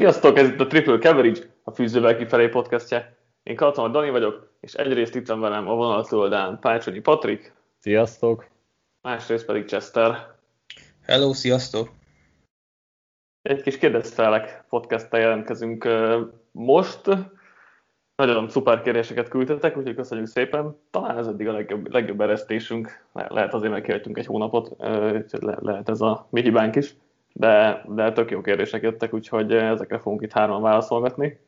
Sziasztok, ez itt a Triple Coverage, a Fűzővel kifelé podcastje. Én Katon Dani vagyok, és egyrészt itt van velem a vonal oldalán Pácsonyi Patrik. Sziasztok! Másrészt pedig Chester. Hello, sziasztok! Egy kis kérdeztelek podcasttel jelentkezünk most. Nagyon szuper kérdéseket küldtetek, úgyhogy köszönjük szépen. Talán ez eddig a legjobb, legjobb eresztésünk. lehet azért, mert kihagytunk egy hónapot, le, lehet ez a mi hibánk is de, de tök jó kérdések jöttek, úgyhogy ezekre fogunk itt hárman válaszolgatni.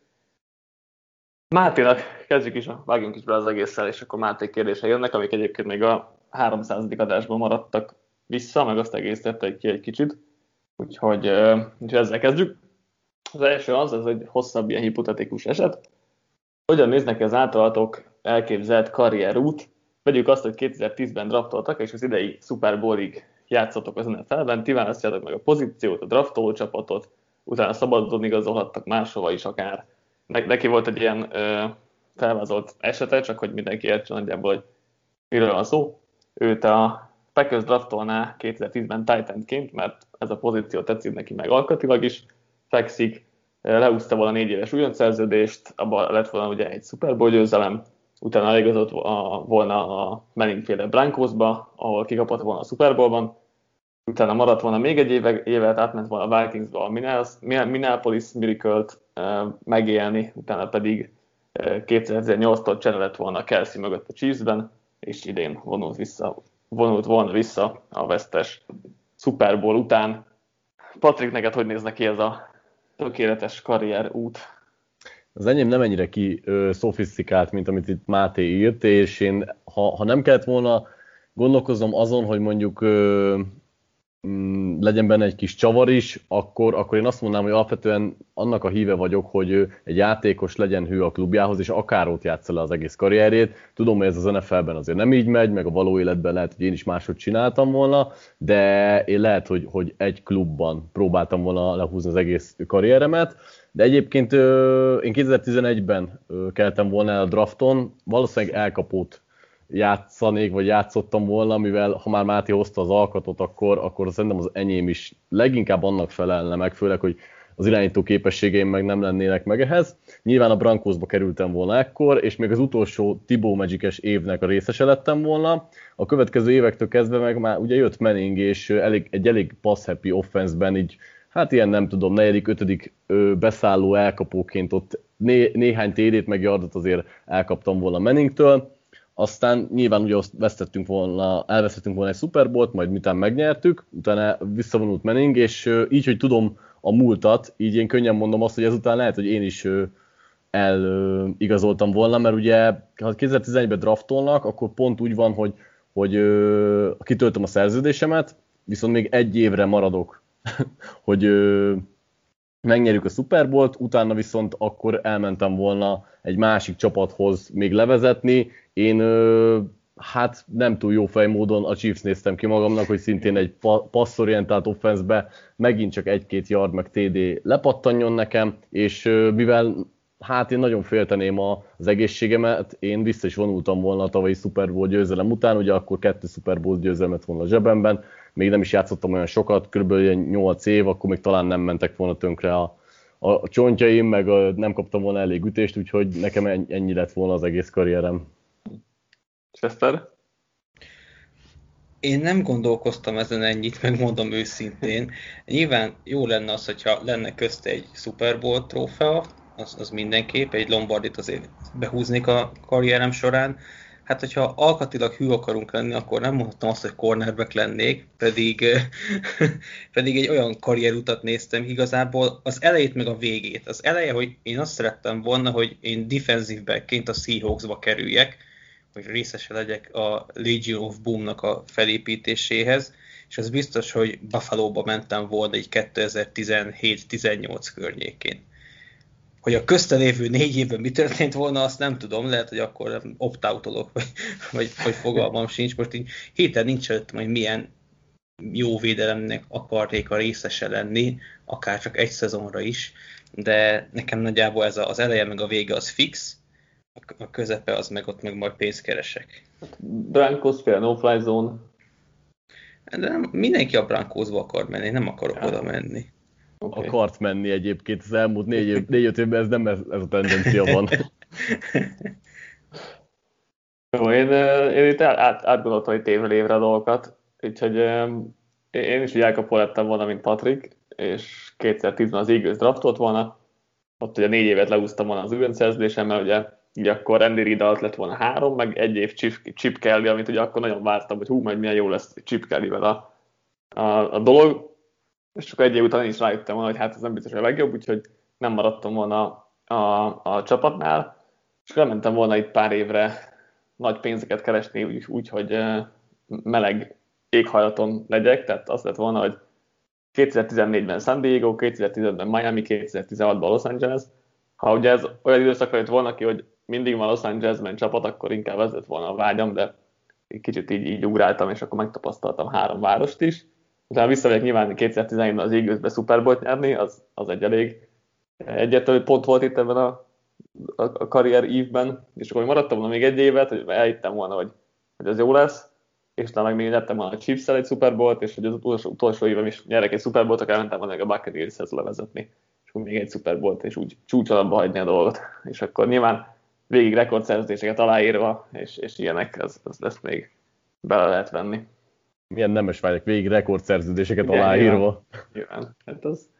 Máténak kezdjük is, vágjunk is be az egésszel, és akkor Máté kérdése jönnek, amik egyébként még a 300. adásban maradtak vissza, meg azt egészítettek ki egy kicsit. Úgyhogy, úgyhogy ezzel kezdjük. Az első az, ez egy hosszabb ilyen hipotetikus eset. Hogyan néznek az általatok elképzelt karrierút? Vegyük azt, hogy 2010-ben draftoltak, és az idei Super Bowl-ig játszotok az NFL-ben, ti választjátok meg a pozíciót, a draftoló csapatot, utána szabadon igazolhattak máshova is akár. Ne- neki volt egy ilyen ö, felvázolt esete, csak hogy mindenki értsen nagyjából, hogy miről van szó. Őt a Packers draftolná 2010-ben Titanként, mert ez a pozíció tetszik neki meg alkatilag is, fekszik, leúzta volna négy éves újonc szerződést, abban lett volna ugye egy Super Bowl győzelem, utána eligazott volna a Manning-féle Brankosba, ahol kikapott volna a Super Bowlban, utána maradt volna még egy éve, évet, átment volna a Vikingsba a Minneapolis Miracle-t megélni, utána pedig 2008-tól csere lett volna Kelsey mögött a Chiefsben, és idén vonult, vissza, vonult volna vissza a vesztes Super Bowl után. Patrik, neked hogy néz neki ez a tökéletes karrier út? Az enyém nem ennyire ki ö, szofisztikált, mint amit itt Máté írt, és én, ha, ha nem kellett volna gondolkozom azon, hogy mondjuk ö, legyen benne egy kis csavar is, akkor, akkor én azt mondanám, hogy alapvetően annak a híve vagyok, hogy egy játékos legyen hű a klubjához, és akár ott játsza le az egész karrierjét. Tudom, hogy ez az NFL-ben azért nem így megy, meg a való életben lehet, hogy én is máshogy csináltam volna, de én lehet, hogy, hogy egy klubban próbáltam volna lehúzni az egész karrieremet. De egyébként én 2011-ben keltem volna el a drafton, valószínűleg elkapott játszanék, vagy játszottam volna, mivel ha már Máté hozta az alkatot, akkor, akkor szerintem az enyém is leginkább annak felelne meg, főleg, hogy az irányító képességeim meg nem lennének meg ehhez. Nyilván a Brankosba kerültem volna ekkor, és még az utolsó Tibó magic évnek a részese lettem volna. A következő évektől kezdve meg már ugye jött Manning, és elég, egy elég pass-happy offense-ben így hát ilyen nem tudom, negyedik, ötödik ö, beszálló elkapóként ott né, néhány TD-t meg yardot azért elkaptam volna Manningtől aztán nyilván ugye azt vesztettünk volna, elvesztettünk volna egy Super Bowl-t, majd miután megnyertük, utána visszavonult Manning, és így, hogy tudom a múltat, így én könnyen mondom azt, hogy ezután lehet, hogy én is eligazoltam volna, mert ugye ha 2011-ben draftolnak, akkor pont úgy van, hogy, hogy kitöltöm a szerződésemet, viszont még egy évre maradok, hogy megnyerjük a Super Bowl-t, utána viszont akkor elmentem volna egy másik csapathoz még levezetni. Én hát nem túl jó fejmódon a Chiefs néztem ki magamnak, hogy szintén egy passzorientált offenszbe megint csak egy-két yard meg TD lepattanjon nekem, és mivel hát én nagyon félteném az egészségemet, én vissza is vonultam volna a tavalyi Super Bowl győzelem után, ugye akkor kettő Super Bowl győzelmet volna a zsebemben, még nem is játszottam olyan sokat, kb. 8 év, akkor még talán nem mentek volna tönkre a, a csontjaim, meg a, nem kaptam volna elég ütést, úgyhogy nekem ennyi lett volna az egész karrierem. Chester? Én nem gondolkoztam ezen ennyit, megmondom őszintén. Nyilván jó lenne az, hogyha lenne közte egy Super Bowl trófea, az, az mindenképp, egy Lombardit azért behúznék a karrierem során, hát hogyha alkatilag hű akarunk lenni, akkor nem mondhatom azt, hogy cornerback lennék, pedig, pedig egy olyan karrierutat néztem igazából az elejét meg a végét. Az eleje, hogy én azt szerettem volna, hogy én defensive backként a Seahawksba kerüljek, hogy részese legyek a Legion of Boom-nak a felépítéséhez, és az biztos, hogy Buffalo-ba mentem volna egy 2017-18 környékén hogy a köztelévő négy évben mi történt volna, azt nem tudom, lehet, hogy akkor opt vagy, vagy, vagy fogalmam sincs. Most így héten nincs előttem, hogy milyen jó védelemnek akarnék a részese lenni, akár csak egy szezonra is, de nekem nagyjából ez az eleje meg a vége az fix, a közepe az meg ott meg majd pénzt keresek. Broncos fél no fly zone. De nem, mindenki a Broncosba akar menni, nem akarok ja. oda menni. Okay. akart menni egyébként az elmúlt négy, négy öt évben, ez nem ez, ez a tendencia van. Jó, én, én itt át, átgondoltam itt évről évre a dolgokat, úgyhogy én is Jakob lettem volna, mint Patrik, és 2010-ben az Eagles draftolt volna, ott ugye négy évet leúztam volna az ürön szerződésemmel, ugye így akkor Andy Reid alatt lett volna három, meg egy év Chip, Chip Kelly, amit ugye akkor nagyon vártam, hogy hú, majd milyen jó lesz Chip Kelly-vel a, a, a dolog, és akkor egy év után én is rájöttem volna, hogy hát ez nem biztos, hogy a legjobb, úgyhogy nem maradtam volna a, a, a csapatnál, és elmentem volna itt pár évre nagy pénzeket keresni, úgy, úgy hogy meleg éghajlaton legyek, tehát az lett volna, hogy 2014-ben San Diego, 2015-ben Miami, 2016-ban Los Angeles. Ha ugye ez olyan időszakra jött volna ki, hogy mindig van Los Angelesben csapat, akkor inkább ez lett volna a vágyam, de kicsit így, így ugráltam, és akkor megtapasztaltam három várost is. Utána visszamegyek nyilván 2017-ben az Eaglesbe Super Bowl nyerni, az, az egy elég egyértelmű pont volt itt ebben a, a, a karrier évben, és akkor maradtam volna még egy évet, hogy elhittem volna, hogy, hogy az jó lesz, és talán meg még nyertem volna a chiefs egy Super Bowl-t, és hogy az utolsó, utolsó évem is nyerek egy Super Bowl-t, akkor elmentem volna a Buccaneers-hez levezetni, és akkor még egy Super Bowl-t, és úgy csúcsalatba hagyni a dolgot. És akkor nyilván végig rekordszerződéseket aláírva, és, és ilyenek, az, az lesz még bele lehet venni. Milyen nemes vágyak, végig rekordszerződéseket Igen, aláírva. Igen, hát az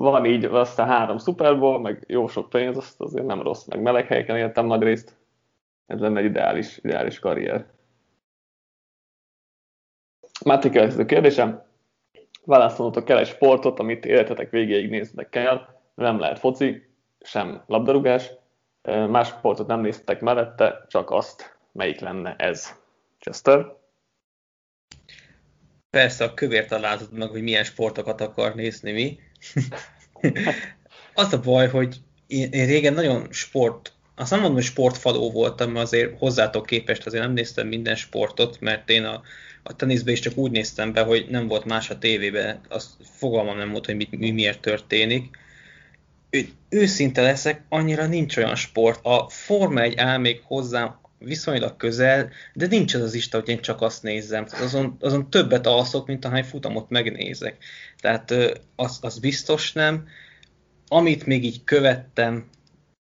van így aztán három Super Bowl, meg jó sok pénz, azt azért nem rossz, meg meleg helyeken éltem nagy részt. Ez lenne egy ideális, ideális karrier. Máté következő kérdésem. Válaszolnotok kell egy sportot, amit életetek végéig néznek kell. Nem lehet foci, sem labdarúgás. Más sportot nem néztek mellette, csak azt, melyik lenne ez. Chester? Persze a kövér találtad meg, hogy milyen sportokat akar nézni mi. az a baj, hogy én, én régen nagyon sport, azt nem mondom, hogy sportfaló voltam, azért hozzátok képest azért nem néztem minden sportot, mert én a a teniszbe is csak úgy néztem be, hogy nem volt más a tévébe, azt fogalmam nem volt, hogy mi, mi miért történik. Ő, őszinte leszek, annyira nincs olyan sport. A Forma 1 áll még hozzám viszonylag közel, de nincs az az ista, hogy én csak azt nézzem. Azon, azon többet alszok, mint ahány futamot megnézek. Tehát az, az biztos nem. Amit még így követtem,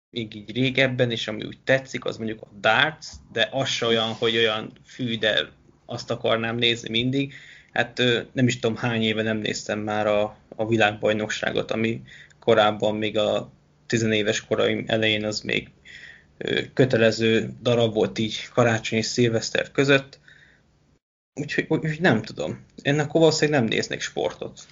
még így régebben, és ami úgy tetszik, az mondjuk a darts, de az se olyan, hogy olyan fű, de azt akarnám nézni mindig. Hát nem is tudom hány éve nem néztem már a, a világbajnokságot, ami korábban még a tizenéves koraim elején az még kötelező darab volt így karácsony és szilveszter között. Úgyhogy, úgy, nem tudom. Ennek valószínűleg nem néznek sportot.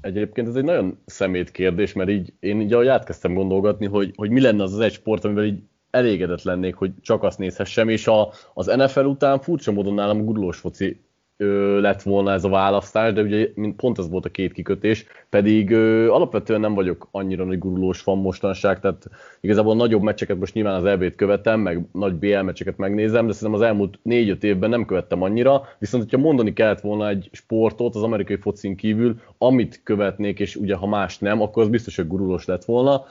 Egyébként ez egy nagyon szemét kérdés, mert így én így ahogy átkezdtem gondolgatni, hogy, hogy mi lenne az az egy sport, amivel így elégedett lennék, hogy csak azt nézhessem, és a, az NFL után furcsa módon nálam gurulós foci ö, lett volna ez a választás, de ugye pont ez volt a két kikötés, pedig ö, alapvetően nem vagyok annyira nagy gurulós fan mostanság, tehát igazából nagyobb meccseket most nyilván az EB-t követem, meg nagy BL meccseket megnézem, de szerintem az elmúlt négy-öt évben nem követtem annyira, viszont hogyha mondani kellett volna egy sportot az amerikai focin kívül, amit követnék, és ugye ha más nem, akkor az biztos, hogy gurulós lett volna.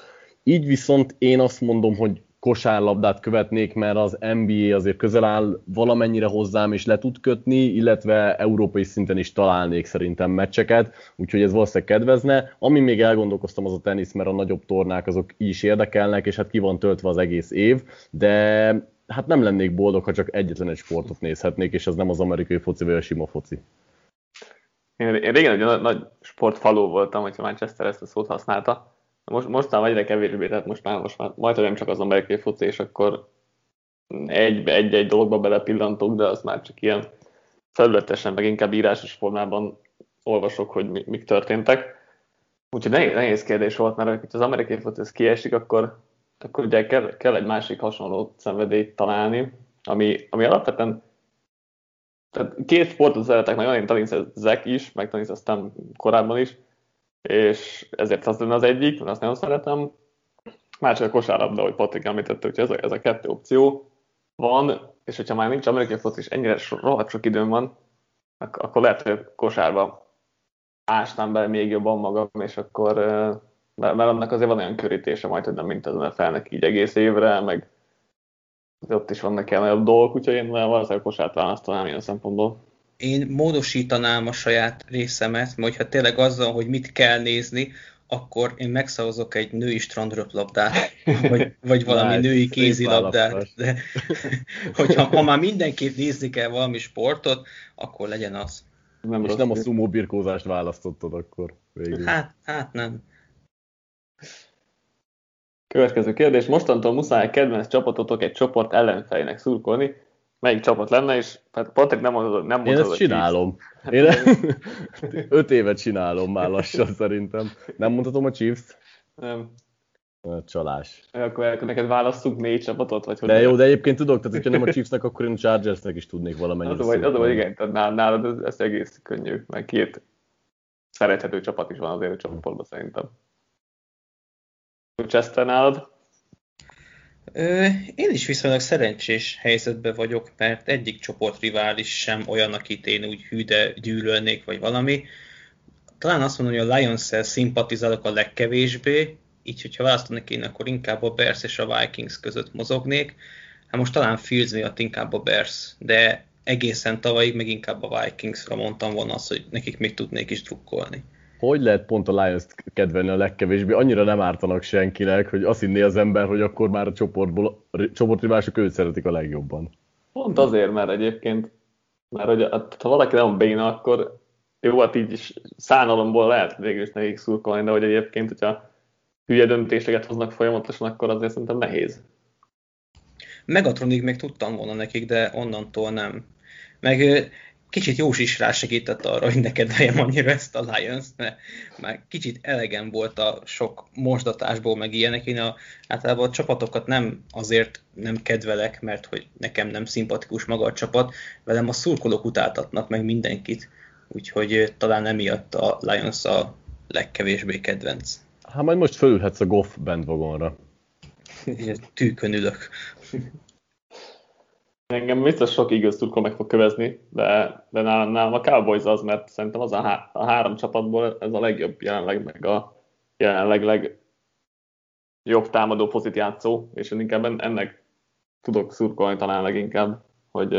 Így viszont én azt mondom, hogy kosárlabdát követnék, mert az NBA azért közel áll valamennyire hozzám, és le tud kötni, illetve európai szinten is találnék szerintem meccseket, úgyhogy ez valószínűleg kedvezne. Ami még elgondolkoztam, az a tenisz, mert a nagyobb tornák azok is érdekelnek, és hát ki van töltve az egész év, de hát nem lennék boldog, ha csak egyetlen egy sportot nézhetnék, és az nem az amerikai foci vagy a sima foci. Én, régen egy nagy sportfaló voltam, hogyha Manchester ezt a szót használta, most, mostan egyre kevésbé, tehát most már, most már majd nem csak az amerikai foci, és akkor egy-egy dologba belepillantok, de az már csak ilyen felületesen, meg inkább írásos formában olvasok, hogy mi, mik történtek. Úgyhogy nehéz, nehéz kérdés volt, mert ha az amerikai foci ez kiesik, akkor, akkor ugye kell, kell egy másik hasonló szenvedélyt találni, ami, ami alapvetően tehát két sportot szeretek nagyon, én teniszezek is, meg teniszeztem korábban is, és ezért az lenne az egyik, mert azt nagyon szeretem. Másik a kosárlabda, hogy Patrik említette, hogy ez a, ez a kettő opció van, és hogyha már nincs amerikai foci, és ennyire rohadt sok időm van, akkor lehet, hogy kosárba ástam be még jobban magam, és akkor, mert annak azért van olyan körítése majd, hogy nem mint az NFL-nek így egész évre, meg ott is vannak el nagyobb dolgok, úgyhogy én valószínűleg kosárt választanám ilyen szempontból. Én módosítanám a saját részemet, mert ha tényleg azzal, hogy mit kell nézni, akkor én megszavazok egy női strandröplabdát, vagy, vagy valami női kézilabdát. De hogyha ha már mindenképp nézni kell valami sportot, akkor legyen az. Nem és nem a szumó birkózást választottad akkor végül. Hát, hát nem. Következő kérdés. Mostantól muszáj kedvenc csapatotok egy csoport ellenfelének szurkolni. Melyik csapat lenne, és hát Patrik nem mondod, nem mondod Én ezt csinálom. Én öt évet csinálom már lassan szerintem. Nem mondhatom a Chiefs? Nem. Csalás. Akkor, akkor neked választunk négy csapatot? Vagy hogy de jó, de egyébként tudok, tehát hogyha nem a Chiefsnek, akkor én a Chargersnek is tudnék valamennyit. Az, vagy, az vagy igen, tehát nálad ez, ez egész könnyű, meg két szerethető csapat is van azért a csoportban szerintem. Chester nálad? Én is viszonylag szerencsés helyzetben vagyok, mert egyik csoportrivális sem olyan, akit én úgy hűde gyűlölnék, vagy valami. Talán azt mondom, hogy a Lions-szel szimpatizálok a legkevésbé, így, hogyha választani kéne, akkor inkább a Bears és a Vikings között mozognék. Hát most talán Fields miatt inkább a Bears, de egészen tavalyig meg inkább a Vikingsra mondtam volna azt, hogy nekik még tudnék is drukkolni hogy lehet pont a Lions-t kedvelni a legkevésbé? Annyira nem ártanak senkinek, hogy azt hinné az ember, hogy akkor már a csoportból, a csoportrivások őt szeretik a legjobban. Pont azért, mert egyébként, mert hogy, ha valaki nem béna, akkor jó, hát így is szánalomból lehet végül is nekik szurkolni, de hogy egyébként, hogyha hülye döntéseket hoznak folyamatosan, akkor azért szerintem nehéz. Megatronig még tudtam volna nekik, de onnantól nem. Meg kicsit Jós is rásegített arra, hogy ne kedveljem annyira ezt a lions mert már kicsit elegem volt a sok mosdatásból, meg ilyenek. Én a, általában a csapatokat nem azért nem kedvelek, mert hogy nekem nem szimpatikus maga a csapat, velem a szurkolók utáltatnak meg mindenkit, úgyhogy talán emiatt a Lions a legkevésbé kedvenc. Hát majd most fölülhetsz a Goff bandwagonra. Tűkön ülök. Engem biztos sok Eagles turkó meg fog kövezni, de, de nálam, nálam a Cowboys az, mert szerintem az a, há, a három csapatból ez a legjobb jelenleg, meg a jelenleg legjobb támadó pozit játszó, és én inkább ennek tudok szurkolni talán leginkább, hogy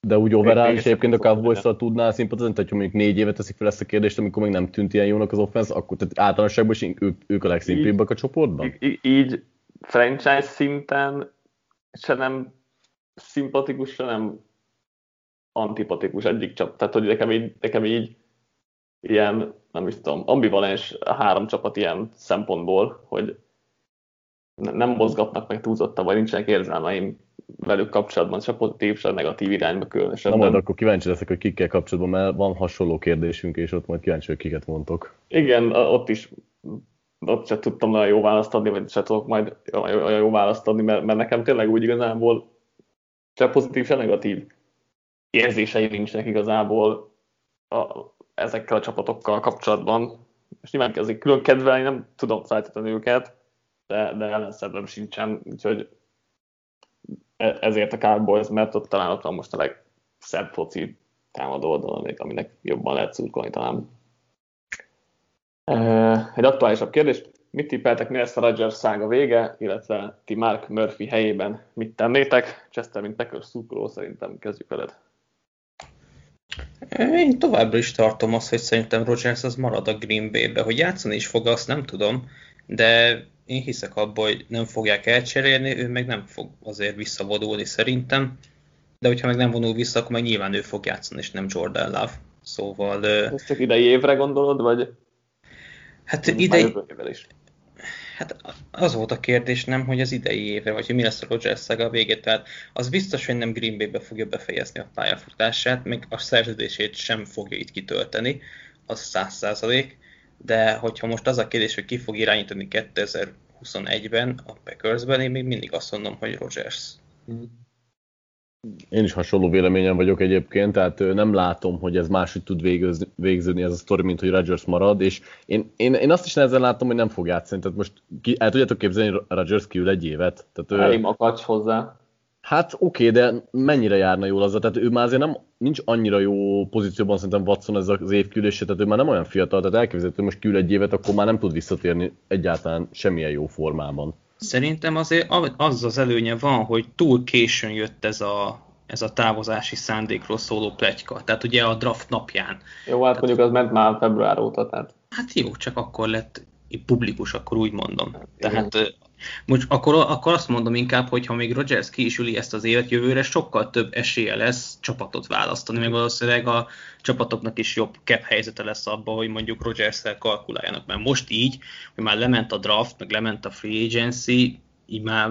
de úgy overall is egyébként a cowboys tudnál szimpatizálni, tehát hogy mondjuk négy évet teszik fel ezt a kérdést, amikor még nem tűnt ilyen jónak az offense, akkor tehát általánosságban is ők, ők a legszimplibbak a csoportban? Így, így franchise szinten se nem szimpatikus, nem antipatikus egyik csapat. Tehát, hogy nekem így, nekem így ilyen, nem is tudom, ambivalens a három csapat ilyen szempontból, hogy nem mozgatnak meg túlzottan, vagy nincsenek érzelmeim velük kapcsolatban, se pozitív, se negatív irányba különösen. Na majd akkor kíváncsi leszek, hogy kikkel kapcsolatban, mert van hasonló kérdésünk, és ott majd kíváncsi, hogy kiket mondtok. Igen, ott is ott se tudtam nagyon jó választ adni, vagy se tudok majd olyan jó választ adni, mert, mert nekem tényleg úgy igazából se pozitív, se negatív érzései nincsenek igazából a, ezekkel a csapatokkal kapcsolatban. És nyilván azért külön kedvelni nem tudom feltétlenül őket, de, de ellenszedvem sincsen, úgyhogy e, ezért a Cowboys, mert ott talán ott van most a legszebb foci támadó oldalon, aminek jobban lehet szurkolni talán. Egy aktuálisabb kérdés, Mit tippeltek, mi lesz a Rodgers szága vége, illetve ti Mark Murphy helyében mit tennétek? Chester, mint Packers szurkoló, szerintem kezdjük veled. Én továbbra is tartom azt, hogy szerintem Rodgers az marad a Green Bay-be. Hogy játszani is fog, azt nem tudom, de én hiszek abban, hogy nem fogják elcserélni, ő meg nem fog azért visszavonulni szerintem. De hogyha meg nem vonul vissza, akkor meg nyilván ő fog játszani, és nem Jordan Love. Szóval... Ezt csak idei évre gondolod, vagy? Hát idei... Is. Hát az volt a kérdés, nem, hogy az idei évre, vagy hogy mi lesz a Rogers a vége. Tehát az biztos, hogy nem Green Bay-be fogja befejezni a pályafutását, még a szerződését sem fogja itt kitölteni, az száz százalék. De hogyha most az a kérdés, hogy ki fog irányítani 2021-ben a Packersben, én még mindig azt mondom, hogy Rogers. Mm. Én is hasonló véleményen vagyok egyébként, tehát nem látom, hogy ez máshogy tud végözni, végződni ez a sztori, mint hogy Rodgers marad, és én, én, én azt is nehezen látom, hogy nem fog játszani, tehát most ki, el tudjátok képzelni, Rodgers kiül egy évet. Tehát, Elég makacs hozzá. Hát oké, okay, de mennyire járna jól az, tehát ő már azért nem, nincs annyira jó pozícióban szerintem Watson ez az évkülése, tehát ő már nem olyan fiatal, tehát elképzelhető, hogy most kül egy évet, akkor már nem tud visszatérni egyáltalán semmilyen jó formában. Szerintem azért az az előnye van, hogy túl későn jött ez a ez a távozási szándékról szóló pletyka. Tehát ugye a draft napján. Jó, hát mondjuk az ment már február óta, tehát. Hát jó, csak akkor lett publikus, akkor úgy mondom. Hát, tehát most akkor, akkor azt mondom inkább, hogy ha még Rogers ki is üli ezt az évet jövőre, sokkal több esélye lesz csapatot választani, meg valószínűleg a csapatoknak is jobb cap helyzete lesz abban, hogy mondjuk Rogers-szel kalkuláljanak, mert most így, hogy már lement a draft, meg lement a free agency, így már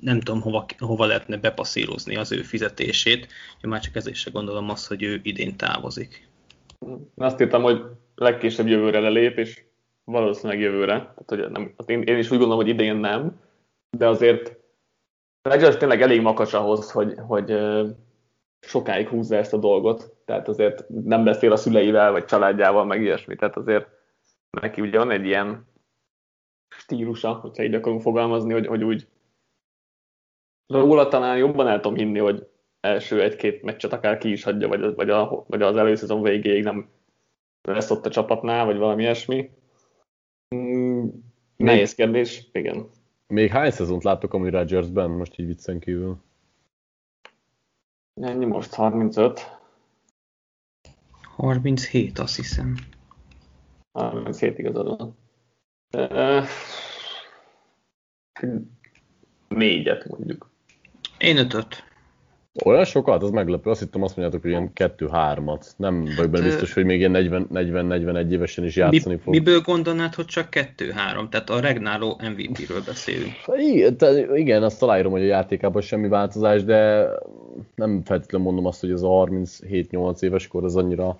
nem tudom, hova, hova lehetne bepasszírozni az ő fizetését, hogy már csak ezért se gondolom azt, hogy ő idén távozik. Azt írtam, hogy legkésőbb jövőre lelép, és valószínűleg jövőre. Tehát, hogy nem, én, én is úgy gondolom, hogy idén nem, de azért Rodgers tényleg elég makas ahhoz, hogy, hogy sokáig húzza ezt a dolgot. Tehát azért nem beszél a szüleivel, vagy családjával, meg ilyesmi. Tehát azért neki ugye van egy ilyen stílusa, hogyha így akarunk fogalmazni, hogy, hogy úgy róla talán jobban el tudom hinni, hogy első egy-két meccset akár ki is hagyja, vagy, vagy, a, vagy az előszezon végéig nem lesz ott a csapatnál, vagy valami ilyesmi. Nehéz kérdés, igen. Még hány szezont láttok amúgy Rodgersben, most így viccen kívül? Ennyi most 35. 37, azt hiszem. 37 igazad van. négyet mondjuk. Én ötöt. Olyan sokat? Az meglepő. Azt hittem azt mondjátok, hogy ilyen kettő-hármat. Nem vagyok benne biztos, hogy még ilyen 40-41 évesen is játszani Mi, fog. Miből gondolnád, hogy csak kettő-három? Tehát a regnáló MVP-ről beszélünk. Igen, igen, azt találom, hogy a játékában semmi változás, de nem feltétlenül mondom azt, hogy ez a 37-8 éves kor az annyira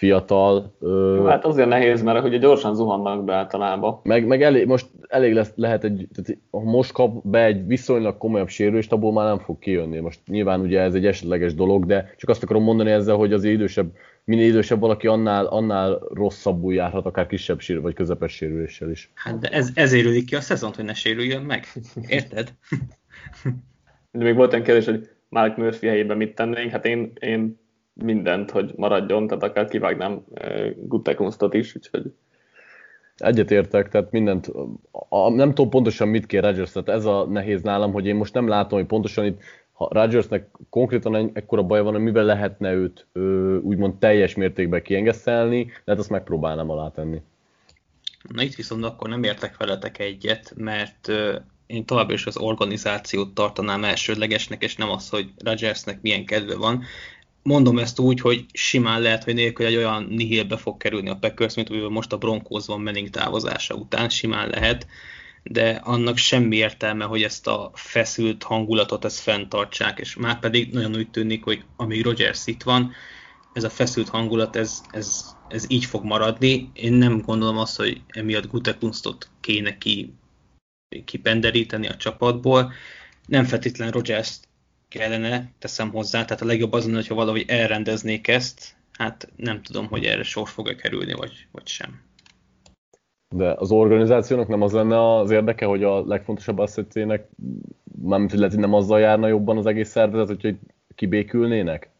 fiatal. Jó, hát azért nehéz, mert hogy gyorsan zuhannak be általában. Meg, meg elég, most elég lesz, lehet egy, tehát ha most kap be egy viszonylag komolyabb sérülést, abból már nem fog kijönni. Most nyilván ugye ez egy esetleges dolog, de csak azt akarom mondani ezzel, hogy az idősebb, minél idősebb valaki, annál, annál rosszabbul járhat, akár kisebb sérül, vagy közepes sérüléssel is. Hát de ez, ezért ülik ki a szezont, hogy ne sérüljön meg. Érted? de még volt egy kérdés, hogy Mark Murphy helyében mit tennénk. Hát én, én mindent, hogy maradjon, tehát akár kivágnám Gutekunstot is, úgyhogy... Egyetértek, tehát mindent, a, nem tudom pontosan mit kér Rodgers, tehát ez a nehéz nálam, hogy én most nem látom, hogy pontosan itt ha Rodgersnek konkrétan ekkora baj van, hogy mivel lehetne őt ö, úgymond teljes mértékben kiengesztelni, de hát azt megpróbálnám alátenni. Na itt viszont akkor nem értek veletek egyet, mert ö, én továbbra is az organizációt tartanám elsődlegesnek, és nem az, hogy Rodgersnek milyen kedve van mondom ezt úgy, hogy simán lehet, hogy nélkül egy olyan nihilbe fog kerülni a Packers, mint úgy most a Broncos van Manning távozása után, simán lehet, de annak semmi értelme, hogy ezt a feszült hangulatot ezt fenntartsák, és már pedig nagyon úgy tűnik, hogy amíg Rogers itt van, ez a feszült hangulat, ez, ez, ez így fog maradni. Én nem gondolom azt, hogy emiatt Gutekunstot kéne ki, kipenderíteni a csapatból. Nem feltétlenül Rogers kellene, teszem hozzá, tehát a legjobb az lenne, hogyha valahogy elrendeznék ezt, hát nem tudom, hogy erre sor fog-e kerülni, vagy, vagy sem. De az organizációnak nem az lenne az érdeke, hogy a legfontosabb asszetjének, mármint lehet, hogy nem azzal járna jobban az egész szervezet, hogy kibékülnének?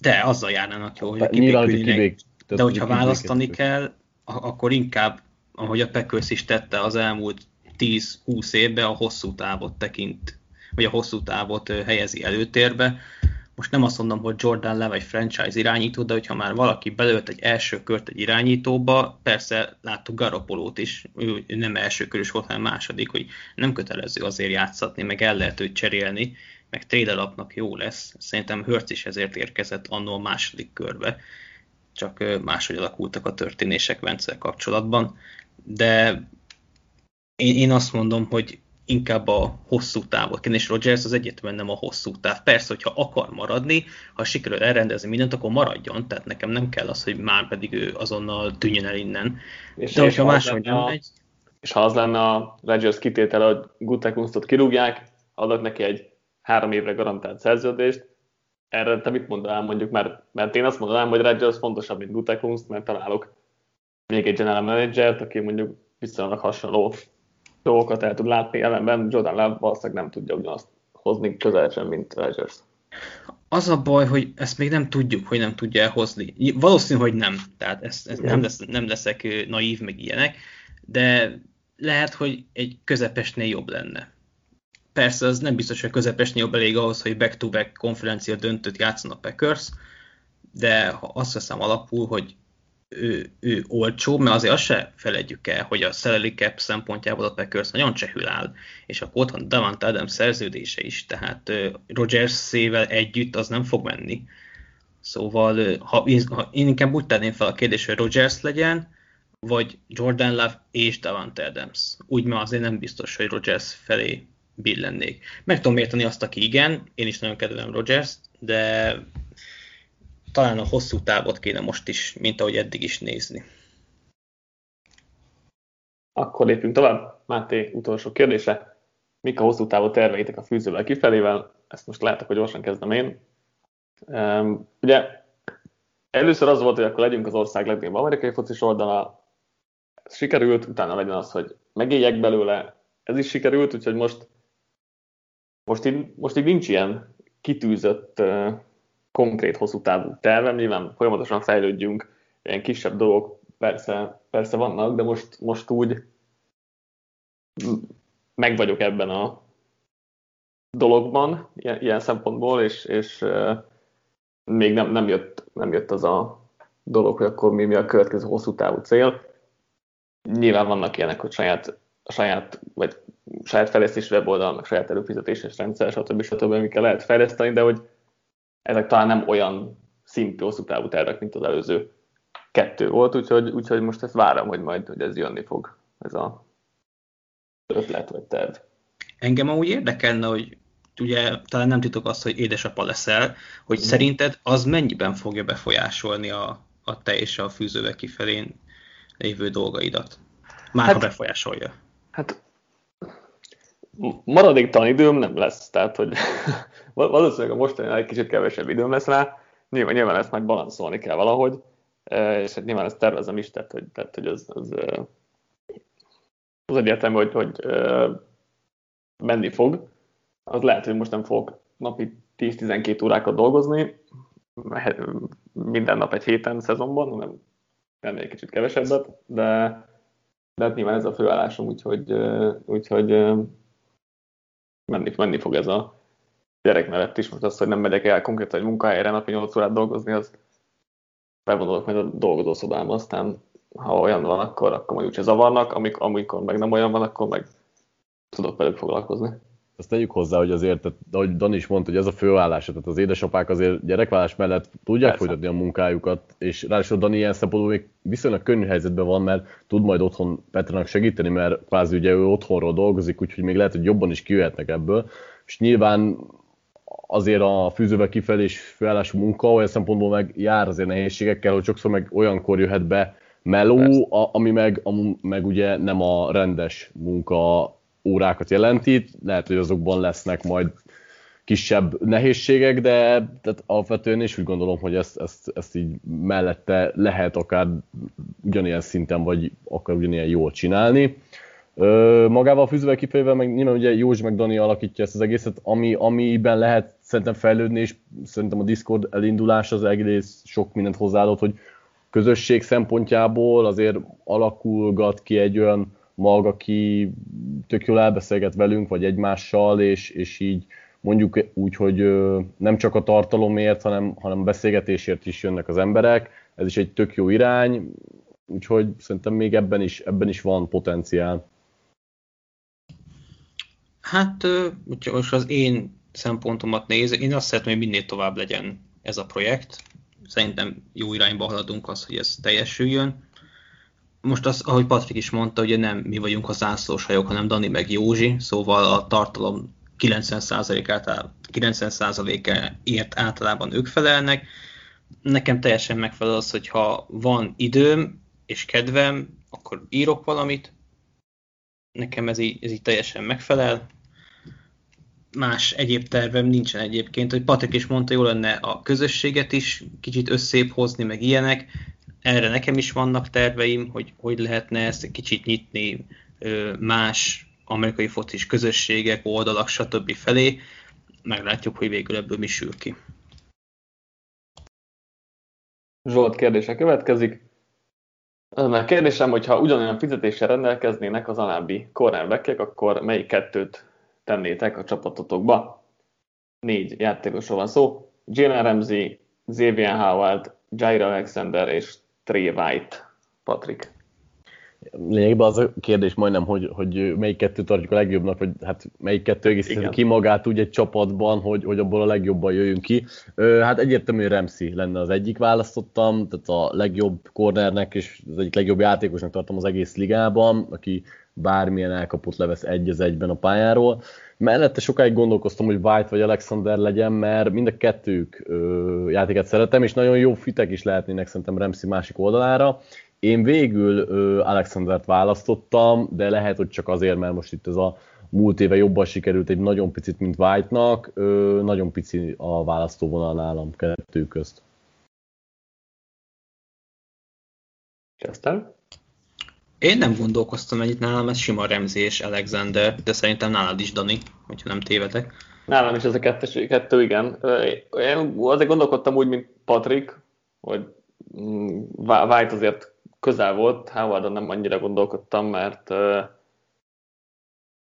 De azzal járnának jó, hogy kibékülnének. Kibék, de hogyha választani kell, akkor inkább, ahogy a Packers is tette az elmúlt 10-20 évben, a hosszú távot tekint vagy a hosszú távot helyezi előtérbe. Most nem azt mondom, hogy Jordan le vagy franchise irányító, de hogyha már valaki belőtt egy első kört egy irányítóba, persze láttuk Garopolót is, ő nem első körös volt, hanem második, hogy nem kötelező azért játszatni, meg el lehet őt cserélni, meg trade alapnak jó lesz. Szerintem Hörc is ezért érkezett annól a második körbe, csak máshogy alakultak a történések Vence kapcsolatban. De én, én azt mondom, hogy inkább a hosszú távot és Rogers az egyetlen nem a hosszú táv. Persze, hogyha akar maradni, ha sikerül elrendezni mindent, akkor maradjon, tehát nekem nem kell az, hogy már pedig ő azonnal tűnjön el innen. És De hogyha máshogy nem megy... És ha az lenne a Rodgers kitétele, hogy Gutekunstot kirúgják, adok neki egy három évre garantált szerződést, erre te mit mondanál mondjuk, mert, mert én azt mondanám, hogy Rodgers fontosabb, mint Gutekunst, mert találok még egy general manager aki mondjuk viszonylag hasonló dolgokat el tud látni, ellenben Jordan Love valószínűleg nem tudja ugyanazt hozni közel sem, mint Rodgers. Az a baj, hogy ezt még nem tudjuk, hogy nem tudja elhozni. Valószínű, hogy nem. Tehát ezt, ezt nem, lesz, nem leszek naív, meg ilyenek, de lehet, hogy egy közepesnél jobb lenne. persze az nem biztos, hogy közepes jobb elég ahhoz, hogy back-to-back konferencia döntőt játszon a Packers, de ha azt veszem alapul, hogy ő, ő olcsó, mert azért azt se felejtjük el, hogy a salary cap szempontjából a Packers nagyon csehül áll, és akkor ott van Davant Adams szerződése is, tehát Rogers szével együtt az nem fog menni. Szóval ha, ha én inkább úgy tenném fel a kérdést, hogy Rogers legyen, vagy Jordan Love és Davant Adams. Úgy ma azért nem biztos, hogy Rogers felé billennék. Meg tudom érteni azt, aki igen, én is nagyon kedvelem Rogers, de talán a hosszú távot kéne most is, mint ahogy eddig is nézni. Akkor lépjünk tovább. Máté, utolsó kérdése. Mik a hosszú távú terveitek a fűzővel kifelével? Ezt most látok, hogy gyorsan kezdem én. Um, ugye először az volt, hogy akkor legyünk az ország legnagyobb amerikai focis oldala. Ez sikerült, utána legyen az, hogy megéljek belőle. Ez is sikerült, úgyhogy most, most, így, most így nincs ilyen kitűzött uh, konkrét hosszú távú tervem, nyilván folyamatosan fejlődjünk, ilyen kisebb dolgok persze, persze vannak, de most, most úgy meg vagyok ebben a dologban, ilyen, ilyen szempontból, és, és uh, még nem, nem, jött, nem jött az a dolog, hogy akkor mi, mi a következő hosszú távú cél. Nyilván vannak ilyenek, hogy saját, saját vagy saját fejlesztési weboldal, meg saját előfizetéses rendszer, stb. stb. stb. amikkel lehet fejleszteni, de hogy ezek talán nem olyan szintű hosszú távú tervek, mint az előző kettő volt, úgyhogy, úgyhogy most ezt várom, hogy majd hogy ez jönni fog, ez a ötlet vagy terv. Engem úgy érdekelne, hogy ugye talán nem titok azt, hogy édesapa leszel, hogy mm. szerinted az mennyiben fogja befolyásolni a, a te és a fűzővel kifelé lévő dolgaidat? Már hát, ha befolyásolja. Hát maradéktalan időm nem lesz, tehát hogy valószínűleg a mostani egy kicsit kevesebb időm lesz rá, nyilván, nyilván ezt majd balanszolni kell valahogy, e, és hát nyilván ezt tervezem is, tehát hogy, tehát, hogy az, az, e, az egyértelmű, hogy, hogy e, menni fog. Az lehet, hogy most nem fog napi 10-12 órákat dolgozni, minden nap egy héten szezonban, hanem ennél kicsit kevesebbet, de, de hát nyilván ez a főállásom, úgyhogy, úgyhogy menni, menni fog ez a gyerek mellett is. Most az, hogy nem megyek el konkrétan egy munkahelyre napi 8 órát dolgozni, az bevonulok majd a dolgozószobámba, aztán ha olyan van, akkor, akkor majd úgyse zavarnak, amikor, amikor meg nem olyan van, akkor meg tudok velük foglalkozni. Azt tegyük hozzá, hogy azért, tehát, ahogy Dan is mondta, hogy ez a főállása, tehát az édesapák azért gyerekvállás mellett tudják Persze. folytatni a munkájukat, és ráadásul Dani ilyen szempontból még viszonylag könnyű helyzetben van, mert tud majd otthon Petrának segíteni, mert kvázi ugye ő otthonról dolgozik, úgyhogy még lehet, hogy jobban is kijöhetnek ebből, és nyilván azért a fűzővel kifelé és főállású munka olyan szempontból meg jár azért nehézségekkel, hogy sokszor meg olyankor jöhet be meló, a, ami meg, a, meg ugye nem a rendes munka órákat jelenti, lehet, hogy azokban lesznek majd kisebb nehézségek, de tehát alapvetően is úgy gondolom, hogy ezt, ezt, ezt így mellette lehet akár ugyanilyen szinten, vagy akár ugyanilyen jól csinálni. Ö, magával a fűzővel kifejezve, meg nyilván ugye Józs meg Dani alakítja ezt az egészet, ami, amiben lehet szerintem fejlődni, és szerintem a Discord elindulás az egész sok mindent hozzáadott, hogy közösség szempontjából azért alakulgat ki egy olyan mag, aki tök jól elbeszélget velünk, vagy egymással, és, és így mondjuk úgy, hogy nem csak a tartalomért, hanem, hanem beszélgetésért is jönnek az emberek. Ez is egy tök jó irány, úgyhogy szerintem még ebben is, ebben is van potenciál. Hát, hogyha most az én szempontomat néz, én azt szeretném, hogy minél tovább legyen ez a projekt. Szerintem jó irányba haladunk az, hogy ez teljesüljön. Most az, ahogy Patrik is mondta, ugye nem mi vagyunk a zászlós hajók, hanem Dani meg Józsi, szóval a tartalom 90%-át 90%-ért általában ők felelnek. Nekem teljesen megfelel az, hogy ha van időm és kedvem, akkor írok valamit. Nekem ez így, ez így teljesen megfelel más egyéb tervem nincsen egyébként, hogy Patrik is mondta, jó lenne a közösséget is kicsit összép hozni, meg ilyenek. Erre nekem is vannak terveim, hogy hogy lehetne ezt kicsit nyitni más amerikai focis közösségek, oldalak, stb. felé. Meglátjuk, hogy végül ebből mi sül ki. Zsolt kérdése következik. A kérdésem, hogy ha ugyanolyan fizetéssel rendelkeznének az alábbi cornerback akkor melyik kettőt tennétek a csapatotokba. Négy játékosról van szó. Jalen Ramsey, Xavier Howard, Jair Alexander és Trey White. Patrick. Lényegében az a kérdés majdnem, hogy, hogy melyik kettő tartjuk a legjobbnak, vagy hát melyik kettő egészíti ki magát úgy egy csapatban, hogy, hogy abból a legjobban jöjjünk ki. Hát egyértelműen Remszi lenne az egyik választottam, tehát a legjobb cornernek és az egyik legjobb játékosnak tartom az egész ligában, aki bármilyen elkapott levesz egy az egyben a pályáról. Mellette sokáig gondolkoztam, hogy White vagy Alexander legyen, mert mind a kettők ö, játéket szeretem, és nagyon jó fitek is lehetnének szerintem Remszi másik oldalára. Én végül ö, Alexandert választottam, de lehet, hogy csak azért, mert most itt ez a múlt éve jobban sikerült egy nagyon picit, mint White-nak, ö, nagyon pici a választóvonal nálam kettő közt. Kezdtem? Én nem gondolkoztam ennyit nálam, ez sima Remzi és Alexander, de szerintem nálad is Dani, hogyha nem tévedek. Nálam is ez a kettő, kettő igen. Én azért gondolkodtam úgy, mint Patrick, hogy mm, White azért közel volt, howard nem annyira gondolkodtam, mert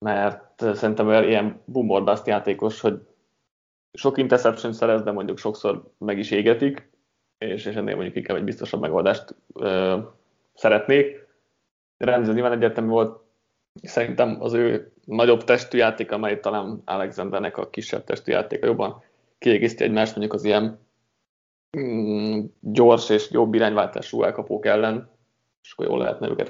mert szerintem olyan ilyen bumborbászt játékos, hogy sok interception szerez, de mondjuk sokszor meg is égetik, és, és ennél mondjuk inkább egy biztosabb megoldást ö, szeretnék. Remzi nyilván egyértelmű volt, szerintem az ő nagyobb testű játék, amely talán Alexandernek a kisebb testű játéka jobban kiegészíti egymást, mondjuk az ilyen mm, gyors és jobb irányváltású elkapók ellen, és akkor jól lehetne őket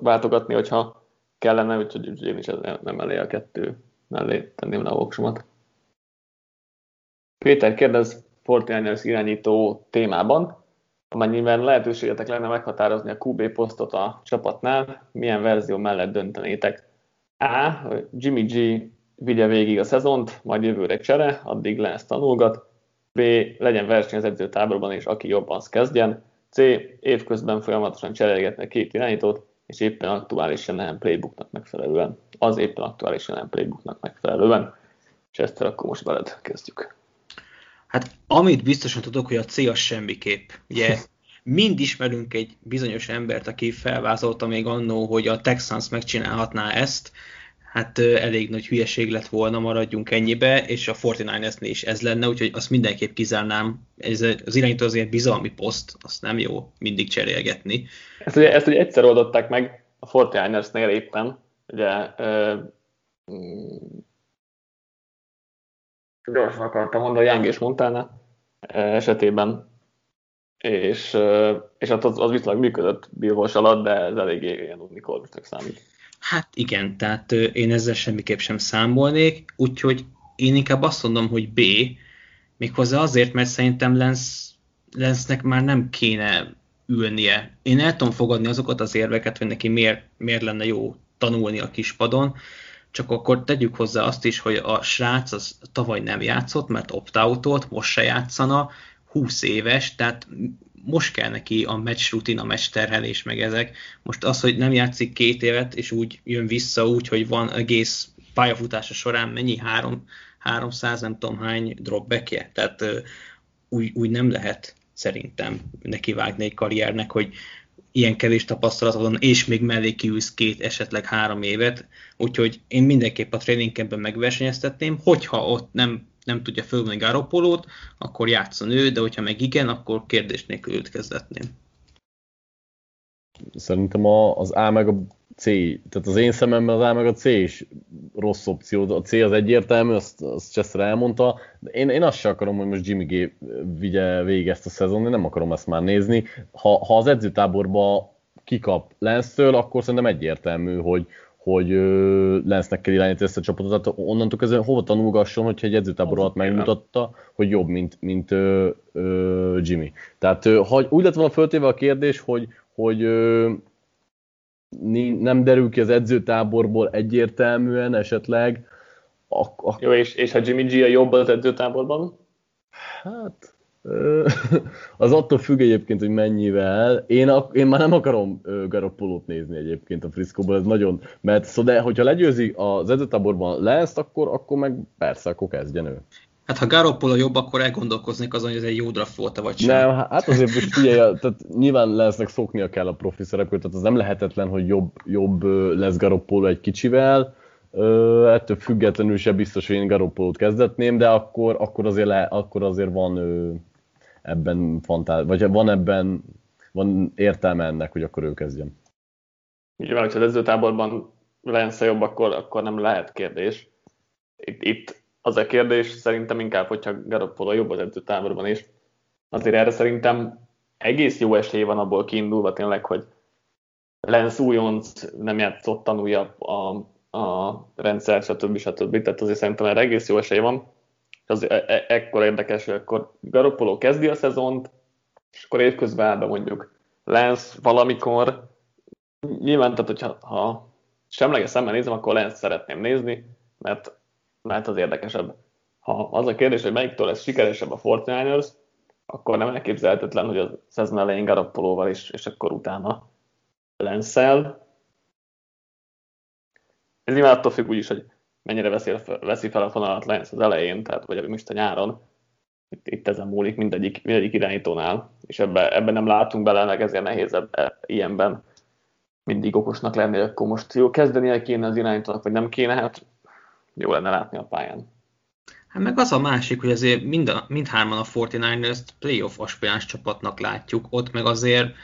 váltogatni, hogyha kellene, úgyhogy én is nem elé a kettő mellé tenném le a voksomat. Péter kérdez Fortinanders irányító témában, amennyiben lehetőségetek lenne meghatározni a QB posztot a csapatnál, milyen verzió mellett döntenétek? A. Jimmy G vigye végig a szezont, majd jövőre csere, addig ezt tanulgat. B. Legyen verseny az edzőtáborban, és aki jobban, az kezdjen. C. Évközben folyamatosan cserélgetnek két irányítót, és éppen aktuálisan nem playbooknak megfelelően. Az éppen aktuálisan nem playbooknak megfelelően. És ezt akkor most veled kezdjük. Hát amit biztosan tudok, hogy a C az semmiképp. Ugye mind ismerünk egy bizonyos embert, aki felvázolta még annó, hogy a Texans megcsinálhatná ezt, hát elég nagy hülyeség lett volna, maradjunk ennyibe, és a 49 is ez lenne, úgyhogy azt mindenképp kizárnám. Ez, az irányító azért bizalmi poszt, azt nem jó mindig cserélgetni. Ezt ugye, ezt ugye egyszer oldották meg a 49 éppen, ugye ö, gyorsan akartam mondani, Young és Montana esetében, és, és az, az viszonylag működött Walsh alatt, de ez eléggé ilyen unikormusnak számít. Hát igen, tehát én ezzel semmiképp sem számolnék, úgyhogy én inkább azt mondom, hogy B, méghozzá azért, mert szerintem Lenz, Lenznek már nem kéne ülnie. Én el tudom fogadni azokat az érveket, hogy neki miért, miért lenne jó tanulni a kispadon, csak akkor tegyük hozzá azt is, hogy a srác az tavaly nem játszott, mert opt most se játszana, 20 éves, tehát most kell neki a meccs rutin, a meccs terhelés, meg ezek. Most az, hogy nem játszik két évet, és úgy jön vissza úgy, hogy van egész pályafutása során mennyi? Három, 300, nem tudom hány dropbackje. Tehát úgy, úgy nem lehet szerintem nekivágni egy karriernek, hogy ilyen kevés tapasztalatodon, és még mellé kiülsz két, esetleg három évet, úgyhogy én mindenképp a tréningkemben megversenyeztetném, hogyha ott nem nem tudja fölvenni Garopolót, akkor játszon ő, de hogyha meg igen, akkor kérdés nélkül őt kezdetném. Szerintem a, az A meg a C, tehát az én szememben az A meg a C is rossz opció. A C az egyértelmű, azt, azt Chester elmondta, de én, én azt sem akarom, hogy most Jimmy G vigye végig ezt a szezon, én nem akarom ezt már nézni. Ha, ha az edzőtáborba kikap Lensztől, akkor szerintem egyértelmű, hogy, hogy Lensnek kell irányítani ezt a csapatot, tehát onnantól kezdve hova tanulgasson, hogyha egy edzőtábor alatt megmutatta, hogy jobb, mint, mint ö, ö, Jimmy. Tehát ö, ha úgy lett volna föltéve a kérdés, hogy, hogy ö, nem derül ki az edzőtáborból egyértelműen esetleg, ak- ak- Jó, és, és ha Jimmy G a jobb az edzőtáborban? Hát, az attól függ egyébként, hogy mennyivel. Én, ak- én már nem akarom Garoppolót nézni egyébként a Friscoból, ez nagyon, mert szóval, de hogyha legyőzi az edzőtáborban lesz, akkor, akkor meg persze, akkor kezdjen ő. Hát ha Garoppolo jobb, akkor elgondolkoznék azon, hogy ez egy jó draft volt vagy sem. Nem, hát azért most figyelj, tehát nyilván lesznek szoknia kell a profi szerepkört, tehát az nem lehetetlen, hogy jobb, jobb lesz Garoppolo egy kicsivel, Ö, ettől függetlenül sem biztos, hogy én Garoppolót kezdetném, de akkor, akkor, azért, le, akkor azért van ö, ebben fantá- vagy van ebben van értelme ennek, hogy akkor ő kezdjen. Nyilván, hogyha az edzőtáborban Lance jobb, akkor, akkor nem lehet kérdés. Itt, itt az a kérdés szerintem inkább, hogyha Garoppolo jobb az edzőtáborban is. Azért erre szerintem egész jó esély van abból kiindulva tényleg, hogy Lance újonc nem játszott, tanulja a, a rendszer, stb. stb. Tehát azért szerintem erre egész jó esély van. Az e- e- ekkor érdekes, hogy akkor Garoppolo kezdi a szezont, és akkor évközben be mondjuk Lance valamikor, nyilván, tehát hogyha ha semleges szemmel nézem, akkor Lance szeretném nézni, mert, mert az érdekesebb. Ha az a kérdés, hogy melyiktől lesz sikeresebb a 49ers, akkor nem elképzelhetetlen, hogy a szezon elején Garoppolóval is, és akkor utána Lenszel. Ez nyilván attól függ úgyis, hogy mennyire veszi, fel a fonalat Lenz az elején, tehát vagy most a nyáron. Itt, itt ezen múlik mindegyik, mindegyik irányítónál, és ebbe, ebben nem látunk bele, meg ezért nehéz ebbe, ilyenben mindig okosnak lenni, akkor most jó kezdenie kéne az irányítónak, vagy nem kéne, hát jó lenne látni a pályán. Hát meg az a másik, hogy azért mind a, mindhárman a 49ers playoff aspiráns csapatnak látjuk, ott meg azért,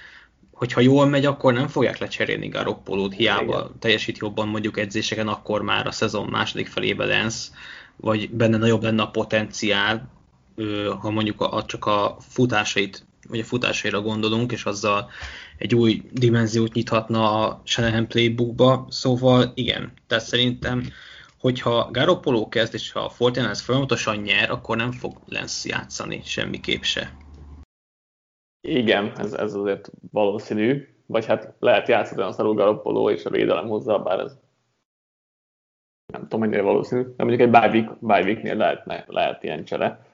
hogyha jól megy, akkor nem fogják lecserélni Garoppolót, hiába Igen. teljesít jobban mondjuk edzéseken, akkor már a szezon második felébe lesz, vagy benne nagyobb lenne a potenciál, ha mondjuk a, csak a futásait, vagy a futásaira gondolunk, és azzal egy új dimenziót nyithatna a Shanahan playbookba, szóval igen, tehát szerintem hogyha Garoppolo kezd, és ha a Fortinez folyamatosan nyer, akkor nem fog Lens játszani semmiképp se. Igen, ez, ez azért valószínű, vagy hát lehet játszani a szarul Garoppolo és a védelem hozzá, bár ez nem tudom, mennyire valószínű, de mondjuk egy bye weeknél lehet, lehet ilyen csere.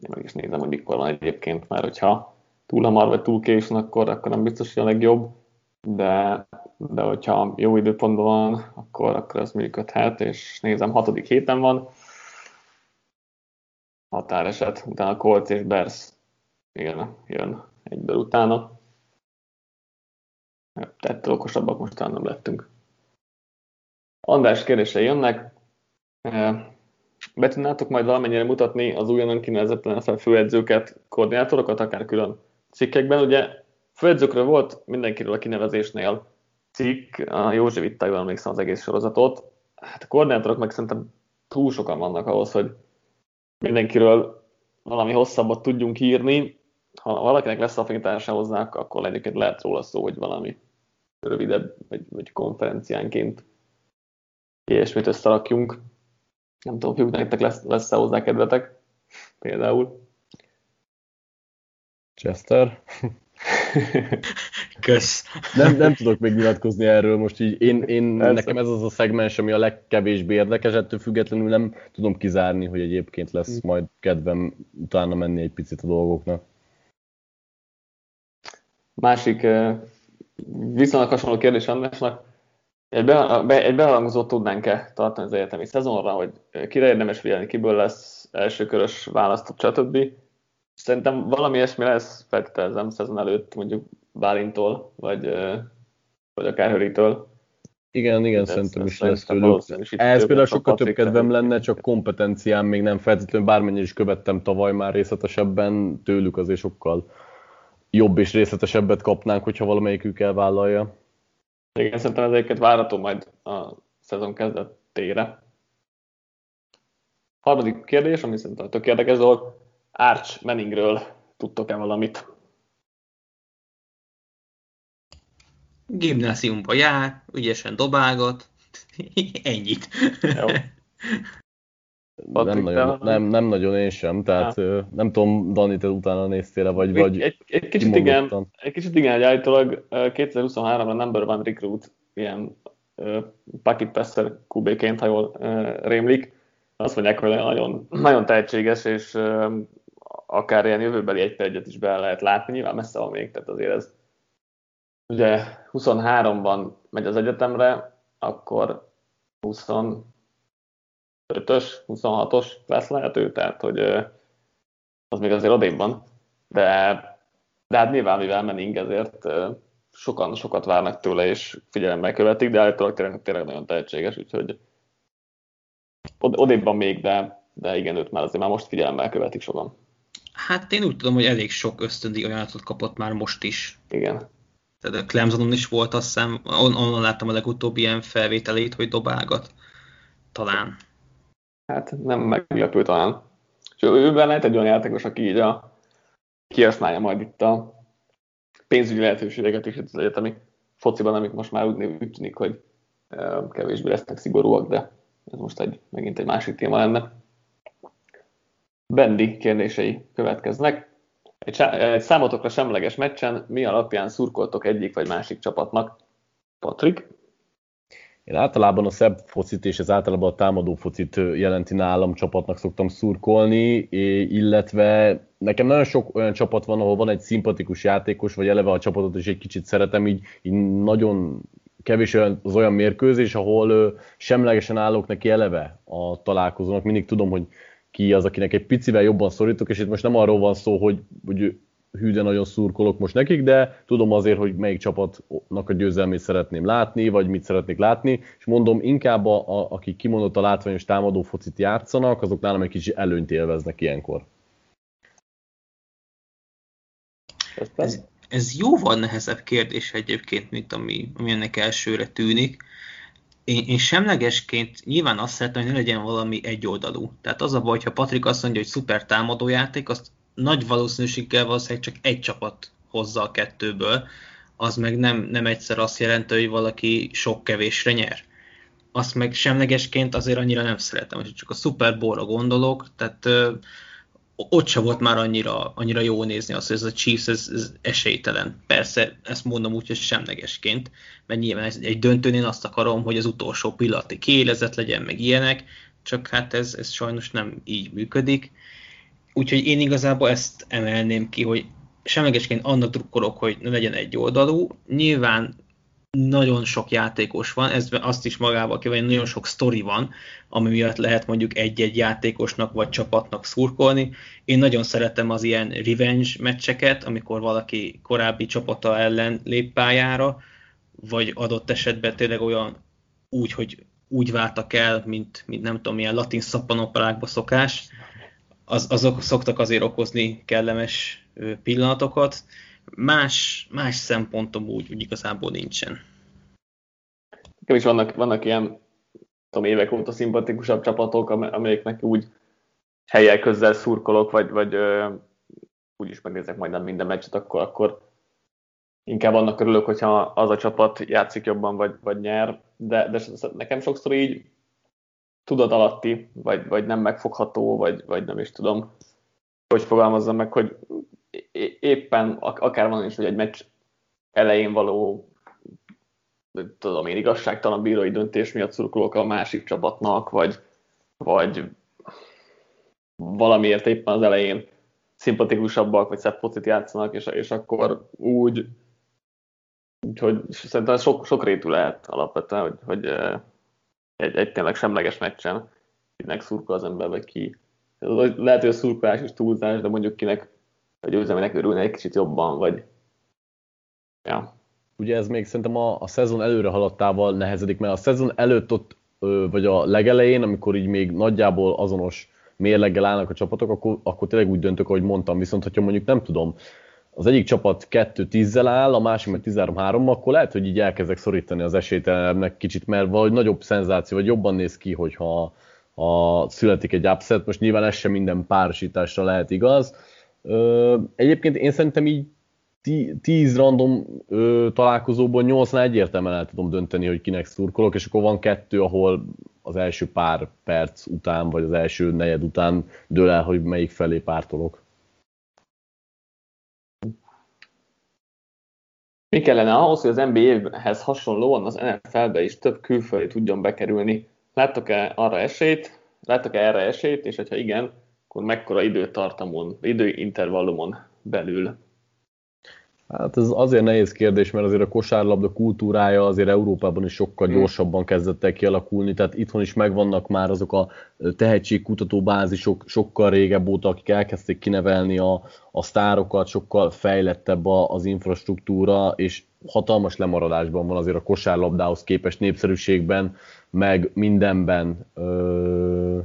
Én meg is nézem, hogy mikor van egyébként, mert hogyha túl hamar vagy túl későn, akkor, akkor nem biztos, hogy a legjobb, de, de hogyha jó időpontban van, akkor, akkor az működhet, és nézem, hatodik héten van, határeset, utána Colts és Bears igen, jön egyből utána. Ettől okosabbak most nem lettünk. András kérdései jönnek. Be tudnátok majd valamennyire mutatni az újonnan kinevezett NFL főedzőket, koordinátorokat, akár külön cikkekben. Ugye főedzőkről volt mindenkiről a kinevezésnél cikk, a Józsi vitta, jól emlékszem az egész sorozatot. Hát a koordinátorok meg szerintem túl sokan vannak ahhoz, hogy mindenkiről valami hosszabbat tudjunk írni. Ha valakinek lesz affinitása hozzá, akkor egyébként lehet róla szó, hogy valami rövidebb, vagy, vagy konferenciánként ilyesmit összerakjunk. Nem tudom, hogy nektek lesz, lesz-e hozzá kedvetek, például. Chester. Kösz. Nem, nem tudok még nyilatkozni erről most így. Én, én nekem ez az a szegmens, ami a legkevésbé érdekes, ettől függetlenül nem tudom kizárni, hogy egyébként lesz majd kedvem utána menni egy picit a dolgoknak. Másik viszonylag hasonló kérdés Andrásnak. Egy, be, egy beharangozót tudnánk-e tartani az egyetemi szezonra, hogy kire érdemes figyelni, kiből lesz elsőkörös választott, stb. Szerintem valami ilyesmi lesz, feltételezem szezon előtt, mondjuk Bálintól, vagy, vagy akár Höritől. Igen, igen, ez, szerintem ez, is lesz tőlük. Ez például sokkal több kedvem lenne, csak kompetenciám még nem feltétlenül, bármennyire is követtem tavaly már részletesebben, tőlük azért sokkal jobb és részletesebbet kapnánk, hogyha valamelyikük elvállalja. Igen, szerintem ezeket várható majd a szezon kezdetére. Harmadik kérdés, ami szerintem tök érdekes dolog, Arch Manningről tudtok-e valamit? Gimnáziumba jár, ügyesen dobálgat, ennyit. Jó. nem, nagyon, nem, nem nagyon én sem, tehát ja. nem tudom, Dani, te utána néztél vagy, egy, vagy egy, egy, kicsit igen, egy kicsit igen, hogy állítólag 2023-ra number one recruit, ilyen uh, pocket passer QB-ként, ha jól uh, rémlik. Azt mondják, hogy nagyon, nagyon tehetséges, és uh, akár ilyen jövőbeli egy egyet is be lehet látni, nyilván messze van még, tehát azért ez ugye 23-ban megy az egyetemre, akkor 25-ös, 26-os lesz lehető, tehát hogy az még azért odébb van, de, de hát nyilván mivel menning ezért sokan sokat várnak tőle, és figyelemmel követik, de állítólag tényleg, tényleg nagyon tehetséges, úgyhogy od- odébb van még, de, de igen, őt már azért már most figyelemmel követik sokan. Hát én úgy tudom, hogy elég sok ösztöndi ajánlatot kapott már most is. Igen. Tehát a Clemsonon is volt, azt hiszem, on- onnan láttam a legutóbbi ilyen felvételét, hogy dobálgat. Talán. Hát nem meglepő talán. És őben lehet egy olyan játékos, aki így a, kihasználja majd itt a pénzügyi lehetőségeket is az egyetemi fociban, amik most már úgy, úgy tűnik, hogy kevésbé lesznek szigorúak, de ez most egy, megint egy másik téma lenne. Bendi kérdései következnek. Egy, egy számotokra semleges meccsen mi alapján szurkoltok egyik vagy másik csapatnak? Patrik? Én általában a szebb focit és az általában a támadó focit jelenti nálam csapatnak szoktam szurkolni, illetve nekem nagyon sok olyan csapat van, ahol van egy szimpatikus játékos, vagy eleve a csapatot is egy kicsit szeretem, így, így nagyon kevés olyan, az olyan mérkőzés, ahol semlegesen állok neki eleve a találkozónak. Mindig tudom, hogy ki az, akinek egy picivel jobban szorítok, és itt most nem arról van szó, hogy, hogy hű, de nagyon szurkolok most nekik, de tudom azért, hogy melyik csapatnak a győzelmét szeretném látni, vagy mit szeretnék látni, és mondom, inkább a, a, akik kimondott a látványos támadó focit játszanak, azok nálam egy kicsi előnyt élveznek ilyenkor. Ez, ez jóval nehezebb kérdés egyébként, mint ami, ami ennek elsőre tűnik. Én, én semlegesként nyilván azt szeretném, hogy ne legyen valami egyoldalú. Tehát az a baj, ha Patrik azt mondja, hogy szuper támadó játék, azt nagy valószínűséggel valószínűleg csak egy csapat hozza a kettőből, az meg nem, nem egyszer azt jelenti, hogy valaki sok kevésre nyer. Azt meg semlegesként azért annyira nem szeretem, hogy csak a Super Bowl-ra gondolok, tehát ott se volt már annyira, annyira jó nézni azt, hogy ez a Chiefs ez, ez esélytelen. Persze, ezt mondom úgy, hogy semlegesként, mert nyilván ez egy döntőn én azt akarom, hogy az utolsó pillanati kiélezett legyen, meg ilyenek, csak hát ez, ez sajnos nem így működik. Úgyhogy én igazából ezt emelném ki, hogy semlegesként annak drukkolok, hogy ne legyen egy oldalú. Nyilván nagyon sok játékos van, ez azt is magával kell, hogy nagyon sok sztori van, ami miatt lehet mondjuk egy-egy játékosnak vagy csapatnak szurkolni. Én nagyon szeretem az ilyen revenge meccseket, amikor valaki korábbi csapata ellen lép pályára, vagy adott esetben tényleg olyan úgy, hogy úgy váltak el, mint, mint nem tudom, milyen latin szappanoperákba szokás, az, azok szoktak azért okozni kellemes pillanatokat. Más, más szempontom úgy, úgy igazából nincsen. Nekem is vannak, vannak ilyen tudom, évek óta szimpatikusabb csapatok, amelyeknek úgy helyek közel szurkolok, vagy, vagy ö, úgy is megnézek majdnem minden meccset, akkor, akkor inkább annak örülök, hogyha az a csapat játszik jobban, vagy, vagy nyer, de, de nekem sokszor így tudat alatti, vagy, vagy nem megfogható, vagy, vagy nem is tudom, hogy fogalmazzam meg, hogy éppen akár van is, hogy egy meccs elején való tudom én, igazságtalan bírói döntés miatt szurkolok a másik csapatnak, vagy, vagy valamiért éppen az elején szimpatikusabbak, vagy szebb focit játszanak, és, és akkor úgy, úgyhogy szerintem sok, sok rétű lehet alapvetően, hogy, hogy egy, egy tényleg semleges meccsen kinek szurkol az ember, vagy ki. Lehet, hogy a szurkolás is túlzás, de mondjuk kinek a győzelmének örülne egy kicsit jobban, vagy ja. Ugye ez még szerintem a, a szezon előre haladtával nehezedik, mert a szezon előtt ott, vagy a legelején, amikor így még nagyjából azonos mérleggel állnak a csapatok, akkor, akkor tényleg úgy döntök, ahogy mondtam. Viszont, hogyha mondjuk nem tudom, az egyik csapat 2-10-zel áll, a másik meg 13-3, akkor lehet, hogy így elkezdek szorítani az esélytelenek kicsit, mert valahogy nagyobb szenzáció, vagy jobban néz ki, hogyha a, születik egy upset. Most nyilván ez sem minden párosításra lehet igaz. Ö, egyébként én szerintem így 10 random ö, találkozóból 8 egyértelműen el tudom dönteni, hogy kinek szurkolok, és akkor van kettő, ahol az első pár perc után, vagy az első negyed után dől el, hogy melyik felé pártolok. Mi kellene ahhoz, hogy az NBA-hez hasonlóan az NFL-be is több külföldi tudjon bekerülni? Láttok-e arra esélyt? Láttok-e erre esélyt? És hogyha igen, akkor mekkora időtartamon, időintervallumon belül? Hát ez azért nehéz kérdés, mert azért a kosárlabda kultúrája azért Európában is sokkal hmm. gyorsabban kezdett el kialakulni, tehát itthon is megvannak már azok a tehetségkutató bázisok sokkal régebb óta, akik elkezdték kinevelni a, a sztárokat, sokkal fejlettebb az infrastruktúra, és hatalmas lemaradásban van azért a kosárlabdához képest népszerűségben, meg mindenben, ö,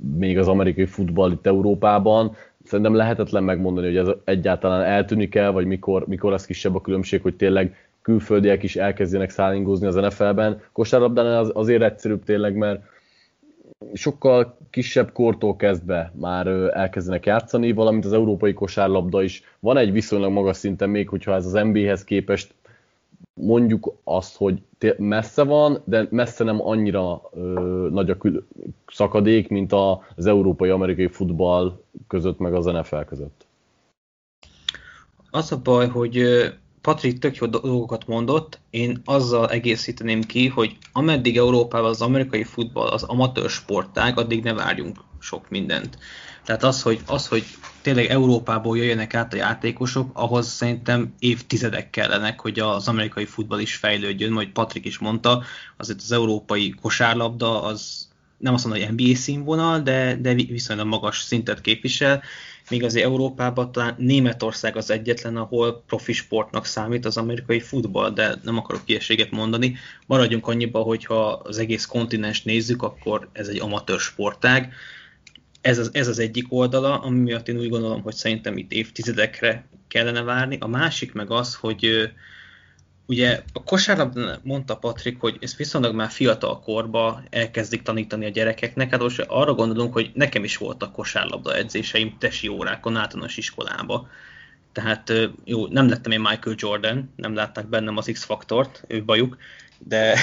még az amerikai futball itt Európában. Szerintem lehetetlen megmondani, hogy ez egyáltalán eltűnik el, vagy mikor, mikor lesz kisebb a különbség, hogy tényleg külföldiek is elkezdjenek szállingozni az NFL-ben. Kosárlabdán az, azért egyszerűbb tényleg, mert sokkal kisebb kortól kezdve már elkezdenek játszani, valamint az európai kosárlabda is van egy viszonylag magas szinten, még hogyha ez az NBA-hez képest mondjuk azt, hogy messze van, de messze nem annyira ö, nagy a kül- szakadék, mint az európai-amerikai futball között, meg az NFL között. Az a baj, hogy Patrik tök jó dolgokat mondott, én azzal egészíteném ki, hogy ameddig Európában az amerikai futball az amatőr sportág, addig ne várjunk sok mindent. Tehát az, hogy, az, hogy tényleg Európából jöjjenek át a játékosok, ahhoz szerintem évtizedek kellenek, hogy az amerikai futball is fejlődjön, majd Patrik is mondta, azért az európai kosárlabda az nem azt mondom, hogy NBA színvonal, de, de viszonylag magas szintet képvisel, míg azért Európában talán Németország az egyetlen, ahol profi sportnak számít az amerikai futball, de nem akarok ilyeséget mondani. Maradjunk annyiba, hogyha az egész kontinens nézzük, akkor ez egy amatőr sportág. Ez az, ez az egyik oldala, ami miatt én úgy gondolom, hogy szerintem itt évtizedekre kellene várni. A másik meg az, hogy ugye a kosárlabdán mondta Patrik, hogy ezt viszonylag már fiatal korba elkezdik tanítani a gyerekeknek, hát most arra gondolunk, hogy nekem is voltak kosárlabda edzéseim tesi órákon általános iskolába. Tehát jó, nem lettem én Michael Jordan, nem látták bennem az X-faktort, ő bajuk, de,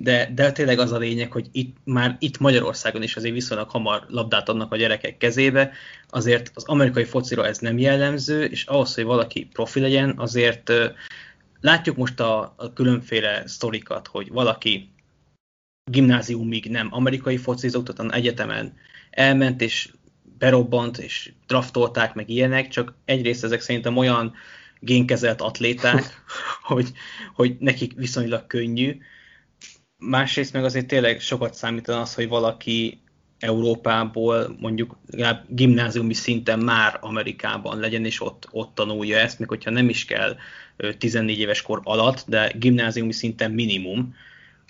de, de tényleg az a lényeg, hogy itt, már itt Magyarországon is azért viszonylag hamar labdát adnak a gyerekek kezébe, azért az amerikai focira ez nem jellemző, és ahhoz, hogy valaki profi legyen, azért látjuk most a, a különféle sztorikat, hogy valaki gimnáziumig nem amerikai focizott, utána egyetemen elment, és berobbant, és draftolták, meg ilyenek, csak egyrészt ezek szerintem olyan génkezelt atléták, hogy, hogy nekik viszonylag könnyű. Másrészt meg azért tényleg sokat számítan az, hogy valaki Európából mondjuk legalább gimnáziumi szinten már Amerikában legyen, és ott, ott tanulja ezt, még hogyha nem is kell 14 éves kor alatt, de gimnáziumi szinten minimum,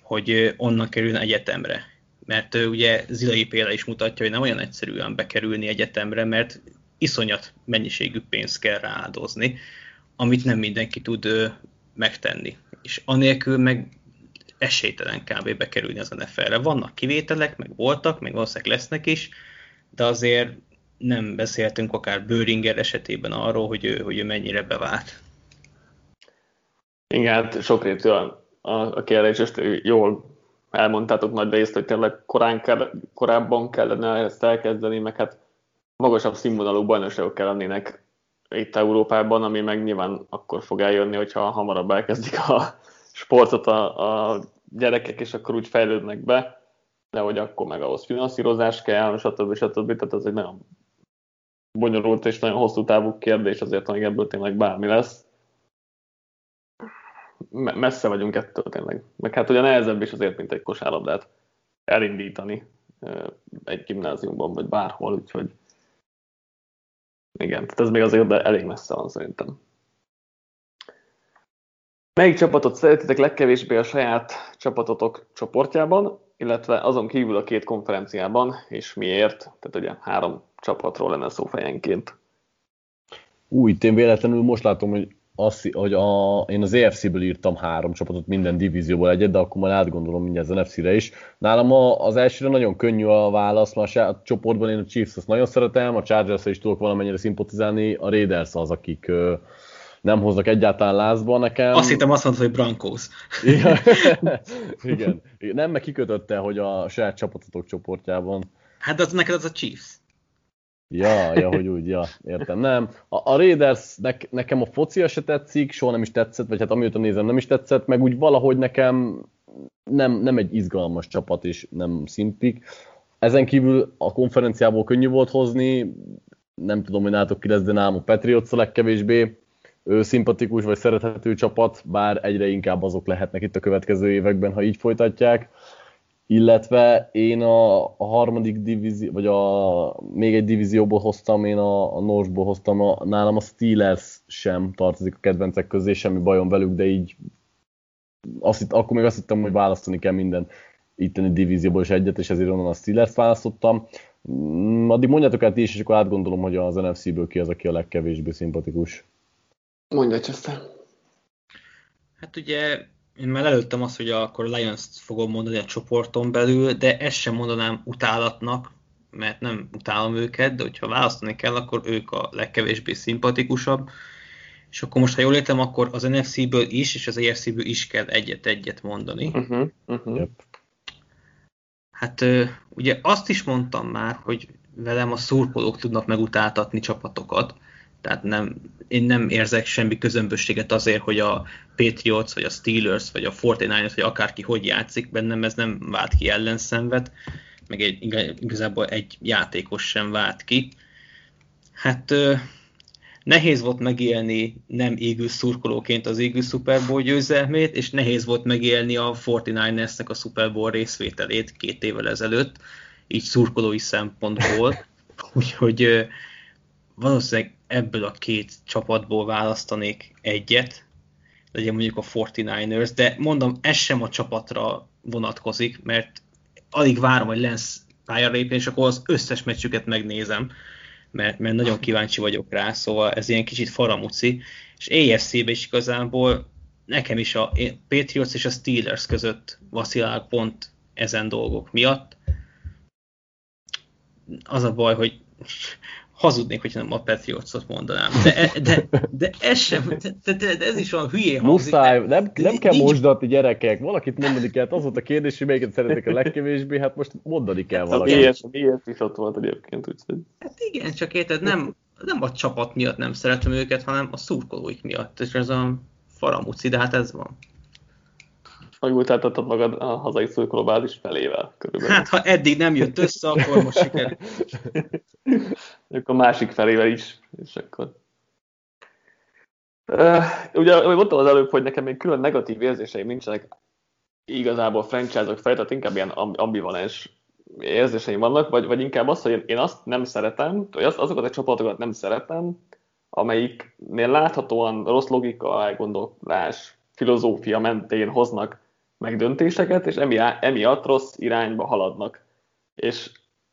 hogy onnan kerüljön egyetemre. Mert ugye Zilai példa is mutatja, hogy nem olyan egyszerűen bekerülni egyetemre, mert iszonyat mennyiségű pénzt kell rááldozni, amit nem mindenki tud megtenni. És anélkül meg esélytelen kb. bekerülni az NFL-re. Vannak kivételek, meg voltak, meg valószínűleg lesznek is, de azért nem beszéltünk akár Böringer esetében arról, hogy ő, hogy ő mennyire bevált. Igen, hát sokrétű a, a, a kérdés, és jól elmondtátok nagy részt, hogy tényleg korán kell, korábban kellene ezt elkezdeni, meg hát magasabb színvonalú bajnokságok kell lennének itt Európában, ami meg nyilván akkor fog eljönni, hogyha hamarabb elkezdik a sportot a, a gyerekek, és akkor úgy fejlődnek be, de hogy akkor meg ahhoz finanszírozás kell, stb. stb. Tehát ez egy nagyon bonyolult és nagyon hosszú távú kérdés, azért, hogy ebből tényleg bármi lesz messze vagyunk ettől tényleg. Meg hát ugye nehezebb is azért, mint egy kosárlabdát elindítani egy gimnáziumban, vagy bárhol, úgyhogy igen, tehát ez még azért de elég messze van szerintem. Melyik csapatot szeretitek legkevésbé a saját csapatotok csoportjában, illetve azon kívül a két konferenciában, és miért? Tehát ugye három csapatról lenne szó fejenként. Új, én véletlenül most látom, hogy azt, hogy a, én az EFC-ből írtam három csapatot, minden divízióból egyet, de akkor már átgondolom mindjárt az NFC-re is. Nálam a, az elsőre nagyon könnyű a válasz, mert a csoportban én a chiefs azt nagyon szeretem, a chargers is tudok valamennyire szimpatizálni, a Raiders az, akik nem hoznak egyáltalán lázba nekem. Azt hittem azt mondta, hogy Broncos. Igen. Igen. Nem, meg kikötötte, hogy a saját csapatotok csoportjában. Hát az neked az a Chiefs. Ja, ja, hogy úgy, ja, értem. Nem, a, a Raiders, ne, nekem a focia se tetszik, soha nem is tetszett, vagy hát amióta nézem, nem is tetszett, meg úgy valahogy nekem nem, nem egy izgalmas csapat, és nem szimpik. Ezen kívül a konferenciából könnyű volt hozni, nem tudom, hogy nálatok ki lesz, de nálam a Patriots a legkevésbé ő szimpatikus vagy szerethető csapat, bár egyre inkább azok lehetnek itt a következő években, ha így folytatják. illetve én a, a harmadik divízió, vagy a, még egy divízióból hoztam, én a, a Norsból hoztam, a, nálam a Steelers sem tartozik a kedvencek közé, semmi bajom velük, de így azt, akkor még azt hittem, hogy választani kell minden itteni divízióból is egyet, és ezért onnan a Steelers választottam. Mm, addig mondjátok el ti is, és akkor átgondolom, hogy az NFC-ből ki az, aki a legkevésbé szimpatikus. Mondja, Chester. Hát ugye én már előttem azt, hogy akkor a Lions-t fogom mondani a csoporton belül, de ezt sem mondanám utálatnak, mert nem utálom őket, de hogyha választani kell, akkor ők a legkevésbé szimpatikusabb. És akkor most, ha jól értem, akkor az NFC-ből is, és az AFC-ből is kell egyet-egyet mondani. Uh-huh, uh-huh. Yep. Hát ugye azt is mondtam már, hogy velem a szurkolók tudnak megutáltatni csapatokat, tehát nem, én nem érzek semmi közömbösséget azért, hogy a Patriots, vagy a Steelers, vagy a 49ers, vagy akárki hogy játszik, bennem ez nem vált ki ellenszenvet, meg egy, igazából egy játékos sem vált ki. Hát nehéz volt megélni nem égő szurkolóként az égő Super Bowl győzelmét, és nehéz volt megélni a 49ersnek a Super Bowl részvételét két évvel ezelőtt, így szurkolói szempontból. Úgyhogy valószínűleg ebből a két csapatból választanék egyet, legyen mondjuk a 49ers, de mondom, ez sem a csapatra vonatkozik, mert alig várom, hogy lesz pályára és akkor az összes meccsüket megnézem, mert, mert nagyon kíváncsi vagyok rá, szóval ez ilyen kicsit faramuci, és AFC-be is igazából nekem is a Patriots és a Steelers között vacilál pont ezen dolgok miatt. Az a baj, hogy hazudnék, hogyha nem a Patriotsot mondanám. De, e, de, de ez sem, de, de, de ez is olyan hülyé hangzik. Muszáj, nem, nem kell nincs... mosdatni gyerekek, valakit mondani kell. Az volt a kérdés, hogy melyiket szeretik a legkevésbé, hát most mondani kell valakit. Miért, miért is ott volt egyébként, úgyhogy. Hát igen, csak érted, nem, nem a csapat miatt nem szeretem őket, hanem a szurkolóik miatt, és ez a faramuci, de hát ez van megultáltattad magad a hazai szurkolóbázis felével körülbelül. Hát, ha eddig nem jött össze, akkor most siker. akkor a másik felével is, és akkor... Uh, ugye, ahogy mondtam az előbb, hogy nekem még külön negatív érzéseim nincsenek igazából franchise-ok felé, tehát inkább ilyen ambivalens érzéseim vannak, vagy, vagy inkább az, hogy én azt nem szeretem, vagy az, azokat a csapatokat nem szeretem, amelyiknél láthatóan rossz logika, elgondolás, filozófia mentén hoznak meg döntéseket, és emiatt rossz irányba haladnak. És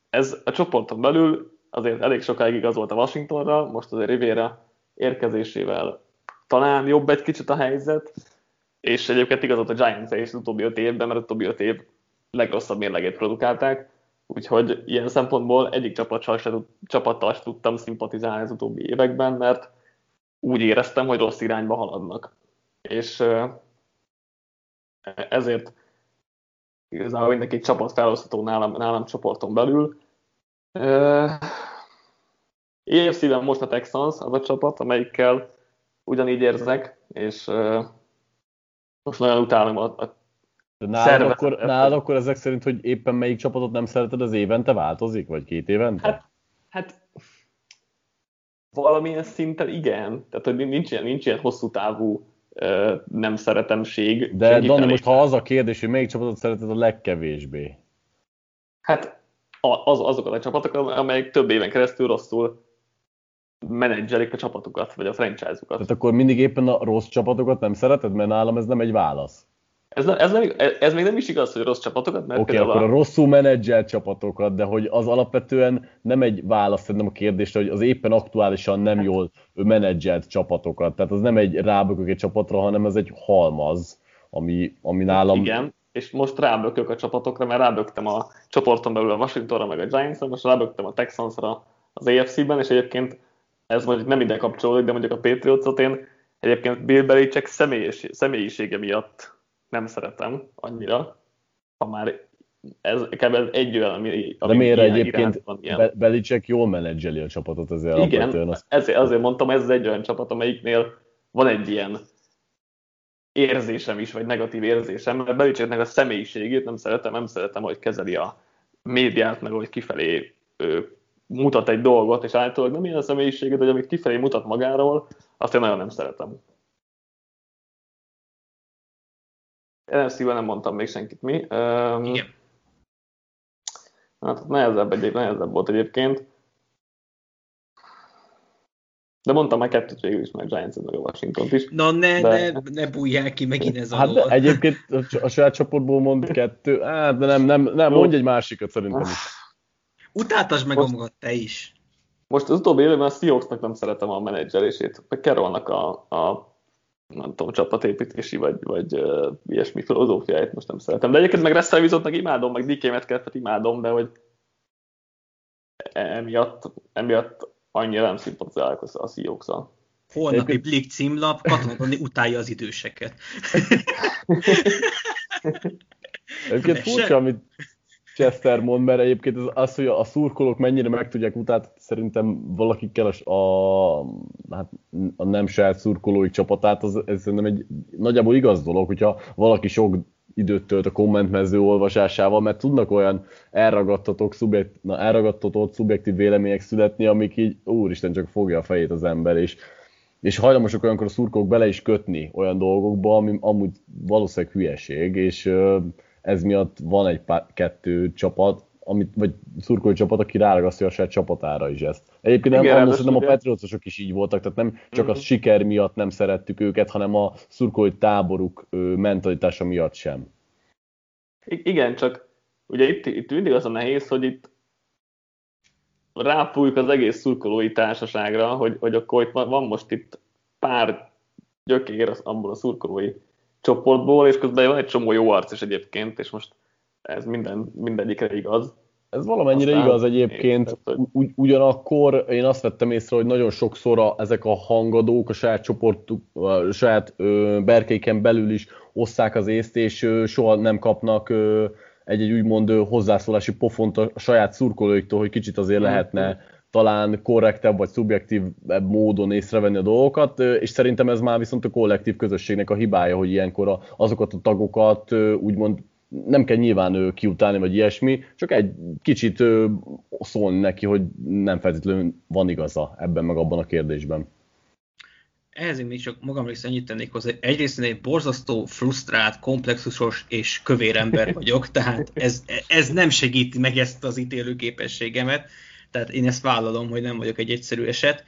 ez a csoporton belül azért elég sokáig igaz volt a Washingtonra, most azért Rivera érkezésével talán jobb egy kicsit a helyzet, és egyébként igazolt a giants is az utóbbi öt évben, mert az utóbbi öt év legrosszabb mérlegét produkálták, úgyhogy ilyen szempontból egyik csapattal se, csapattal se tudtam szimpatizálni az utóbbi években, mert úgy éreztem, hogy rossz irányba haladnak. És ezért igazából mindenki csapat felosztható nálam, nálam csoporton belül. Uh, EFC-ben most a Texans az a csapat, amelyikkel ugyanígy érzek, és uh, most nagyon utálom a, a nálad akkor, nálad akkor ezek szerint, hogy éppen melyik csapatot nem szereted, az évente változik, vagy két évente? Hát, hát valamilyen szinten igen. Tehát, hogy nincs ilyen, nincs ilyen hosszú távú nem szeretemség. De Dani, most ha az a kérdés, hogy melyik csapatot szereted a legkevésbé? Hát az, azokat a csapatok, amelyek több éven keresztül rosszul menedzselik a csapatukat, vagy a franchise-ukat. Tehát akkor mindig éppen a rossz csapatokat nem szereted, mert nálam ez nem egy válasz. Ez, nem, ez, nem, ez még nem is igaz, hogy rossz csapatokat, mert Oké, okay, akkor a... a rosszul menedzselt csapatokat, de hogy az alapvetően nem egy válasz szerintem a kérdésre, hogy az éppen aktuálisan nem hát. jól menedzselt csapatokat. Tehát az nem egy rábökök egy csapatra, hanem ez egy halmaz, ami, ami nálam... Igen, és most rábökök a csapatokra, mert ráböktem a csoporton belül a Washingtonra, meg a Giants-ra, most ráböktem a Texansra az AFC-ben, és egyébként ez mondjuk nem ide kapcsolódik, de mondjuk a Patriots-ot én egyébként Bill Belichick személyisége miatt nem szeretem annyira, ha már ez kb. egy olyan, ami, ami De miért egyébként Be- Belicek jól menedzseli a csapatot azért Igen, azt... ezért, azért mondtam, ez egy olyan csapat, amelyiknél van egy ilyen érzésem is, vagy negatív érzésem, mert Belicseknek a személyiségét nem szeretem, nem szeretem, hogy kezeli a médiát, meg hogy kifelé ő, mutat egy dolgot, és általában nem ilyen a személyiséget, hogy amit kifelé mutat magáról, azt én nagyon nem szeretem. NFC-ben nem mondtam még senkit mi. Um, Igen. Hát nehezebb, egy, nehezebb volt egyébként. De mondtam már kettőt végül is, meg giants meg a washington is. Na ne, de... ne, ne bújjál ki megint ez a Hát de egyébként a saját csapatból mond kettő, hát de nem, nem, nem mondj egy másikat szerintem is. Utáltasd meg most, te is. Most az utóbbi évben a Seahawksnak nem szeretem a menedzselését, meg Carrollnak a, a nem tudom, csapatépítési vagy, vagy uh, ilyesmi filozófiáit most nem szeretem. De egyébként meg meg imádom, meg DK Metcalfet imádom, de hogy e- emiatt, emiatt annyira nem szimpatizálok a seahawks -al. Holnapi Blik címlap, Katonatoni utálja az időseket. Egyébként furcsa, amit Chester mond, mert egyébként az, az, hogy a szurkolók mennyire meg tudják utálni, szerintem valakikkel a, a, hát a nem saját szurkolói csapatát, az, ez szerintem egy nagyjából igaz dolog, hogyha valaki sok időt tölt a kommentmező olvasásával, mert tudnak olyan elragadtatók, szubjekt, na, elragadtatott, szubjektív vélemények születni, amik így, úristen, csak fogja a fejét az ember, és, és hajlamosak olyankor a szurkolók bele is kötni olyan dolgokba, ami amúgy valószínűleg hülyeség, és ez miatt van egy pár, kettő csapat, amit, vagy szurkoló csapat, aki ráragasztja a saját csapatára is ezt. Egyébként nem, Igen, szerintem a Patriotsosok is így voltak, tehát nem csak a mhm. siker miatt nem szerettük őket, hanem a szurkolói táboruk mentalitása miatt sem. Igen, csak ugye itt, itt mindig az a nehéz, hogy itt rápújjuk az egész szurkolói társaságra, hogy, hogy akkor itt van most itt pár gyökér abból a szurkolói csoportból, és közben van egy csomó jó arc is egyébként, és most ez minden, mindegyikre igaz. Ez valamennyire Aztán igaz egyébként, Ugy, ugyanakkor én azt vettem észre, hogy nagyon sokszor a, ezek a hangadók a saját csoportuk, a saját ö, berkeiken belül is osszák az észt, és ö, soha nem kapnak ö, egy-egy úgymond ö, hozzászólási pofont a saját szurkolóiktól, hogy kicsit azért lehetne talán korrektebb vagy szubjektívebb módon észrevenni a dolgokat, és szerintem ez már viszont a kollektív közösségnek a hibája, hogy ilyenkor azokat a tagokat úgymond nem kell nyilván kiutálni, vagy ilyesmi, csak egy kicsit szólni neki, hogy nem feltétlenül van igaza ebben meg abban a kérdésben. Ehhez én még csak magamra is ennyit tennék hozzá. Egyrészt én egy borzasztó, frusztrált, komplexusos és kövér ember vagyok, tehát ez, ez nem segíti meg ezt az ítélő képességemet, tehát én ezt vállalom, hogy nem vagyok egy egyszerű eset.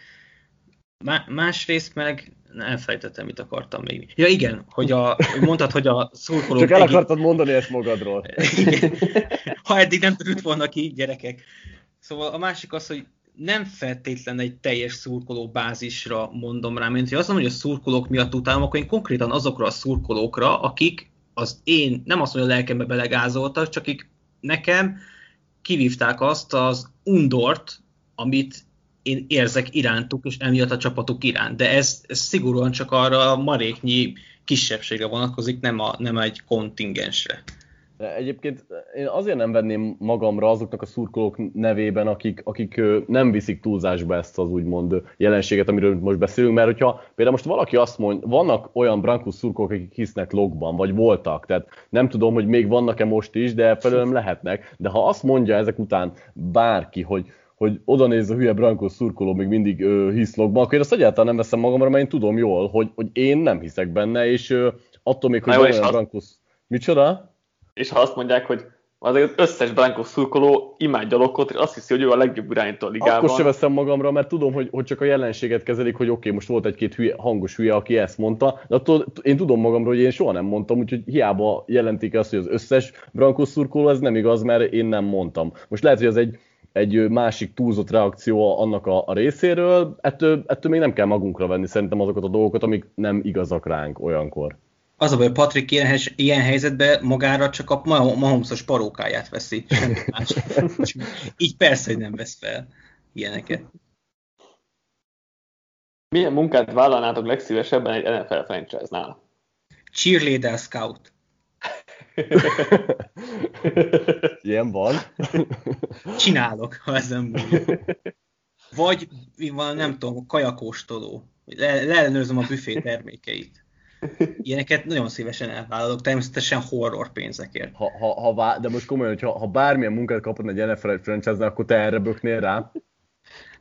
Másrészt meg elfelejtettem, mit akartam még. Ja igen, hogy a, mondtad, hogy a szurkolók... Csak el akartad mondani ezt magadról. igen. Ha eddig nem tudott volna ki, gyerekek. Szóval a másik az, hogy nem feltétlen egy teljes szurkoló bázisra mondom rá, mint hogy azt mondom, hogy a szurkolók miatt utálom, akkor én konkrétan azokra a szurkolókra, akik az én, nem azt hogy a lelkembe belegázoltak, csak akik nekem kivívták azt az undort, amit én érzek irántuk, és emiatt a csapatuk iránt. De ez, ez szigorúan csak arra a maréknyi kisebbségre vonatkozik, nem, a, nem egy kontingensre. De egyébként én azért nem venném magamra azoknak a szurkolók nevében, akik, akik nem viszik túlzásba ezt az úgymond jelenséget, amiről most beszélünk, mert hogyha például most valaki azt mondja, vannak olyan Brankus szurkolók, akik hisznek logban, vagy voltak, tehát nem tudom, hogy még vannak-e most is, de felőlem lehetnek, de ha azt mondja ezek után bárki, hogy hogy oda néz a hülye Brankos szurkoló még mindig ö, hisz logba, akkor én azt egyáltalán nem veszem magamra, mert én tudom jól, hogy, hogy én nem hiszek benne, és ö, attól még, hogy van olyan Brankos... Micsoda? És ha azt mondják, hogy az összes Brankos szurkoló imádja Lokot, és azt hiszi, hogy ő a legjobb irányító a ligában. Akkor se veszem magamra, mert tudom, hogy, hogy csak a jelenséget kezelik, hogy oké, okay, most volt egy-két hülye, hangos hülye, aki ezt mondta, de attól én tudom magamról, hogy én soha nem mondtam, úgyhogy hiába jelentik azt, hogy az összes Brankos szurkoló, ez nem igaz, mert én nem mondtam. Most lehet, hogy ez egy egy másik túlzott reakció annak a, a részéről, ettől, ettől még nem kell magunkra venni szerintem azokat a dolgokat, amik nem igazak ránk olyankor. Az a baj, Patrik ilyen, ilyen helyzetben magára csak a Mahomszos parókáját veszi. Így persze, hogy nem vesz fel ilyeneket. Milyen munkát vállalnátok legszívesebben egy NFL franchise-nál? Cheerleader scout. Ilyen van. Csinálok, ha ezen múlik. Vagy van, nem tudom, kajakóstoló. Le, leellenőrzöm a büfé termékeit. Ilyeneket nagyon szívesen elvállalok, természetesen horror pénzekért. Ha, ha, ha vá- de most komolyan, hogyha ha bármilyen munkát kapod egy NFL franchise akkor te erre böknél rá?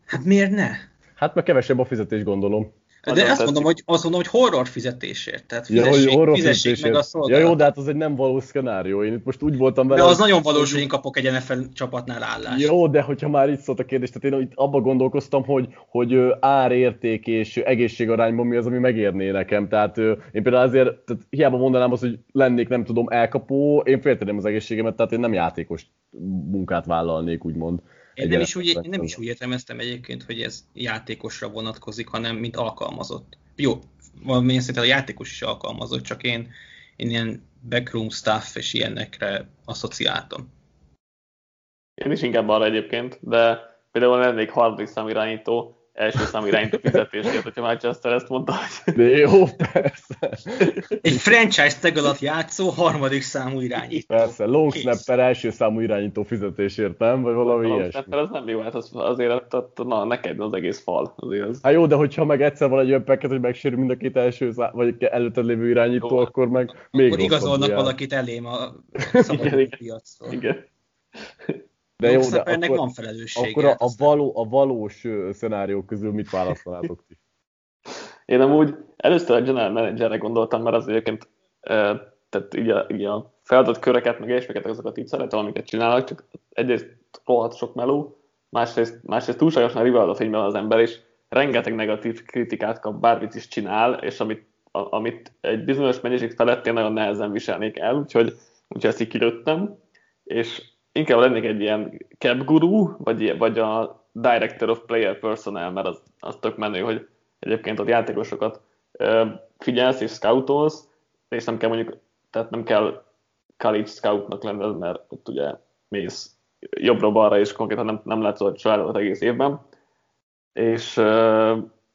Hát miért ne? Hát mert kevesebb a fizetés, gondolom. De azt mondom, hogy, azt mondom, hogy horror fizetésért. Tehát fizessék, ja, hogy horror fizessék meg a szolgálat. Ja jó, de hát az egy nem valós szkenárió. Én itt most úgy voltam vele. De az nagyon valós, hogy én kapok egy NFL csapatnál állást. Jó, de hogyha már itt szólt a kérdés, tehát én itt abba gondolkoztam, hogy, hogy árérték és egészségarányban mi az, ami megérné nekem. Tehát én például azért, tehát hiába mondanám azt, hogy lennék, nem tudom, elkapó, én félteném az egészségemet, tehát én nem játékos munkát vállalnék, úgymond. Én nem is, úgy, nem is úgy értelmeztem egyébként, hogy ez játékosra vonatkozik, hanem mint alkalmazott. Jó, valamilyen szerintem a játékos is alkalmazott, csak én, én ilyen backroom stuff és ilyenekre asszociáltam. Én is inkább arra egyébként, de például lennék harmadik irányító, első számú irányító fizetésért, hogyha Manchester ezt mondta, hogy... De jó, persze. Egy franchise tag alatt játszó harmadik számú irányító. Persze, long snapper első számú irányító fizetésért, nem? Vagy valami long ilyesmi. Snapper az nem jó, hát az, azért na, neked az egész fal. Azért az. Hát jó, de hogyha meg egyszer van egy olyan peket, hogy megsérül mind a két első szám, vagy előtted lévő irányító, jó. akkor meg még Akkor igazolnak valakit elém a szabad piacról. Igen. De jó, de akkor, van felelőssége. Akkor a, a, való, a valós szenáriók közül mit választanátok ti? Én amúgy először a general managerre gondoltam, mert az egyébként tehát így a, így a feladat köröket, meg egyeseket, azokat így szeretem, amiket csinálnak, csak egyrészt rohadt sok meló, másrészt, másrészt túlságosan rivalda fényben az ember, és rengeteg negatív kritikát kap, bármit is csinál, és amit, a, amit egy bizonyos mennyiség felett én nagyon nehezen viselnék el, úgyhogy, úgyhogy ezt így kilőttem, és inkább lennék egy ilyen cap guru, vagy, vagy a director of player personnel, mert az, az tök menő, hogy egyébként ott játékosokat figyelsz és scoutolsz, és nem kell mondjuk, tehát nem kell college scoutnak lenned, mert ott ugye mész jobbra-balra, és konkrétan nem, nem látszol a családot egész évben, és,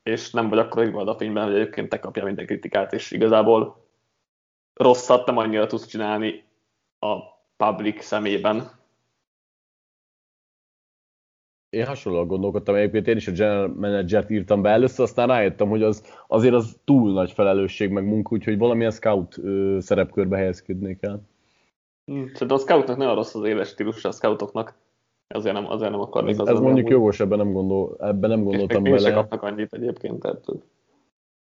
és nem vagy akkor a fényben, hogy egyébként te kapja minden kritikát, és igazából rosszat nem annyira tudsz csinálni a public szemében, én hasonlóan gondolkodtam, egyébként én is a general manager írtam be először, aztán rájöttem, hogy az, azért az túl nagy felelősség meg munka, úgyhogy valamilyen scout ö, szerepkörbe helyezkednék el. Hmm, szerintem a scoutnak nagyon rossz az éles stílus, a scoutoknak azért nem, azért nem akarnék. Ez, ez mondjuk jogos, ebben nem, gondol, ebben nem gondoltam és bele. És kapnak annyit egyébként, tehát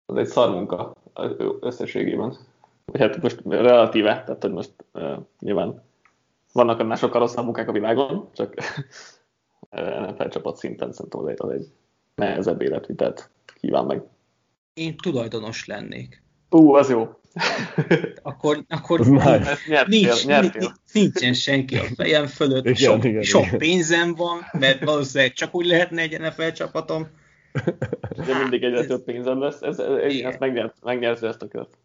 ez egy szar munka összességében. Vagy hát most relatíve, tehát hogy most uh, nyilván vannak annál sokkal rosszabb munkák a világon, csak NFL csapat szinten szerintem az egy, az egy nehezebb életvitelt kíván meg. Én tulajdonos lennék. Ú, az jó. akkor, akkor nyertél, nincs, nyertél. nincsen senki a fejem fölött, igen, sok, igen, sok igen. pénzem van, mert valószínűleg csak úgy lehetne egy NFL csapatom. De mindig egyre több pénzem lesz, ez, ez, ez megnyert, megnyerzi ezt a kört.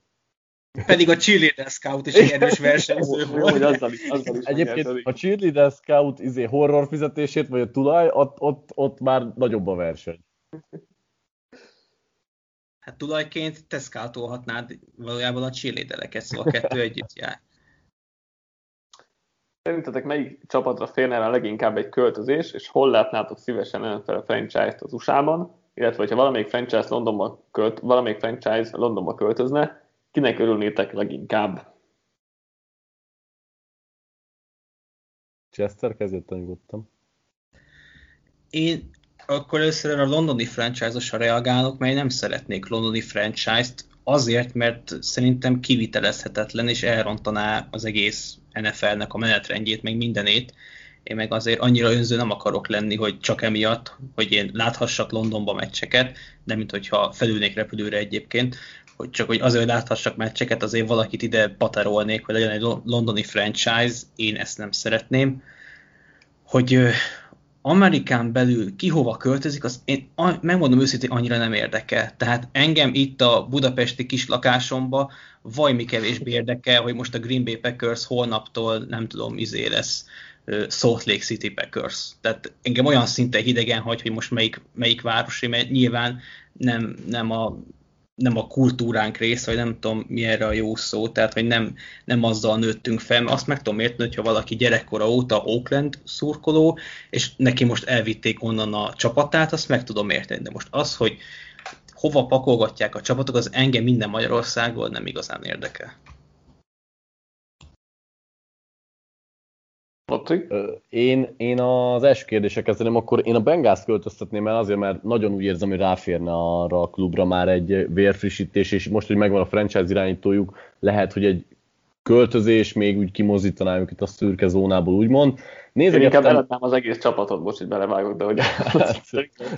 Pedig a cheerleader scout is egy erős versenyző volt. Jó, azzal is, azzal is Egyébként a cheerleader scout izé horror fizetését, vagy a tulaj, ott, ott, ott már nagyobb a verseny. Hát tulajként te scoutolhatnád valójában a cheerleadereket, szóval a kettő együtt jár. Szerintetek melyik csapatra férne a leginkább egy költözés, és hol látnátok szívesen fel a franchise-t az USA-ban, illetve ha valamelyik franchise Londonba, költ, valamelyik franchise Londonba költözne, Kinek örülnétek leginkább? Chester kezdett nyugodtam. Én akkor először a londoni franchise-osra reagálok, mert nem szeretnék londoni franchise-t, azért, mert szerintem kivitelezhetetlen, és elrontaná az egész NFL-nek a menetrendjét, meg mindenét. Én meg azért annyira önző nem akarok lenni, hogy csak emiatt, hogy én láthassak Londonba meccseket, de mint hogyha felülnék repülőre egyébként, hogy csak hogy azért, hogy láthassak meccseket, azért valakit ide paterolnék, hogy legyen egy londoni franchise, én ezt nem szeretném. Hogy Amerikán belül ki hova költözik, az én megmondom őszintén, annyira nem érdekel. Tehát engem itt a budapesti kis lakásomba vajmi kevésbé érdekel, hogy most a Green Bay Packers holnaptól nem tudom, izé lesz Salt Lake City Packers. Tehát engem olyan szinten hidegen hagy, hogy most melyik, melyik városi, mert nyilván nem, nem a nem a kultúránk része, vagy nem tudom mi erre a jó szó, tehát hogy nem, nem azzal nőttünk fel, azt meg tudom érteni, hogyha valaki gyerekkora óta Oakland szurkoló, és neki most elvitték onnan a csapatát, azt meg tudom érteni, de most az, hogy hova pakolgatják a csapatok, az engem minden Magyarországból nem igazán érdekel. Patrik? Én, én az első kérdések kezdeném, akkor én a Bengals költöztetném el azért, mert nagyon úgy érzem, hogy ráférne arra a klubra már egy vérfrissítés, és most, hogy megvan a franchise irányítójuk, lehet, hogy egy költözés még úgy kimozdítaná őket a szürke zónából, úgymond. Nézegettem... Én inkább eladnám az egész csapatot, most, hogy belevágok, de hogy... Hát,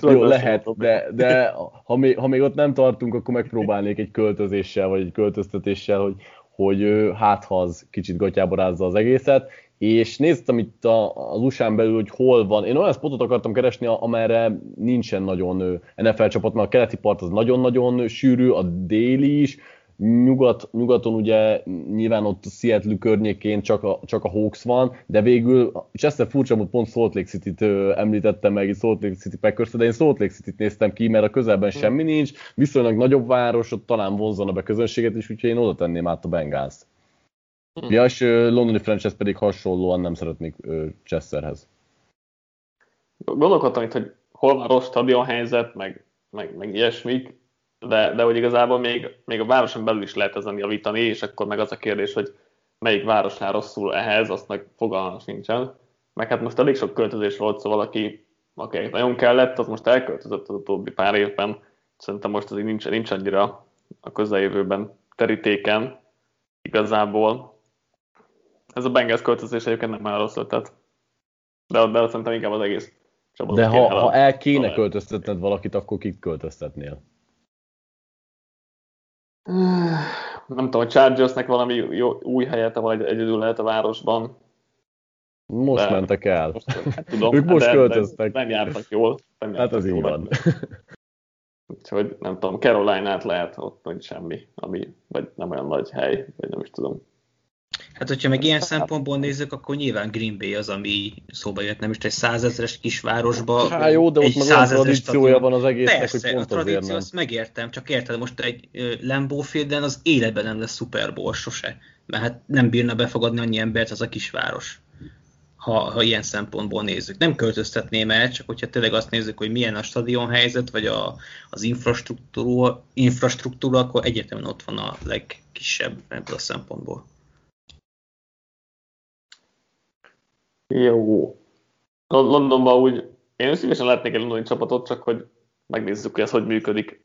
jó, lehet, de, de ha, még, ha még ott nem tartunk, akkor megpróbálnék egy költözéssel, vagy egy költöztetéssel, hogy, hogy hát ha az kicsit gatyába rázza az egészet, és néztem itt a, az usa belül, hogy hol van. Én olyan spotot akartam keresni, amerre nincsen nagyon NFL csapat, mert a keleti part az nagyon-nagyon sűrű, a déli is, Nyugat, nyugaton ugye nyilván ott Seattle környékén csak a, csak a Hawks van, de végül, és ezt furcsa hogy pont Salt Lake City-t említettem meg, Salt Lake City packers de én Salt Lake City-t néztem ki, mert a közelben semmi nincs, viszonylag nagyobb város, ott talán vonzana be közönséget is, úgyhogy én oda tenném át a Bengals. Hmm. Ja, és londoni franchise pedig hasonlóan nem szeretnék Chesterhez. Gondolkodtam itt, hogy hol van rossz stadion helyzet, meg, meg, meg ilyesmik, de, de hogy igazából még, még a városon belül is lehet ezen javítani, és akkor meg az a kérdés, hogy melyik városnál rosszul ehhez, azt meg fogalmam nincsen. Meg hát most elég sok költözés volt, szóval aki, aki nagyon kellett, az most elköltözött az utóbbi pár évben. Szerintem most azért nincs, nincs annyira a közeljövőben terítéken igazából. Ez a Bengals költözés egyébként nem már rossz ötlet. De, de szerintem inkább az egész csapatot De ha, ha el kéne költöztetned valakit, akkor kit költöztetnél? Nem tudom, a Chargersnek valami jó, új helyete van, egy, egyedül lehet a városban. Most de, mentek el. Most, hát tudom, ők most de, költöztek. De nem jártak jól. Nem jártak hát az így van. Úgyhogy nem tudom, Caroline-át lehet ott, hogy semmi, ami, vagy nem olyan nagy hely, vagy nem is tudom. Hát, hogyha meg ilyen szempontból nézzük, akkor nyilván Green Bay az, ami szóba jött, nem is egy százezeres kisvárosba. Hát jó, de ott meg olyan tradíciója van az egésznek, Persze, hogy pont a tradíció, nem. azt megértem, csak érted, most egy Lambeau Fielden az életben nem lesz Super Bowl sose, mert hát nem bírna befogadni annyi embert az a kisváros. Ha, ha ilyen szempontból nézzük. Nem költöztetném el, csak hogyha tényleg azt nézzük, hogy milyen a stadion helyzet, vagy a, az infrastruktúra, infrastruktúra, akkor egyetemen ott van a legkisebb ebből a szempontból. Jó. Londonban úgy, én szívesen lehetnék egy londoni csapatot, csak hogy megnézzük, hogy ez hogy működik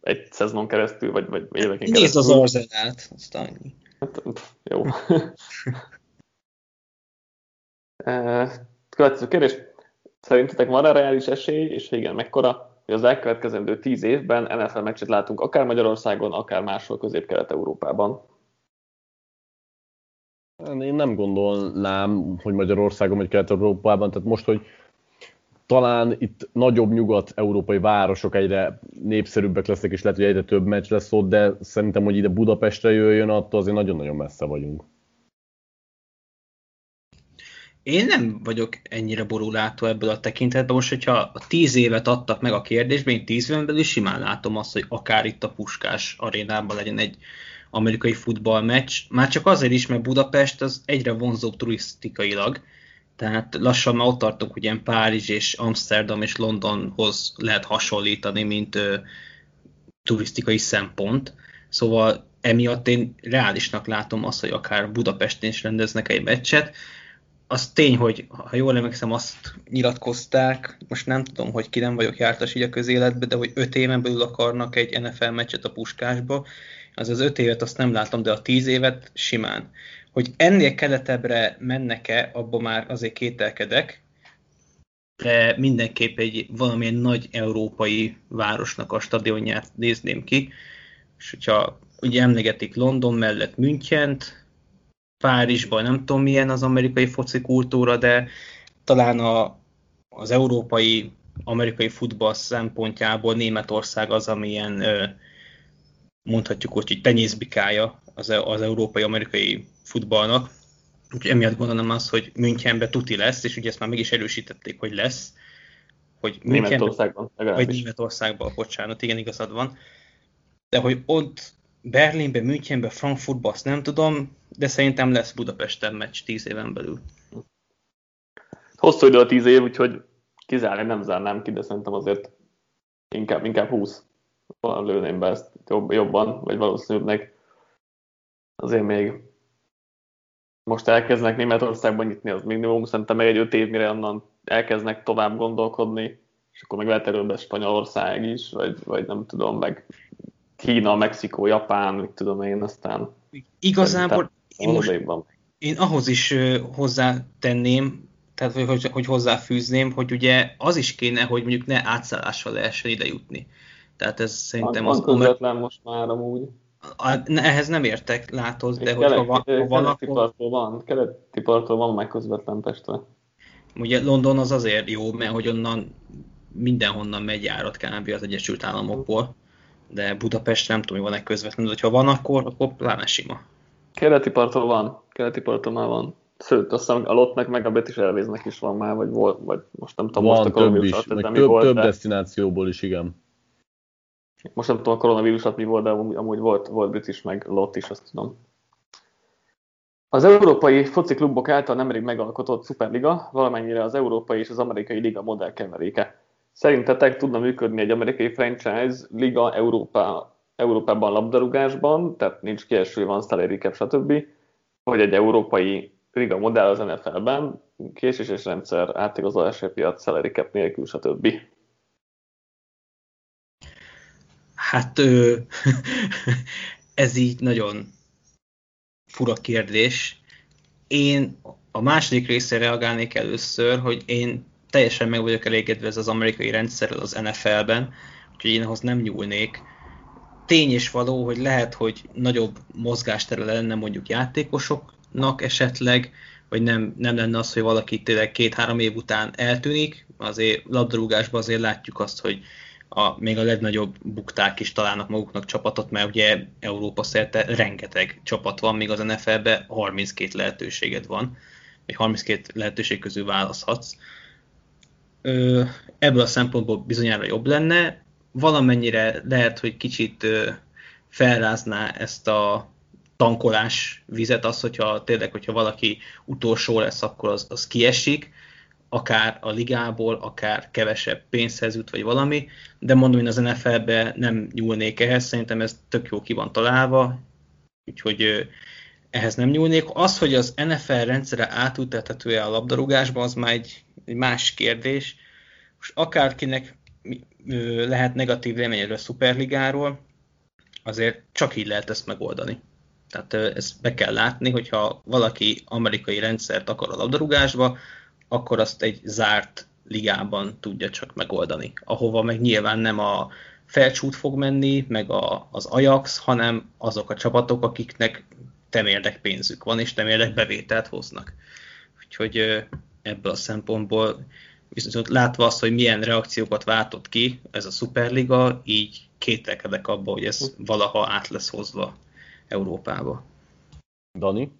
egy szezonon keresztül, vagy, vagy éveken keresztül. Nézd az arzenát, azt annyi. Hát, jó. Következő kérdés. Szerintetek van-e reális esély, és igen, mekkora, hogy az elkövetkezendő tíz évben NFL meccset látunk akár Magyarországon, akár máshol Közép-Kelet-Európában? Én nem gondolnám, hogy Magyarországon vagy Kelet-Európában, tehát most, hogy talán itt nagyobb nyugat-európai városok egyre népszerűbbek lesznek, és lehet, hogy egyre több meccs lesz ott, de szerintem, hogy ide Budapestre jöjjön, attól azért nagyon-nagyon messze vagyunk. Én nem vagyok ennyire borulátó ebből a tekintetben. Most, hogyha tíz évet adtak meg a kérdésben, én tíz éven belül simán látom azt, hogy akár itt a Puskás arénában legyen egy amerikai futballmeccs, már csak azért is, mert Budapest az egyre vonzóbb turisztikailag, tehát lassan már ott tartunk, hogy ilyen Párizs és Amsterdam és Londonhoz lehet hasonlítani, mint ö, turisztikai szempont. Szóval emiatt én reálisnak látom azt, hogy akár Budapesten is rendeznek egy meccset. Az tény, hogy ha jól emlékszem, azt nyilatkozták, most nem tudom, hogy ki nem vagyok jártas így a közéletbe, de hogy öt éven belül akarnak egy NFL meccset a Puskásba, az az öt évet azt nem látom, de a tíz évet simán. Hogy ennél keletebbre mennek-e, abban már azért kételkedek, de mindenképp egy valamilyen nagy európai városnak a stadionját nézném ki, és hogyha ugye emlegetik London mellett Münchent, Párizsban nem tudom milyen az amerikai foci kultúra, de talán a, az európai amerikai futball szempontjából Németország az, amilyen ö, mondhatjuk úgy, hogy tenyészbikája az, e- az európai-amerikai futballnak. Úgyhogy emiatt gondolom azt, hogy Münchenben tuti lesz, és ugye ezt már mégis erősítették, hogy lesz. Hogy Németországban. Vagy Németországban, bocsánat, igen, igazad van. De hogy ott Berlinben, Münchenben, Frankfurtban azt nem tudom, de szerintem lesz Budapesten meccs tíz éven belül. Hosszú idő a tíz év, úgyhogy kizárni nem zárnám ki, de szerintem azért inkább, inkább 20 lőném be ezt jobb, jobban, vagy valószínűbbnek. Azért még most elkezdenek Németországban nyitni, az minimum, szerintem meg egy öt év, mire onnan elkezdenek tovább gondolkodni, és akkor meg lehet erről be Spanyolország is, vagy, vagy nem tudom, meg Kína, Mexikó, Japán, mit tudom én, aztán... Igazából én, most, én ahhoz is hozzátenném, tehát hogy, hogy, hogy hozzáfűzném, hogy ugye az is kéne, hogy mondjuk ne átszállással lehessen ide jutni. Tehát ez szerintem az... Van közvetlen most már amúgy. A, ehhez nem értek, látod, de hogy ha van, ha van akkor... van, keleti parttól van meg közvetlen Pestre. Ugye London az azért jó, mert hogy onnan mindenhonnan megy járat kb. az Egyesült Államokból, de Budapest nem tudom, hogy van-e közvetlenül, de ha van, akkor, akkor pláne sima. Keleti parton van, keleti parton már van. Sőt, azt hiszem a Lotnek meg a Betis Elvéznek is van már, vagy, volt, vagy most nem tudom, van, most a több is, meg több, volt, több de... destinációból is, igen. Most nem tudom a koronavírusat mi volt, de amúgy volt, volt British meg Lot is, azt tudom. Az európai foci klubok által nemrég megalkotott Superliga valamennyire az európai és az amerikai liga modell keveréke. Szerintetek tudna működni egy amerikai franchise liga Európa, Európában labdarúgásban, tehát nincs kieső, van salary cap, stb., vagy egy európai liga modell az NFL-ben, késéses rendszer, átigazolási piac, salary cap nélkül, stb. Hát ez így nagyon fura kérdés. Én a második részre reagálnék először, hogy én teljesen meg vagyok elégedve ez az amerikai rendszerrel az NFL-ben, úgyhogy én ahhoz nem nyúlnék. Tény és való, hogy lehet, hogy nagyobb mozgástere lenne mondjuk játékosoknak esetleg, vagy nem, nem lenne az, hogy valaki tényleg két-három év után eltűnik, azért labdarúgásban azért látjuk azt, hogy a, még a legnagyobb bukták is találnak maguknak csapatot, mert ugye Európa szerte rengeteg csapat van, még az NFL-be 32 lehetőséged van, vagy 32 lehetőség közül választhatsz. Ebből a szempontból bizonyára jobb lenne, valamennyire lehet, hogy kicsit felrázná ezt a tankolás vizet, az, hogyha tényleg, hogyha valaki utolsó lesz, akkor az, az kiesik, akár a ligából, akár kevesebb pénzhez jut, vagy valami, de mondom, én az NFL-be nem nyúlnék ehhez, szerintem ez tök jó ki van találva, úgyhogy ehhez nem nyúlnék. Az, hogy az NFL rendszere átültethető-e a labdarúgásba, az már egy, egy más kérdés. Most akárkinek lehet negatív véleményedről a szuperligáról, azért csak így lehet ezt megoldani. Tehát ezt be kell látni, hogyha valaki amerikai rendszert akar a labdarúgásba, akkor azt egy zárt ligában tudja csak megoldani, ahova meg nyilván nem a felcsút fog menni, meg a, az Ajax, hanem azok a csapatok, akiknek temérdek pénzük van, és temérdek bevételt hoznak. Úgyhogy ebből a szempontból viszont látva azt, hogy milyen reakciókat váltott ki ez a Superliga, így kételkedek abba, hogy ez valaha át lesz hozva Európába. Dani?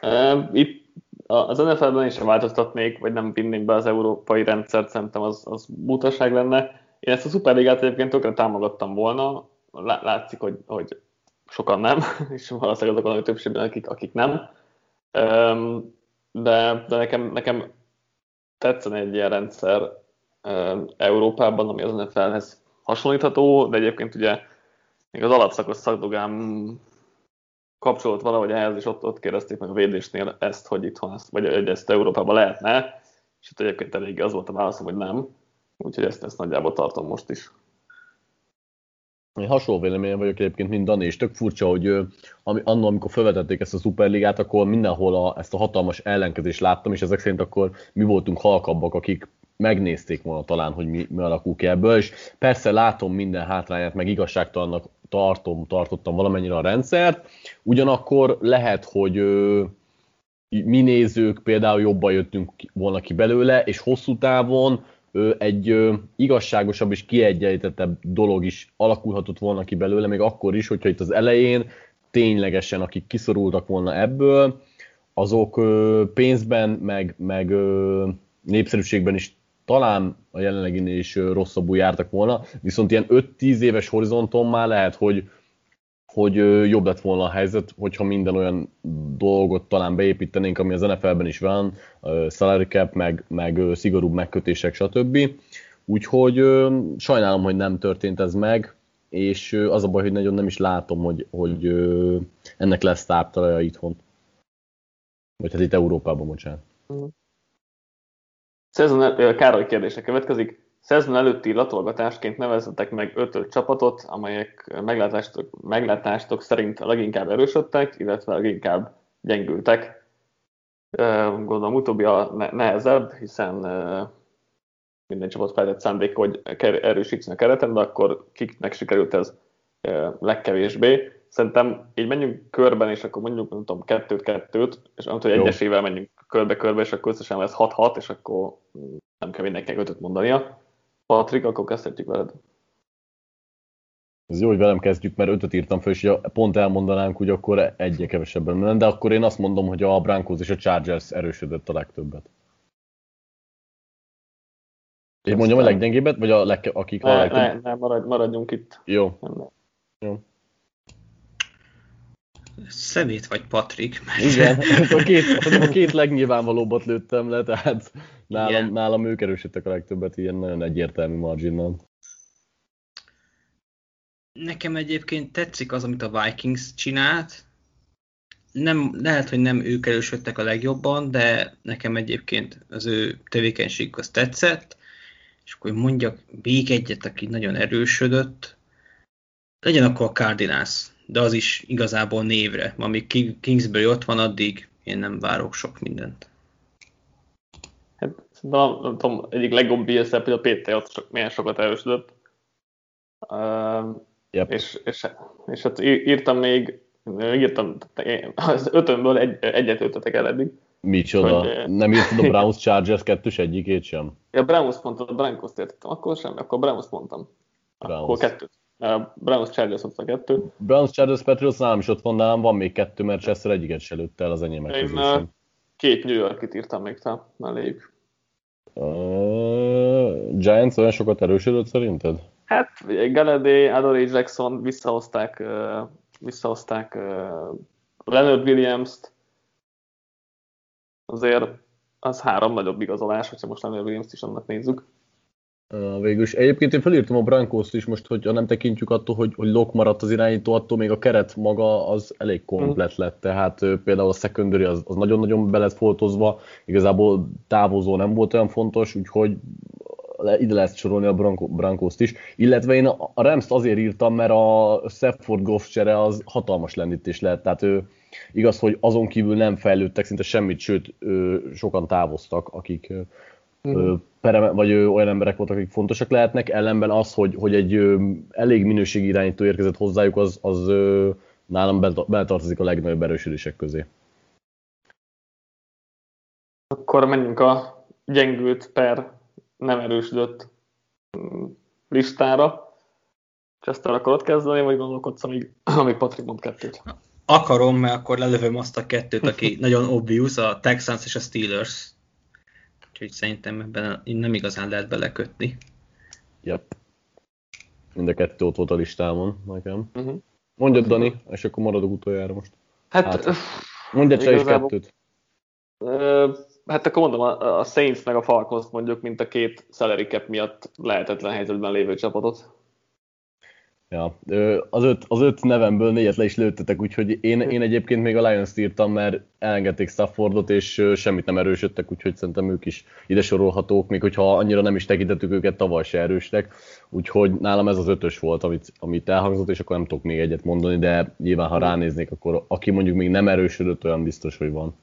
Uh, itt az NFL-ben is változtatnék, vagy nem vinném be az európai rendszert, szerintem az, az butaság lenne. Én ezt a Superligát egyébként tökre támogattam volna, látszik, hogy, hogy sokan nem, és valószínűleg azok a többségben, akik, akik nem. De, de nekem, nekem tetszene egy ilyen rendszer Európában, ami az NFL-hez hasonlítható, de egyébként ugye még az alapszakos szakdogám kapcsolódott valahogy ehhez, és ott, ott kérdezték meg a védésnél ezt, hogy itthon vagy hogy ezt Európában lehetne, és itt egyébként elég az volt a válaszom, hogy nem. Úgyhogy ezt, ezt nagyjából tartom most is. Én hasonló véleményem vagyok egyébként, mint Dani, és tök furcsa, hogy ami, annól, amikor felvetették ezt a szuperligát, akkor mindenhol a, ezt a hatalmas ellenkezést láttam, és ezek szerint akkor mi voltunk halkabbak, akik megnézték volna talán, hogy mi, mi alakul ki ebből, és persze látom minden hátrányát, meg igazságtalannak tartom, tartottam valamennyire a rendszert, ugyanakkor lehet, hogy ö, mi nézők például jobban jöttünk volna ki belőle, és hosszú távon ö, egy ö, igazságosabb és kiegyenlítettebb dolog is alakulhatott volna ki belőle, még akkor is, hogyha itt az elején ténylegesen, akik kiszorultak volna ebből, azok ö, pénzben, meg, meg ö, népszerűségben is talán a jelenleginél is rosszabbul jártak volna, viszont ilyen 5-10 éves horizonton már lehet, hogy, hogy jobb lett volna a helyzet, hogyha minden olyan dolgot talán beépítenénk, ami az NFL-ben is van, salary cap, meg, meg szigorúbb megkötések, stb. Úgyhogy sajnálom, hogy nem történt ez meg, és az a baj, hogy nagyon nem is látom, hogy, hogy ennek lesz táptalaja itthon. Vagy hát itt Európában, bocsánat. Szezon el, Károly kérdése következik. Szezon előtti latolgatásként nevezzetek meg öt csapatot, amelyek meglátástok, meglátástok szerint leginkább erősödtek, illetve leginkább gyengültek. Gondolom utóbbi a nehezebb, hiszen minden csapat feltett szándék, hogy erősítsen a kereten, de akkor kiknek sikerült ez legkevésbé. Szerintem így menjünk körben, és akkor mondjuk, nem tudom, kettőt-kettőt, és nem tudom, hogy egyesével menjünk körbe-körbe, és akkor összesen lesz 6-6, és akkor nem kell mindenkinek ötöt mondania. Patrik, akkor kezdhetjük veled. Ez jó, hogy velem kezdjük, mert ötöt írtam fel, és pont elmondanánk, hogy akkor egyre kevesebben lenne, de akkor én azt mondom, hogy a Broncos és a Chargers erősödött a legtöbbet. Én mondjam a leggyengébbet, vagy a leg, akik ne, a legtöbb... Ne, ne, maradj, maradjunk itt. Jó. Nem, Jó. Szemét vagy Patrik. Igen, a két, a két legnyilvánvalóbbat lőttem le, tehát nálam, nálam ők erősödtek a legtöbbet ilyen nagyon egyértelmű marginnal. Nekem egyébként tetszik az, amit a Vikings csinált. Nem, lehet, hogy nem ők erősödtek a legjobban, de nekem egyébként az ő tevékenységük az tetszett. És akkor mondjak még egyet, aki nagyon erősödött. Legyen akkor a Cardinals, de az is igazából névre. Amíg Kingsbury ott van, addig én nem várok sok mindent. Hát, nem, nem tudom, egyik legjobb BSF, hogy a PT ott sok, milyen sokat erősödött. Uh, Yep. És, és, és hát írtam még, írtam, az ötönből egy, egyet ötötek el eddig. Micsoda? Hogy- Nem írtad a Browns Chargers kettős egyikét sem? Ja, Browns mondtad, a Broncos értettem, akkor sem, akkor Browns mondtam. Akkor Browns. kettőt. Browns Chargers ott a kettő. Browns Chargers Patriots nálam is ott van, nálam van még kettő, mert Chester egyiket se lőtte el az enyémek Én közül két New Yorkit írtam még fel melléjük. Uh, Giants olyan sokat erősödött szerinted? Hát, Galladay, Adoree Jackson visszahozták, uh, visszahozták uh, Leonard Williams-t. Azért az három nagyobb igazolás, hogyha most Leonard Williams-t is annak nézzük. Végül is. Egyébként én felírtam a broncos is most, hogyha nem tekintjük attól, hogy, hogy Lok maradt az irányító, attól még a keret maga az elég komplet lett. Tehát például a secondary az, az nagyon-nagyon be lett foltozva, igazából távozó nem volt olyan fontos, úgyhogy ide lehet sorolni a Bronco, Broncos-t is. Illetve én a Rams-t azért írtam, mert a Stafford Goff csere az hatalmas lendítés lehet. Tehát ő, igaz, hogy azon kívül nem fejlődtek szinte semmit, sőt, sokan távoztak, akik ö, pereme, vagy olyan emberek voltak, akik fontosak lehetnek, ellenben az, hogy, hogy egy elég minőségi irányító érkezett hozzájuk, az, az nálam bele- beletartozik a legnagyobb erősödések közé. Akkor menjünk a gyengült per nem erősödött mm, listára. Chester akarod kezdeni, vagy gondolkodsz, amíg, amíg Patrik mond kettőt? Akarom, mert akkor lelövöm azt a kettőt, aki nagyon obvious, a Texans és a Steelers. Úgyhogy szerintem ebben nem igazán lehet belekötni. Yep. Mind a kettő ott volt a listámon nekem. Uh-huh. Mondjad, Dani, és akkor maradok utoljára most. Hát, Hát, Mondjad se is kettőt. Hát akkor mondom, a, a Saints meg a Falcons mondjuk, mint a két salary cap miatt lehetetlen helyzetben lévő csapatot. Ja, az öt, az öt nevemből négyet le is lőttetek, úgyhogy én, én egyébként még a Lions-t írtam, mert elengedték Staffordot, és semmit nem erősödtek, úgyhogy szerintem ők is ide sorolhatók, még hogyha annyira nem is tekintettük őket, tavaly se erőstek. Úgyhogy nálam ez az ötös volt, amit, amit elhangzott, és akkor nem tudok még egyet mondani, de nyilván ha ránéznék, akkor aki mondjuk még nem erősödött, olyan biztos, hogy van.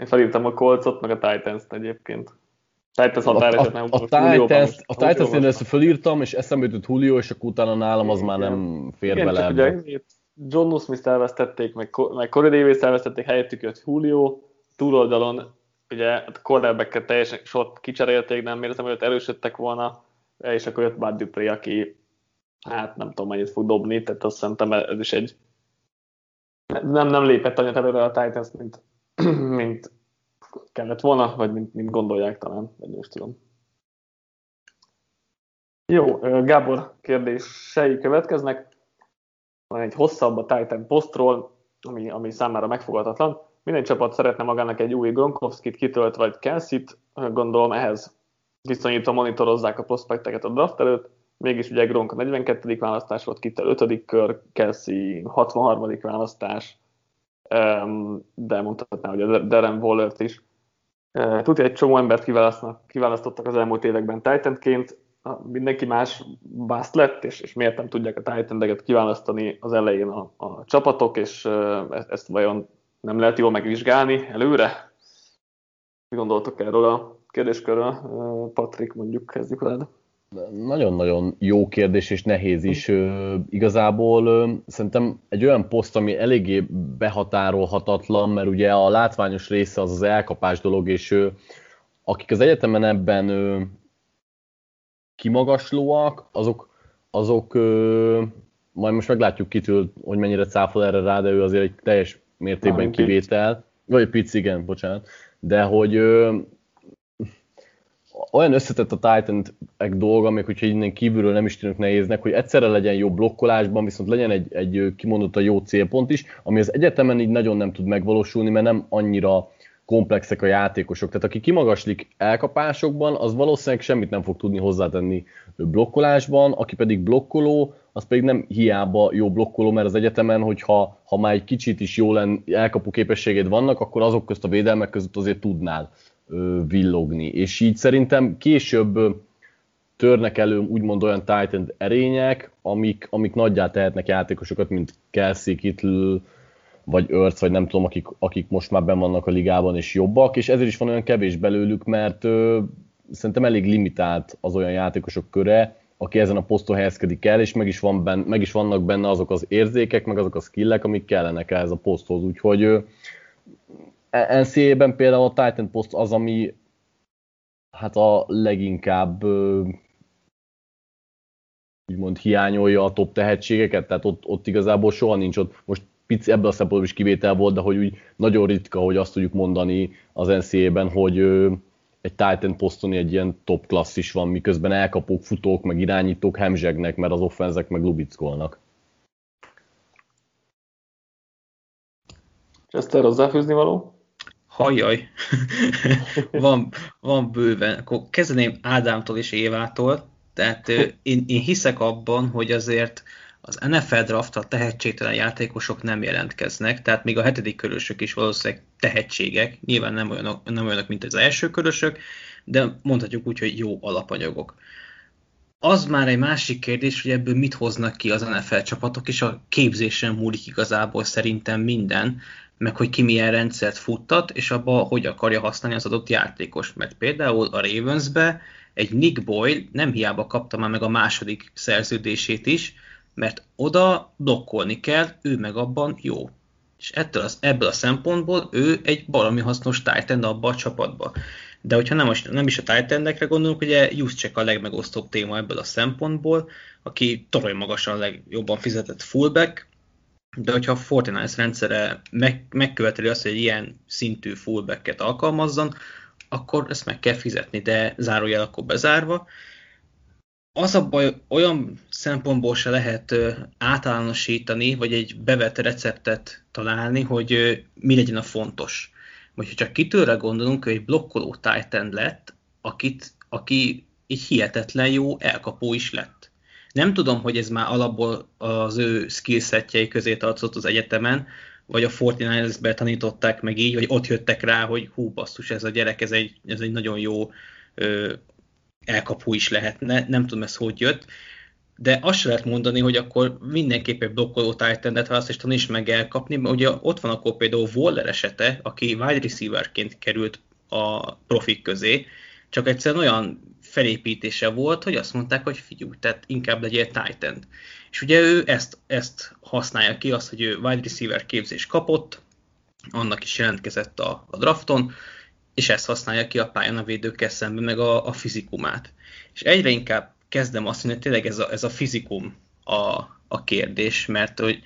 Én felírtam a Colcot, meg a Titans-t egyébként. Titans A, a, nem a, Titans, a Titans én ezt fölírtam, és eszembe jutott Julio, és akkor utána nálam az már nem fér Igen, bele csak ugye John Smith-t elvesztették, meg, meg Corey Davis elvesztették, helyettük jött Julio, túloldalon ugye a cornerback teljesen sort kicserélték, nem érzem, hogy ott erősödtek volna, és akkor jött Bud Dupré, aki hát nem tudom mennyit fog dobni, tehát azt szerintem ez is egy nem, nem lépett annyit előre a Titans, mint, mint kellett volna, vagy mint, mint gondolják talán, vagy most tudom. Jó, Gábor kérdései következnek. Van egy hosszabb a Titan posztról, ami, ami számára megfogadhatatlan. Minden csapat szeretne magának egy új Gronkowski-t kitölt, vagy Kelsey-t, gondolom ehhez viszonyítva monitorozzák a prospekteket a draft előtt. Mégis ugye Gronk a 42. választás volt, Kittel 5. kör, Kelsey 63. választás. de mondhatnám, hogy a Darren Waller-t is. Tudja, egy csomó embert kiválasztottak az elmúlt években Titanként, mindenki más bust lett, és, és miért nem tudják a titan kiválasztani az elején a, a csapatok, és ezt, ezt vajon nem lehet jól megvizsgálni előre? Mi gondoltok erről a kérdéskörről? Patrik, mondjuk kezdjük veled. Nagyon-nagyon jó kérdés, és nehéz is. Igazából szerintem egy olyan poszt, ami eléggé behatárolhatatlan, mert ugye a látványos része az az elkapás dolog, és akik az egyetemen ebben kimagaslóak, azok, azok majd most meglátjuk kitől, hogy mennyire cáfol erre rá, de ő azért egy teljes mértékben kivétel. Vagy egy pic, igen, bocsánat. De hogy olyan összetett a titan ek dolga, még hogyha innen kívülről nem is tűnök nehéznek, hogy egyszerre legyen jó blokkolásban, viszont legyen egy, egy a jó célpont is, ami az egyetemen így nagyon nem tud megvalósulni, mert nem annyira komplexek a játékosok. Tehát aki kimagaslik elkapásokban, az valószínűleg semmit nem fog tudni hozzátenni blokkolásban, aki pedig blokkoló, az pedig nem hiába jó blokkoló, mert az egyetemen, hogyha ha már egy kicsit is jó len, elkapó képességed vannak, akkor azok közt a védelmek között azért tudnál villogni. És így szerintem később törnek elő úgymond olyan Titan erények, amik, amik nagyjá tehetnek játékosokat, mint Kelsey, Kittle, vagy Örc, vagy nem tudom, akik, akik most már benn vannak a ligában és jobbak, és ezért is van olyan kevés belőlük, mert ö, szerintem elég limitált az olyan játékosok köre, aki ezen a poszton helyezkedik el, és meg is, van benne, meg is vannak benne azok az érzékek, meg azok a skillek, amik kellenek ehhez a poszthoz. Úgyhogy ö, NCAA-ben például a Titan Post az, ami hát a leginkább úgymond hiányolja a top tehetségeket, tehát ott, ott igazából soha nincs ott, most pici ebből a szempontból is kivétel volt, de hogy úgy nagyon ritka, hogy azt tudjuk mondani az NCAA-ben, hogy egy Titan poszton egy ilyen top klasszis van, miközben elkapók, futók, meg irányítók hemzsegnek, mert az offenzek meg lubickolnak. Chester, hozzáfűzni való? Hajjaj, van, van bőven. Akkor kezdeném Ádámtól és Évától. Tehát én, én hiszek abban, hogy azért az NFL draftra tehetségtelen játékosok nem jelentkeznek, tehát még a hetedik körösök is valószínűleg tehetségek, nyilván nem olyanok, nem olyanok mint az első körösök, de mondhatjuk úgy, hogy jó alapanyagok. Az már egy másik kérdés, hogy ebből mit hoznak ki az NFL csapatok, és a képzésen múlik igazából szerintem minden, meg hogy ki milyen rendszert futtat, és abba hogy akarja használni az adott játékos. Mert például a Ravensbe egy Nick Boyle nem hiába kapta már meg a második szerződését is, mert oda blokkolni kell, ő meg abban jó. És ettől az, ebből a szempontból ő egy valami hasznos Titan abba a csapatba. De hogyha nem, nem is a titan gondolunk, ugye Juszcsek a legmegosztóbb téma ebből a szempontból, aki torony magasan legjobban fizetett fullback, de hogyha a Fortnite rendszere meg, megköveteli azt, hogy egy ilyen szintű fullbacket alkalmazzon, akkor ezt meg kell fizetni, de zárójel akkor bezárva. Az a baj, olyan szempontból se lehet általánosítani, vagy egy bevett receptet találni, hogy mi legyen a fontos. Vagy ha csak kitőre gondolunk, hogy egy blokkoló Titan lett, akit, aki egy hihetetlen jó elkapó is lett nem tudom, hogy ez már alapból az ő skillsetjei közé tartozott az egyetemen, vagy a Fortnite-be tanították meg így, vagy ott jöttek rá, hogy hú, basszus, ez a gyerek, ez egy, ez egy nagyon jó ö, elkapó is lehetne. Nem tudom, ez hogy jött. De azt sem lehet mondani, hogy akkor mindenképp egy blokkoló titan választ, és taníts meg elkapni, mert ugye ott van akkor például Waller esete, aki wide receiverként került a profik közé, csak egyszerűen olyan felépítése volt, hogy azt mondták, hogy figyelj, tehát inkább legyél Titan. És ugye ő ezt, ezt használja ki, azt, hogy ő wide receiver képzés kapott, annak is jelentkezett a, a drafton, és ezt használja ki a pályán a védőkkel szemben, meg a, a fizikumát. És egyre inkább kezdem azt mondani, hogy tényleg ez a, ez a fizikum a, a kérdés, mert hogy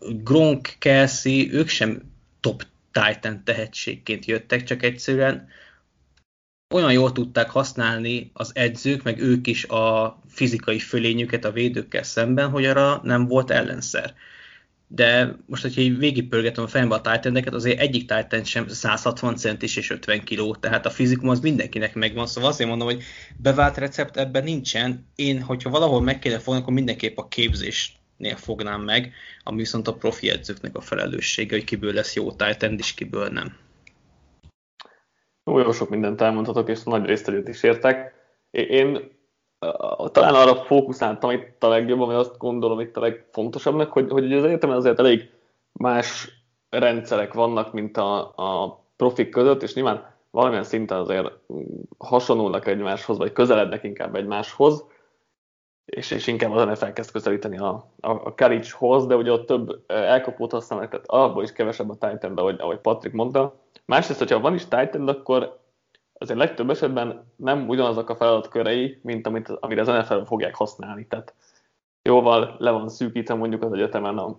Gronk, Kelsey, ők sem top Titan tehetségként jöttek, csak egyszerűen olyan jól tudták használni az edzők, meg ők is a fizikai fölényüket a védőkkel szemben, hogy arra nem volt ellenszer. De most, hogyha így végigpörgetem a fejembe a titan azért egyik Titan sem 160 centis és 50 kiló, tehát a fizikum az mindenkinek megvan, szóval azért mondom, hogy bevált recept ebben nincsen. Én, hogyha valahol meg kéne fogni, akkor mindenképp a képzés nél fognám meg, ami viszont a profi edzőknek a felelőssége, hogy kiből lesz jó tight és kiből nem. Jó, sok mindent elmondhatok, és nagy részt egyet is értek. Én talán arra fókuszáltam itt a legjobban, vagy azt gondolom itt a legfontosabbnak, hogy, hogy az egyetemen azért elég más rendszerek vannak, mint a, a profik között, és nyilván valamilyen szinten azért hasonlulnak egymáshoz, vagy közelednek inkább egymáshoz, és, és inkább az NFL kezd közelíteni a, a, a college de ugye ott több elkapót használnak, tehát abból is kevesebb a Titan, ahogy, ahogy Patrick mondta. Másrészt, hogyha van is Titan, akkor azért legtöbb esetben nem ugyanazok a feladatkörei, mint amit, amire az NFL fogják használni. Tehát jóval le van szűkítve mondjuk az egyetemen a,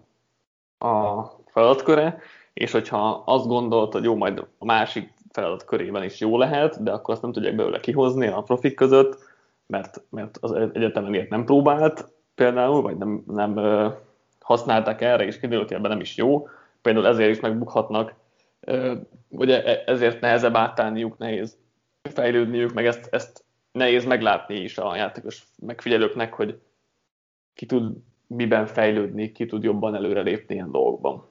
a feladatköre, és hogyha azt gondolt, hogy jó, majd a másik feladat körében is jó lehet, de akkor azt nem tudják belőle kihozni a profik között, mert, mert az egyetemen ilyet nem próbált például, vagy nem, nem használták erre, és kiderült, hogy ebben nem is jó. Például ezért is megbukhatnak, ö, ugye e, ezért nehezebb átállniuk, nehéz fejlődniük, meg ezt, ezt nehéz meglátni is a játékos megfigyelőknek, hogy ki tud miben fejlődni, ki tud jobban előrelépni ilyen dolgokban.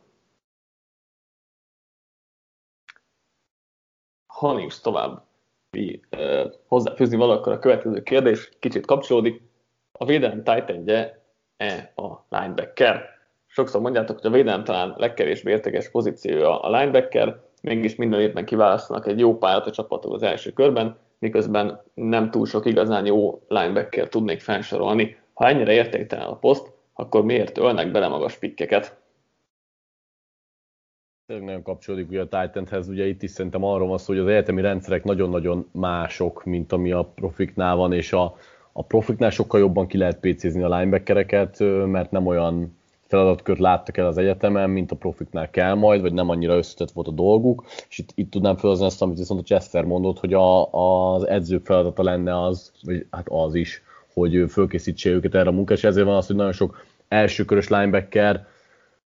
Ha nincs tovább mi, hozzáfűzni valakor a következő kérdés, kicsit kapcsolódik. A védelem titan e a linebacker? Sokszor mondjátok, hogy a védelem talán legkevésbé értékes pozíciója a linebacker, mégis minden évben kiválasztanak egy jó pályát a csapatok az első körben, miközben nem túl sok igazán jó linebacker tudnék felsorolni. Ha ennyire értéktelen a poszt, akkor miért ölnek bele magas pikkeket? Tényleg nagyon kapcsolódik ugye a Titanhez, ugye itt is szerintem arról van szó, hogy az egyetemi rendszerek nagyon-nagyon mások, mint ami a profiknál van, és a, a profiknál sokkal jobban ki lehet PC-zni a linebackereket, mert nem olyan feladatkört láttak el az egyetemen, mint a profiknál kell majd, vagy nem annyira összetett volt a dolguk, és itt, itt tudnám felhozni azt, amit viszont a Chester mondott, hogy a, az edzők feladata lenne az, vagy hát az is, hogy fölkészítse őket erre a munkára, ezért van az, hogy nagyon sok elsőkörös linebacker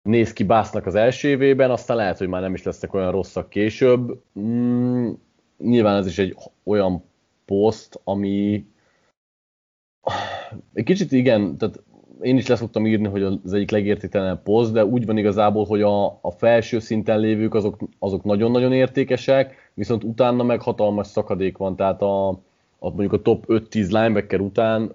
néz ki Básznak az első évében, aztán lehet, hogy már nem is lesznek olyan rosszak később. Mm, nyilván ez is egy olyan poszt, ami egy kicsit igen, tehát én is leszoktam írni, hogy az egyik legértéktelenebb poszt, de úgy van igazából, hogy a, a felső szinten lévők azok, azok nagyon-nagyon értékesek, viszont utána meg hatalmas szakadék van, tehát a, a mondjuk a top 5-10 linebacker után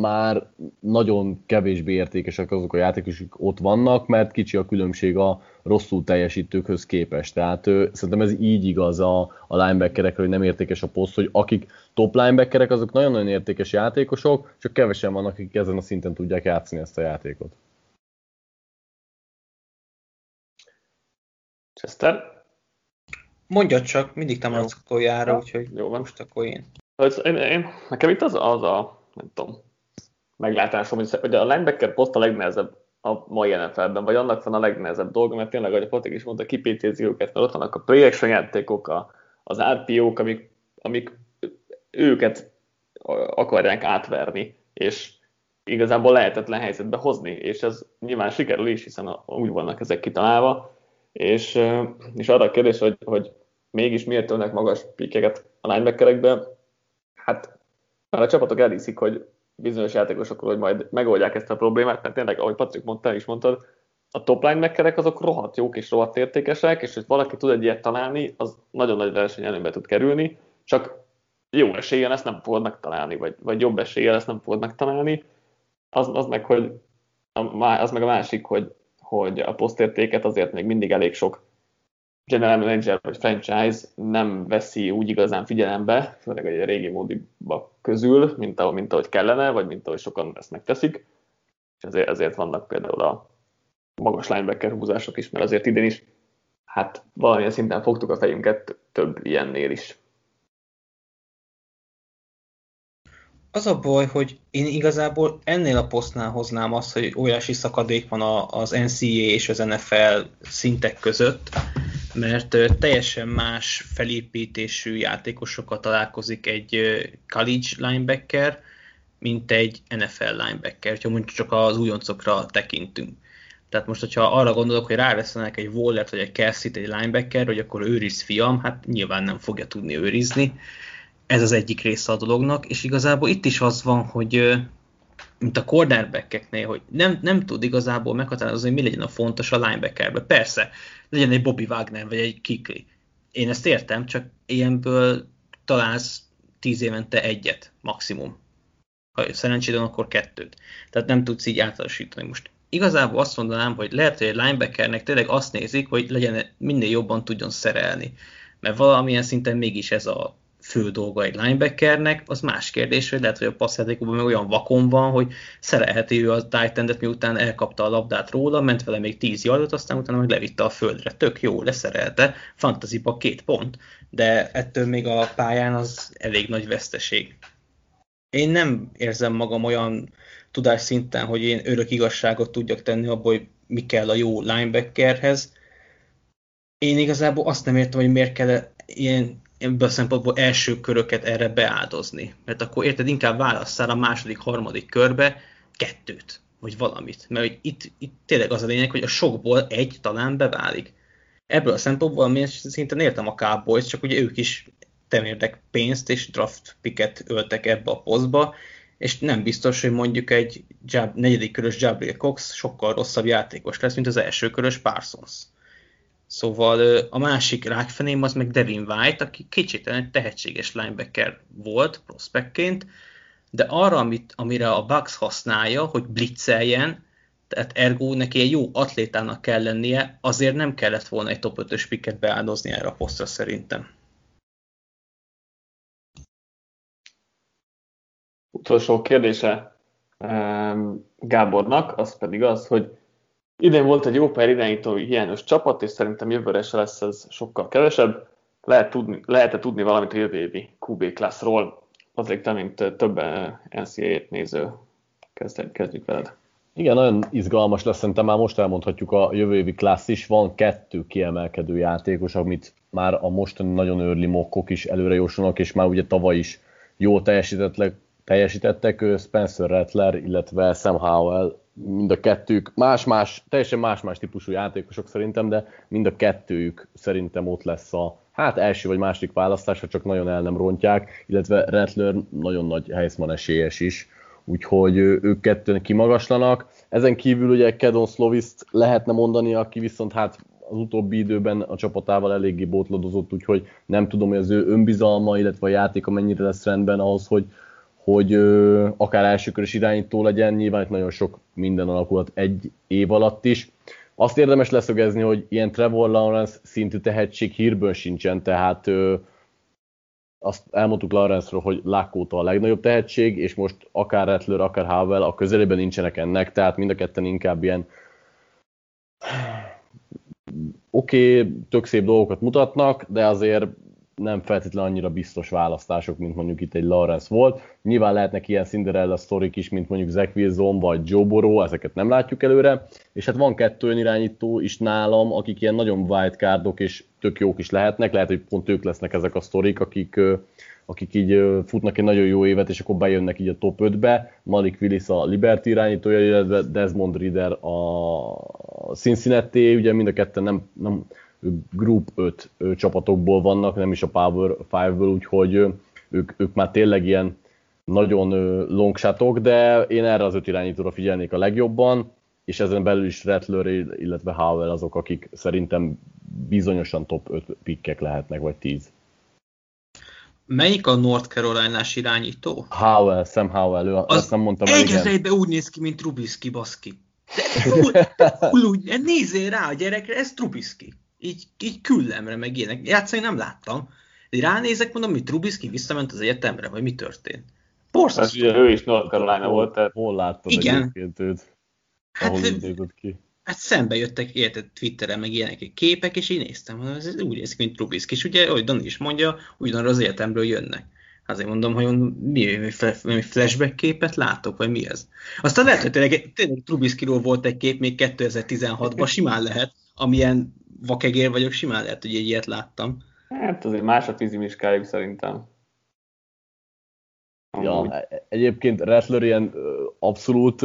már nagyon kevésbé értékesek azok a játékosok ott vannak, mert kicsi a különbség a rosszul teljesítőkhöz képest. Tehát ö, szerintem ez így igaz a, a linebackerekre, hogy nem értékes a poszt, hogy akik top linebackerek, azok nagyon-nagyon értékes játékosok, csak kevesen vannak, akik ezen a szinten tudják játszani ezt a játékot. Chester? Mondja csak, mindig te maradsz utoljára, úgyhogy jó van. most akkor én. Én, én, nekem itt az, az a, nem tudom, meglátásom, hogy, a linebacker poszt a legnehezebb a mai NFL-ben, vagy annak van a legnehezebb dolga, mert tényleg, ahogy a Patik is mondta, kipétézi őket, mert ott vannak a play action játékok, a, az RPO-k, amik, amik őket akarják átverni, és igazából lehetetlen helyzetbe hozni, és ez nyilván sikerül is, hiszen úgy vannak ezek kitalálva, és, és arra a kérdés, hogy, hogy mégis miért tölnek magas pikeket a linebackerekbe, hát már a csapatok elhiszik, hogy bizonyos játékosokról, hogy majd megoldják ezt a problémát, mert tényleg, ahogy Patrik mondta, is mondtad, a top linebackerek azok rohadt jók és rohadt értékesek, és hogy valaki tud egy ilyet találni, az nagyon nagy verseny előnybe tud kerülni, csak jó eséllyel ezt nem fogod megtalálni, vagy, vagy jobb eséllyel ezt nem fogod megtalálni. Az, az meg, hogy az meg a másik, hogy, hogy a posztértéket azért még mindig elég sok general manager vagy franchise nem veszi úgy igazán figyelembe, főleg egy régi módiba közül, mint ahogy, mint ahogy kellene, vagy mint ahogy sokan ezt megteszik. És ezért, ezért vannak például a magas linebacker húzások is, mert azért idén is hát valamilyen szinten fogtuk a fejünket több ilyennél is. Az a baj, hogy én igazából ennél a posztnál hoznám azt, hogy óriási szakadék van az NCAA és az NFL szintek között, mert teljesen más felépítésű játékosokat találkozik egy college linebacker, mint egy NFL linebacker, ha mondjuk csak az újoncokra tekintünk. Tehát most, hogyha arra gondolok, hogy ráveszenek egy Wallert vagy egy Kelsey-t egy linebacker, hogy akkor őriz fiam, hát nyilván nem fogja tudni őrizni. Ez az egyik része a dolognak, és igazából itt is az van, hogy mint a cornerbackeknél, hogy nem, nem tud igazából meghatározni, hogy mi legyen a fontos a linebackerbe. Persze, legyen egy Bobby Wagner, vagy egy Kikli. Én ezt értem, csak ilyenből találsz tíz évente egyet maximum. Ha szerencséd van, akkor kettőt. Tehát nem tudsz így általánosítani. Most igazából azt mondanám, hogy lehet, hogy egy linebackernek tényleg azt nézik, hogy legyen minél jobban tudjon szerelni. Mert valamilyen szinten mégis ez a fő dolga egy linebackernek, az más kérdés, hogy lehet, hogy a passzjátékokban meg olyan vakon van, hogy szerelheti ő a tight miután elkapta a labdát róla, ment vele még 10 yardot, aztán utána meg levitte a földre. Tök jó, leszerelte, fantaziba két pont, de ettől még a pályán az elég nagy veszteség. Én nem érzem magam olyan tudás szinten, hogy én örök igazságot tudjak tenni abból, hogy mi kell a jó linebackerhez. Én igazából azt nem értem, hogy miért kell ilyen ebből a szempontból első köröket erre beáldozni. Mert akkor érted, inkább válasszál a második, harmadik körbe kettőt, vagy valamit. Mert hogy itt, itt tényleg az a lényeg, hogy a sokból egy talán beválik. Ebből a szempontból én szinte értem a Cowboys, csak ugye ők is temérdek pénzt és draft picket öltek ebbe a posztba, és nem biztos, hogy mondjuk egy Jab, negyedik körös Jabril Cox sokkal rosszabb játékos lesz, mint az első körös Parsons. Szóval a másik rákfeném az meg Devin White, aki kicsit egy tehetséges linebacker volt prospektként, de arra, amit, amire a Bucks használja, hogy blitzeljen, tehát ergo neki egy jó atlétának kell lennie, azért nem kellett volna egy top 5-ös picket beáldozni erre a posztra szerintem. Utolsó kérdése Gábornak, az pedig az, hogy Idén volt egy jó pár irányító hiányos csapat, és szerintem jövőre se lesz ez sokkal kevesebb. Lehet tudni, lehet-e tudni valamit a jövő évi QB klasszról? Azért te, mint több NCAA-t néző, kezdjük veled. Igen, nagyon izgalmas lesz, szerintem már most elmondhatjuk a jövő évi klassz is. Van kettő kiemelkedő játékos, amit már a mostani nagyon early mokkok is előre jósolnak, és már ugye tavaly is jól teljesítettek, teljesítettek Spencer Rattler, illetve Sam Howell mind a kettők más-más, teljesen más-más típusú játékosok szerintem, de mind a kettőjük szerintem ott lesz a hát első vagy második választás, ha csak nagyon el nem rontják, illetve Rattler nagyon nagy helyszman esélyes is, úgyhogy ők kettőn kimagaslanak. Ezen kívül ugye Kedon Sloviszt lehetne mondani, aki viszont hát az utóbbi időben a csapatával eléggé bótladozott, úgyhogy nem tudom, hogy az ő önbizalma, illetve a játéka mennyire lesz rendben ahhoz, hogy hogy ö, akár elsőkörös irányító legyen, nyilván itt nagyon sok minden alakulat egy év alatt is. Azt érdemes leszögezni, hogy ilyen Trevor Lawrence szintű tehetség hírből sincsen, tehát ö, azt elmondtuk Lawrence-ról, hogy Lakóta a legnagyobb tehetség, és most akár Rattler, akár Havel a közelében nincsenek ennek, tehát mind a ketten inkább ilyen oké, okay, tök szép dolgokat mutatnak, de azért nem feltétlenül annyira biztos választások, mint mondjuk itt egy Lawrence volt. Nyilván lehetnek ilyen Cinderella sztorik is, mint mondjuk Zach Wilson vagy Joe Burrow, ezeket nem látjuk előre. És hát van kettő irányító is nálam, akik ilyen nagyon wildcardok és tök jók is lehetnek. Lehet, hogy pont ők lesznek ezek a sztorik, akik, akik így futnak egy nagyon jó évet, és akkor bejönnek így a top 5-be. Malik Willis a Liberty irányítója, illetve Desmond Reader a Cincinnati, ugye mind a ketten nem, nem Group 5 csapatokból vannak, nem is a Power 5-ből, úgyhogy ők, ők már tényleg ilyen nagyon longshotok, de én erre az öt irányítóra figyelnék a legjobban, és ezen belül is Rattler, illetve Howell azok, akik szerintem bizonyosan top 5 pikkek lehetnek, vagy 10. Melyik a North Carolina-s irányító? Howell, Sam Howell, ő, az azt nem mondtam el, igen. úgy néz ki, mint Trubisky, baszki. De, úgy, nézzél rá a gyerekre, ez Trubisky így, így küllemre, meg ilyenek. Játszani nem láttam. De ránézek, mondom, mi Trubisky visszament az egyetemre, vagy mi történt. Borzasztó. Hát ugye ő is North Carolina volt, tehát... Hol láttad Igen. egyébként őt? Hát, ki? Hát szembe jöttek, érted, Twitteren, meg ilyenek képek, és én néztem, hogy ez úgy néz ki, mint Trubisky, és ugye, ahogy Dani is mondja, ugyanarra az egyetemről jönnek. Azért mondom, hogy mi, mi flashback képet látok, vagy mi ez? Aztán lehet, hogy tényleg, tényleg Trubiskyról volt egy kép még 2016-ban, simán lehet, amilyen vakegér vagyok, simán lehet, hogy egy ilyet láttam. Hát azért más a fizimiskájuk szerintem. Ja, egyébként Rattler ilyen abszolút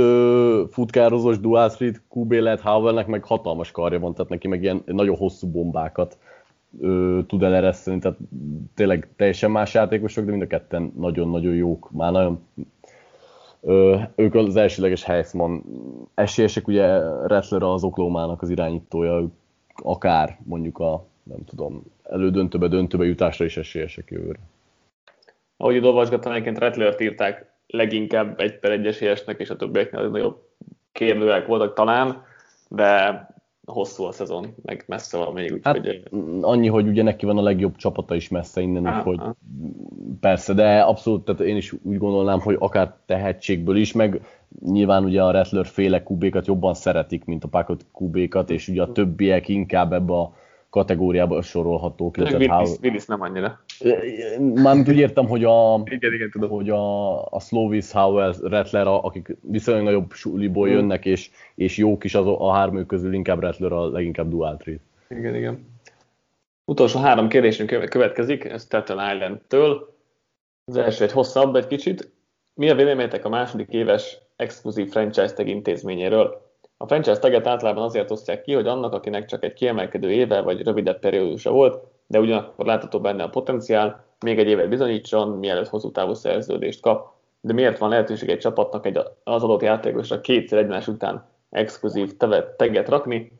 futkározós dual street QB lehet Howellnek, meg hatalmas karja van, tehát neki meg ilyen nagyon hosszú bombákat uh, tud elereszteni, tehát tényleg teljesen más játékosok, de mind a ketten nagyon-nagyon jók, már nagyon ők az elsőleges Heisman esélyesek, ugye Rattler az Oklahoma-nak az irányítója, akár mondjuk a, nem tudom, elődöntőbe, döntőbe jutásra is esélyesek jövőre. Ahogy olvasgattam, egyébként Rattlert írták leginkább egy per egy esélyesnek, és a többieknél nagyobb kérdőek voltak talán, de hosszú a szezon, meg messze van még. Úgy, hát, hogy... Annyi, hogy ugye neki van a legjobb csapata is messze innen, ah, hogy persze, de abszolút, tehát én is úgy gondolnám, hogy akár tehetségből is, meg nyilván ugye a Rattler féle kubékat jobban szeretik, mint a Packet kubékat, és ugye a többiek inkább ebbe a kategóriába sorolhatók. Willis. Willis nem annyira. Mármint úgy értem, hogy a, igen, igen, tudom. hogy a, a Slovis, Howell, Rattler, akik viszonylag nagyobb suliból mm. jönnek, és, és jók is az, a három közül inkább Rattler a leginkább dual trade. Igen, igen. Utolsó három kérdésünk következik, ez Tattle Island-től. Az első egy hosszabb egy kicsit. Mi a véleményetek a második éves exkluzív franchise tag intézményéről? A franchise taget általában azért osztják ki, hogy annak, akinek csak egy kiemelkedő éve vagy rövidebb periódusa volt, de ugyanakkor látható benne a potenciál, még egy évet bizonyítson, mielőtt hosszú távú szerződést kap. De miért van lehetőség egy csapatnak egy az adott játékosra kétszer egymás után exkluzív teget rakni?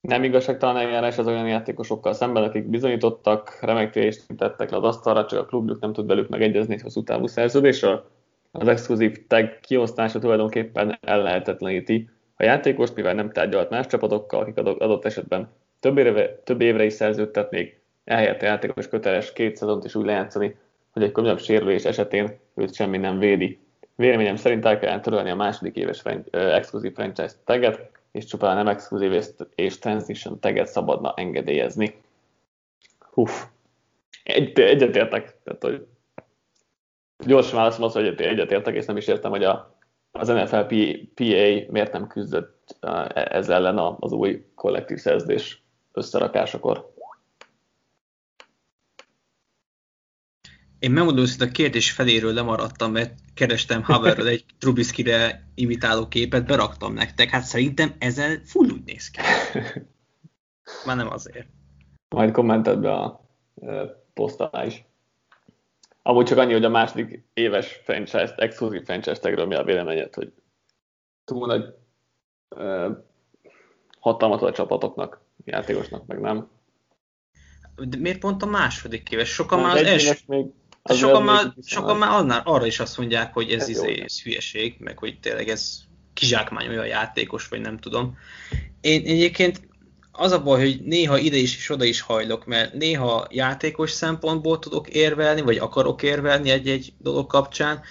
Nem igazságtalan eljárás az olyan játékosokkal szemben, akik bizonyítottak, remek tettek le az asztalra, csak a klubjuk nem tud velük megegyezni egy hosszú távú szerződésről. Az exkluzív tag kiosztása tulajdonképpen ellehetetleníti a játékos, mivel nem tárgyalt más csapatokkal, akik adott esetben több évre, több évre is szerződtetnék, a játékos köteles két szezont is úgy lejátszani, hogy egy komolyabb sérülés esetén őt semmi nem védi. Véleményem szerint el kellene törölni a második éves fran- exkluzív franchise taget, és csupán nem exkluzív és, transition taget szabadna engedélyezni. Huff. Egy, egyetértek. Tehát, hogy gyorsan válaszom az, hogy egyetértek, és nem is értem, hogy a az NFL PA miért nem küzdött ez ellen az új kollektív szerződés összerakásakor? Én megmondom, hogy a kérdés feléről lemaradtam, mert kerestem Haverről egy Trubisky-re imitáló képet, beraktam nektek. Hát szerintem ezen full úgy néz ki. Már nem azért. Majd kommented be a posztál is. Amúgy csak annyi, hogy a második éves franchise, exkluzív franchise tagről mi a véleményed, hogy túl nagy uh, hatalmat a csapatoknak, játékosnak, meg nem. De miért pont a második éves? Sokan már az első... Még, az sokan, már, sokan már annál, arra is azt mondják, hogy ez, ez, izé, ez hülyeség, meg hogy tényleg ez kizsákmány olyan játékos, vagy nem tudom. Én egyébként az a baj, hogy néha ide is és oda is hajlok, mert néha játékos szempontból tudok érvelni, vagy akarok érvelni egy-egy dolog kapcsán,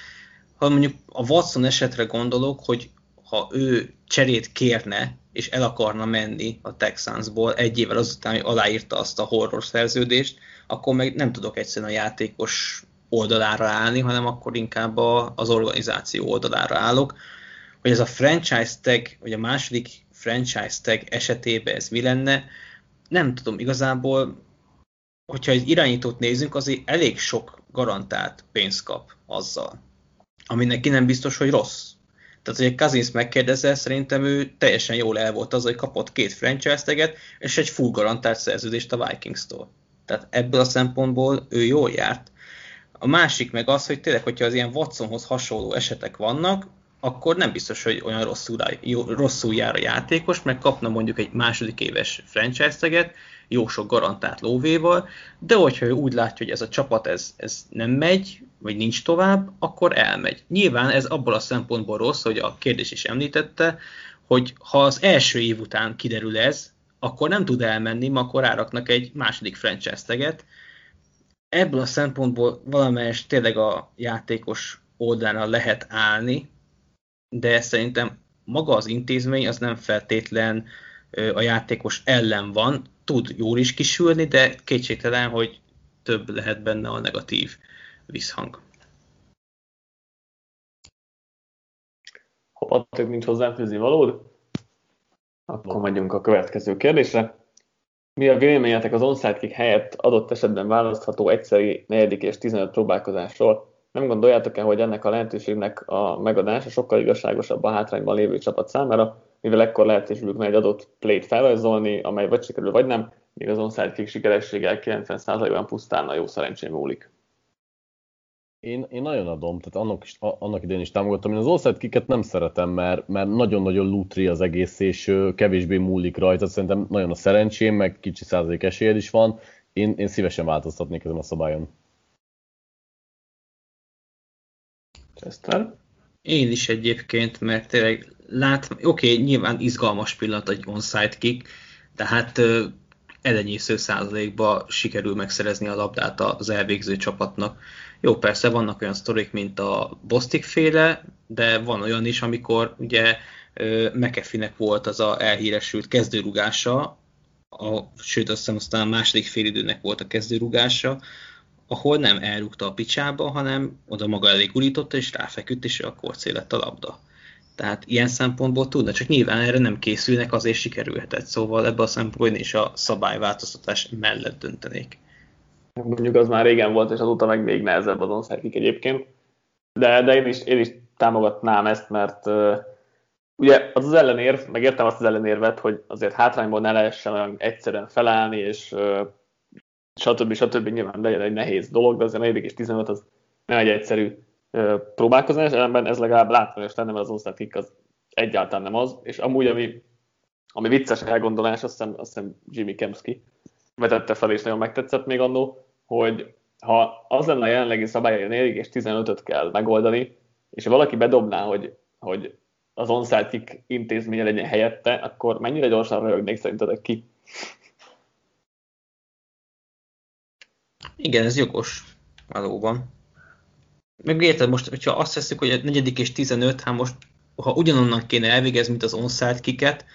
ha mondjuk a Watson esetre gondolok, hogy ha ő cserét kérne, és el akarna menni a Texansból egy évvel azután, hogy aláírta azt a horror szerződést, akkor meg nem tudok egyszerűen a játékos oldalára állni, hanem akkor inkább a, az organizáció oldalára állok. Hogy ez a franchise tag, vagy a második franchise tag esetében ez mi lenne, nem tudom, igazából, hogyha egy irányítót nézünk, azért elég sok garantált pénzt kap azzal, ami neki nem biztos, hogy rossz. Tehát, hogy Kazinsz megkérdezze, szerintem ő teljesen jól el volt az, hogy kapott két franchise teget, és egy full garantált szerződést a Vikings-tól. Tehát ebből a szempontból ő jól járt. A másik meg az, hogy tényleg, hogyha az ilyen Watsonhoz hasonló esetek vannak, akkor nem biztos, hogy olyan rosszul, rosszul jár a játékos, mert kapna mondjuk egy második éves franchise teget, jó sok garantált lóvéval, de hogyha ő úgy látja, hogy ez a csapat ez, ez nem megy, vagy nincs tovább, akkor elmegy. Nyilván ez abból a szempontból rossz, hogy a kérdés is említette, hogy ha az első év után kiderül ez, akkor nem tud elmenni, ma akkor ráraknak egy második franchise teget. Ebből a szempontból valamelyes tényleg a játékos oldalra lehet állni, de szerintem maga az intézmény az nem feltétlen a játékos ellen van, tud jól is kisülni, de kétségtelen, hogy több lehet benne a negatív visszhang. Ha több nincs hozzáfűzni valód, akkor megyünk a következő kérdésre. Mi a véleményetek az onside kick helyett adott esetben választható egyszeri negyedik és 15 próbálkozásról? Nem gondoljátok-e, hogy ennek a lehetőségnek a megadása sokkal igazságosabb a hátrányban lévő csapat számára, mivel ekkor lehetőségük egy adott play-t felrajzolni, amely vagy sikerül, vagy nem, míg az onside kick sikerességgel 90%-ban pusztán a jó szerencsém múlik. Én, én nagyon adom, tehát annak, is, annak idén is támogattam. Én az offside kiket nem szeretem, mert, mert nagyon-nagyon lutri az egész, és kevésbé múlik rajta. Szerintem nagyon a szerencsém, meg kicsi százalék esélyed is van. Én, én szívesen változtatnék ezen a szabályon. Chester? Én is egyébként, mert tényleg lát, oké, okay, nyilván izgalmas pillanat egy onside kick, tehát elenyésző százalékba sikerül megszerezni a labdát az elvégző csapatnak. Jó, persze vannak olyan sztorik, mint a Bostik féle, de van olyan is, amikor ugye McAfee-nek volt az a elhíresült kezdőrugása, a, sőt azt hiszem aztán a második félidőnek volt a kezdőrugása, ahol nem elrúgta a picsába, hanem oda maga elé gurította, és ráfeküdt, és akkor lett a labda. Tehát ilyen szempontból tudna, csak nyilván erre nem készülnek, azért sikerülhetett. Szóval ebbe a szempontból én is a szabályváltoztatás mellett döntenék. Mondjuk az már régen volt, és azóta meg még nehezebb az onszerkik egyébként. De, de én, is, én is támogatnám ezt, mert uh, ugye az az ellenérv, megértem azt az ellenérvet, hogy azért hátrányból ne lehessen olyan egyszerűen felállni, és uh, stb. stb. nyilván legyen egy nehéz dolog, de azért 4 és 15 az nem egy egyszerű próbálkozás, ellenben ez legalább látványos lenne, mert az onside kick az egyáltalán nem az, és amúgy, ami, ami vicces elgondolás, azt hiszem, azt hiszem Jimmy Kemsky vetette fel, és nagyon megtetszett még annó, hogy ha az lenne a jelenlegi szabály, hogy 4 és 15-öt kell megoldani, és valaki bedobná, hogy, hogy az onside kick intézménye legyen helyette, akkor mennyire gyorsan röhögnék szerintetek ki? Igen, ez jogos, valóban. Meg érted, most, hogyha azt veszük, hogy a negyedik és 15, hát most, ha ugyanonnan kéne elvégezni, mint az onside kiket,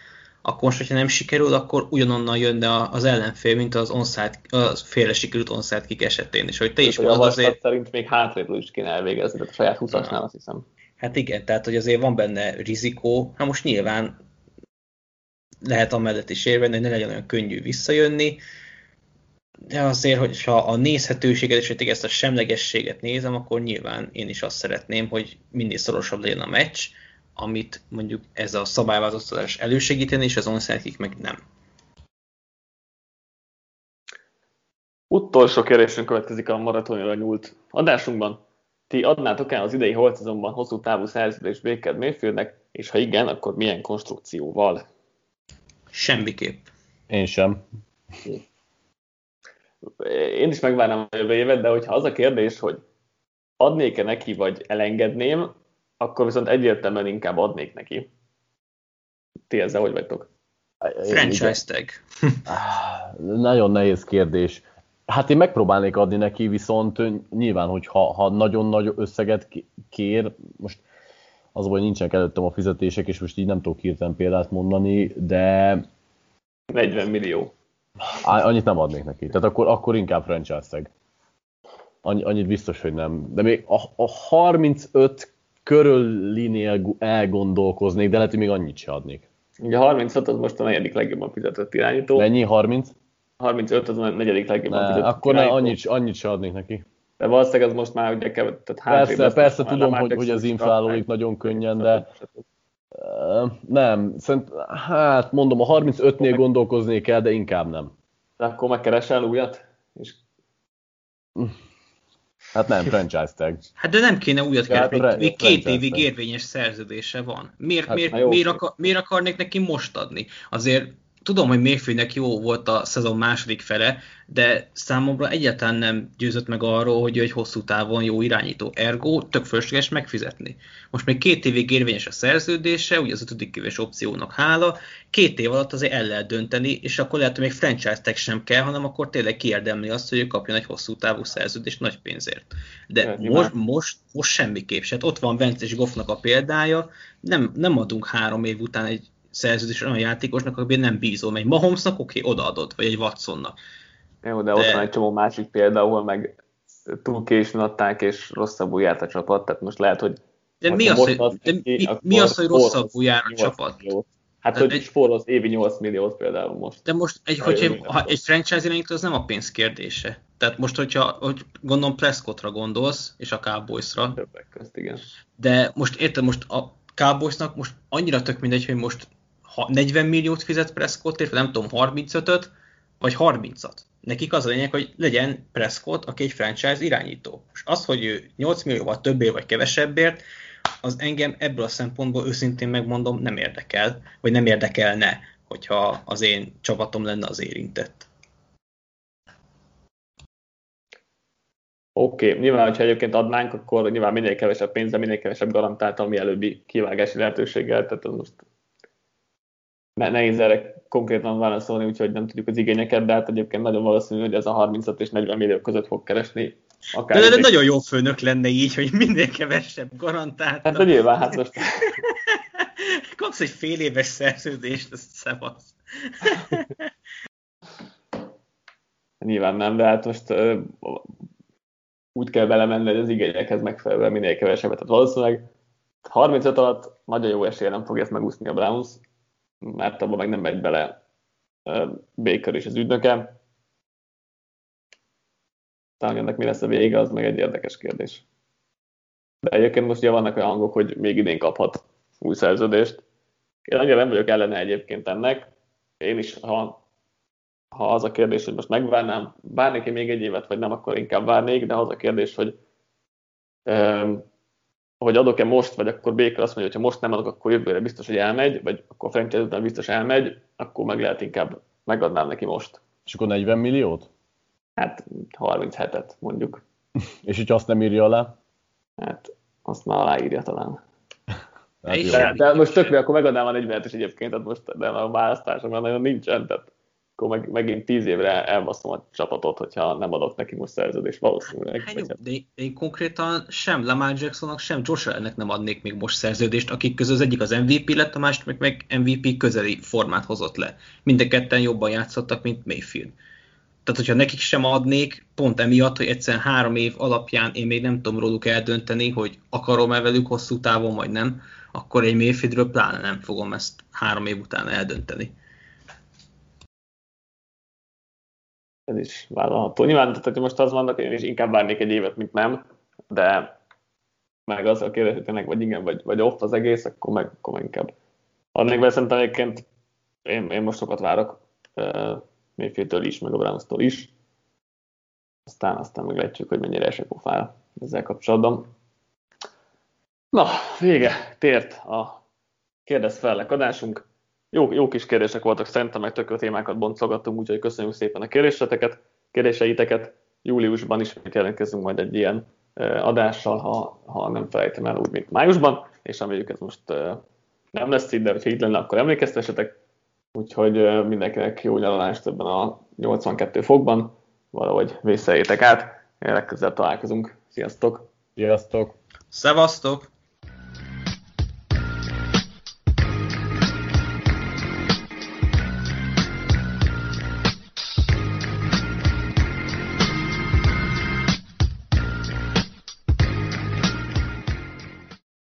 akkor most, hogyha nem sikerül, akkor ugyanonnan jönne az ellenfél, mint az onside, az félre sikerült onside kick esetén. És hogy te is mondod azért... szerint még hátréből is kéne elvégezni, tehát a saját 20-asnál azt hiszem. Hát igen, tehát hogy azért van benne rizikó. Hát most nyilván lehet amellett is érvenni, hogy ne legyen olyan könnyű visszajönni, de azért, hogyha a nézhetőséget és hogy ezt a semlegességet nézem, akkor nyilván én is azt szeretném, hogy minél szorosabb legyen a meccs, amit mondjuk ez a szabályváltoztatás elősegíteni, és az onside meg nem. Utolsó kérdésünk következik a maratonra nyúlt adásunkban. Ti adnátok el az idei holcizomban hosszú távú szerződés Baker Mayfieldnek, és ha igen, akkor milyen konstrukcióval? Semmiképp. Én sem én is megvárnám a jövő évet, de hogyha az a kérdés, hogy adnék-e neki, vagy elengedném, akkor viszont egyértelműen inkább adnék neki. Ti ezzel hogy vagytok? Franchise tag. Nagyon nehéz kérdés. Hát én megpróbálnék adni neki, viszont nyilván, hogy ha, ha nagyon nagy összeget kér, most az, hogy nincsenek előttem a fizetések, és most így nem tudok hirtelen példát mondani, de... 40 millió. Annyit nem adnék neki. Tehát akkor, akkor inkább franchise tag. Annyi, annyit biztos, hogy nem. De még a, a 35 körülinél elgondolkoznék, de lehet, hogy még annyit se adnék. Ugye a 35 az most a negyedik legjobban fizetett irányító. Mennyi? 30? 35 az a negyedik legjobban ne, fizetett Akkor ne, annyit, annyit se adnék neki. De valószínűleg ez most már ugye kevet, tehát Persze, persze tudom, hogy, hogy az inflálódik nagyon könnyen, de nem, szerint, hát mondom, a 35-nél gondolkozni kell, de inkább nem. De akkor megkeresel újat? És... Hát nem, franchise tag. Hát de nem kéne újat keresni, hát, még két évig érvényes szerződése van. Miért, hát, miért, miért, akar, miért akarnék neki most adni? Azért tudom, hogy Mayfieldnek jó volt a szezon második fele, de számomra egyáltalán nem győzött meg arról, hogy egy hosszú távon jó irányító. Ergo tök fölösleges megfizetni. Most még két évig érvényes a szerződése, ugye az ötödik éves opciónak hála, két év alatt azért el lehet dönteni, és akkor lehet, hogy még franchise tag sem kell, hanem akkor tényleg kiérdemli azt, hogy ő kapjon egy hosszú távú szerződést nagy pénzért. De most, most, most semmiképp se. Hát ott van Vence és Goffnak a példája, nem, nem adunk három év után egy szerződés olyan játékosnak, aki nem bízom. Egy Mahomesnak oké, okay, odaadod, vagy egy Watsonnak. Jó, de, de, ott van egy csomó másik példa, ahol meg túl későn adták, és rosszabbul járt a csapat, tehát most lehet, hogy de mi az, hogy, de mi, mi az, hogy rosszabbul jár a csapat? Milliót. Hát, de hogy egy, spóroz évi 8 milliót például most. De most egy, hogyha, ha egy franchise irányító, az nem a pénz kérdése. Tehát most, hogyha hogy gondolom Prescottra gondolsz, és a Cowboysra. Többek közt, igen. De most érted, most a Cowboysnak most annyira tök mindegy, hogy most 40 milliót fizet Prescottért, nem tudom, 35-öt, vagy 30-at. Nekik az a lényeg, hogy legyen Prescott, aki egy franchise irányító. És az, hogy ő 8 millióval többért vagy kevesebbért, az engem ebből a szempontból őszintén megmondom nem érdekel, vagy nem érdekelne, hogyha az én csapatom lenne az érintett. Oké, okay. nyilván, hogyha egyébként adnánk, akkor nyilván minél kevesebb pénzre, minél kevesebb garantáltan, mielőbbi kivágási lehetőséggel, tehát az most ne, nehéz erre konkrétan válaszolni, úgyhogy nem tudjuk az igényeket, de hát egyébként nagyon valószínű, hogy ez a 35 és 40 millió között fog keresni. Akár de, de, de nagyon jó főnök lenne így, hogy minél kevesebb garantált. Hát de nyilván, hát most... Kapsz egy fél éves szerződést, ezt szevasz. nyilván nem, de hát most úgy kell belemenni, hogy az igényekhez megfelelően minél kevesebbet. Tehát valószínűleg 35 alatt nagyon jó esélye nem fogja ezt megúszni a Browns, mert abban meg nem megy bele Baker és az ügynöke. Talán ennek mi lesz a vége, az meg egy érdekes kérdés. De egyébként most ugye vannak olyan hangok, hogy még idén kaphat új szerződést. Én annyira nem vagyok ellene egyébként ennek. Én is, ha ha az a kérdés, hogy most megvárnám, várnék még egy évet, vagy nem, akkor inkább várnék, de az a kérdés, hogy hogy adok-e most, vagy akkor Baker azt mondja, hogy ha most nem adok, akkor jövőre biztos, hogy elmegy, vagy akkor a franchise után biztos elmegy, akkor meg lehet inkább megadnám neki most. És akkor 40 milliót? Hát 37-et mondjuk. És hogyha azt nem írja alá? Hát azt már aláírja talán. Hát de, de, most tökre, akkor megadnám a 40-et is egyébként, tehát most de a választásom nagyon nincsen, tehát akkor meg, megint tíz évre elbasztom a csapatot, hogyha nem adok neki most szerződést, valószínűleg. Hát jó, hát- de én konkrétan sem Lamar Jacksonnak, sem Josh Allennek nem adnék még most szerződést, akik közül az egyik az MVP lett, a másik meg, meg MVP közeli formát hozott le. Mind a ketten jobban játszottak, mint Mayfield. Tehát, hogyha nekik sem adnék, pont emiatt, hogy egyszerűen három év alapján én még nem tudom róluk eldönteni, hogy akarom-e velük hosszú távon, vagy nem, akkor egy Mayfieldről pláne nem fogom ezt három év után eldönteni. Ez is vállalható. Nyilván, tehát most az vannak, hogy én is inkább várnék egy évet, mint nem, de meg az a kérdés, hogy tényleg vagy igen, vagy, vagy off az egész, akkor meg, akkor meg inkább adnék be. Egyébként én, én most sokat várok uh, Mayfieldtől is, meg a browns is. Aztán, aztán meglátjuk, hogy mennyire esek fáj ezzel kapcsolatban. Na, vége, tért a kérdez fellek adásunk. Jó, jó kis kérdések voltak, szerintem meg tök témákat boncolgattunk, úgyhogy köszönjük szépen a kérdéseteket, kérdéseiteket. Júliusban ismét jelentkezünk majd egy ilyen adással, ha, ha nem felejtem el úgy, mint májusban, és reméljük ez most nem lesz így, de ha így lenne, akkor emlékeztessetek. Úgyhogy mindenkinek jó nyaralást ebben a 82 fokban, valahogy vészeljétek át. Legközelebb találkozunk. Sziasztok! Sziasztok! Szevasztok!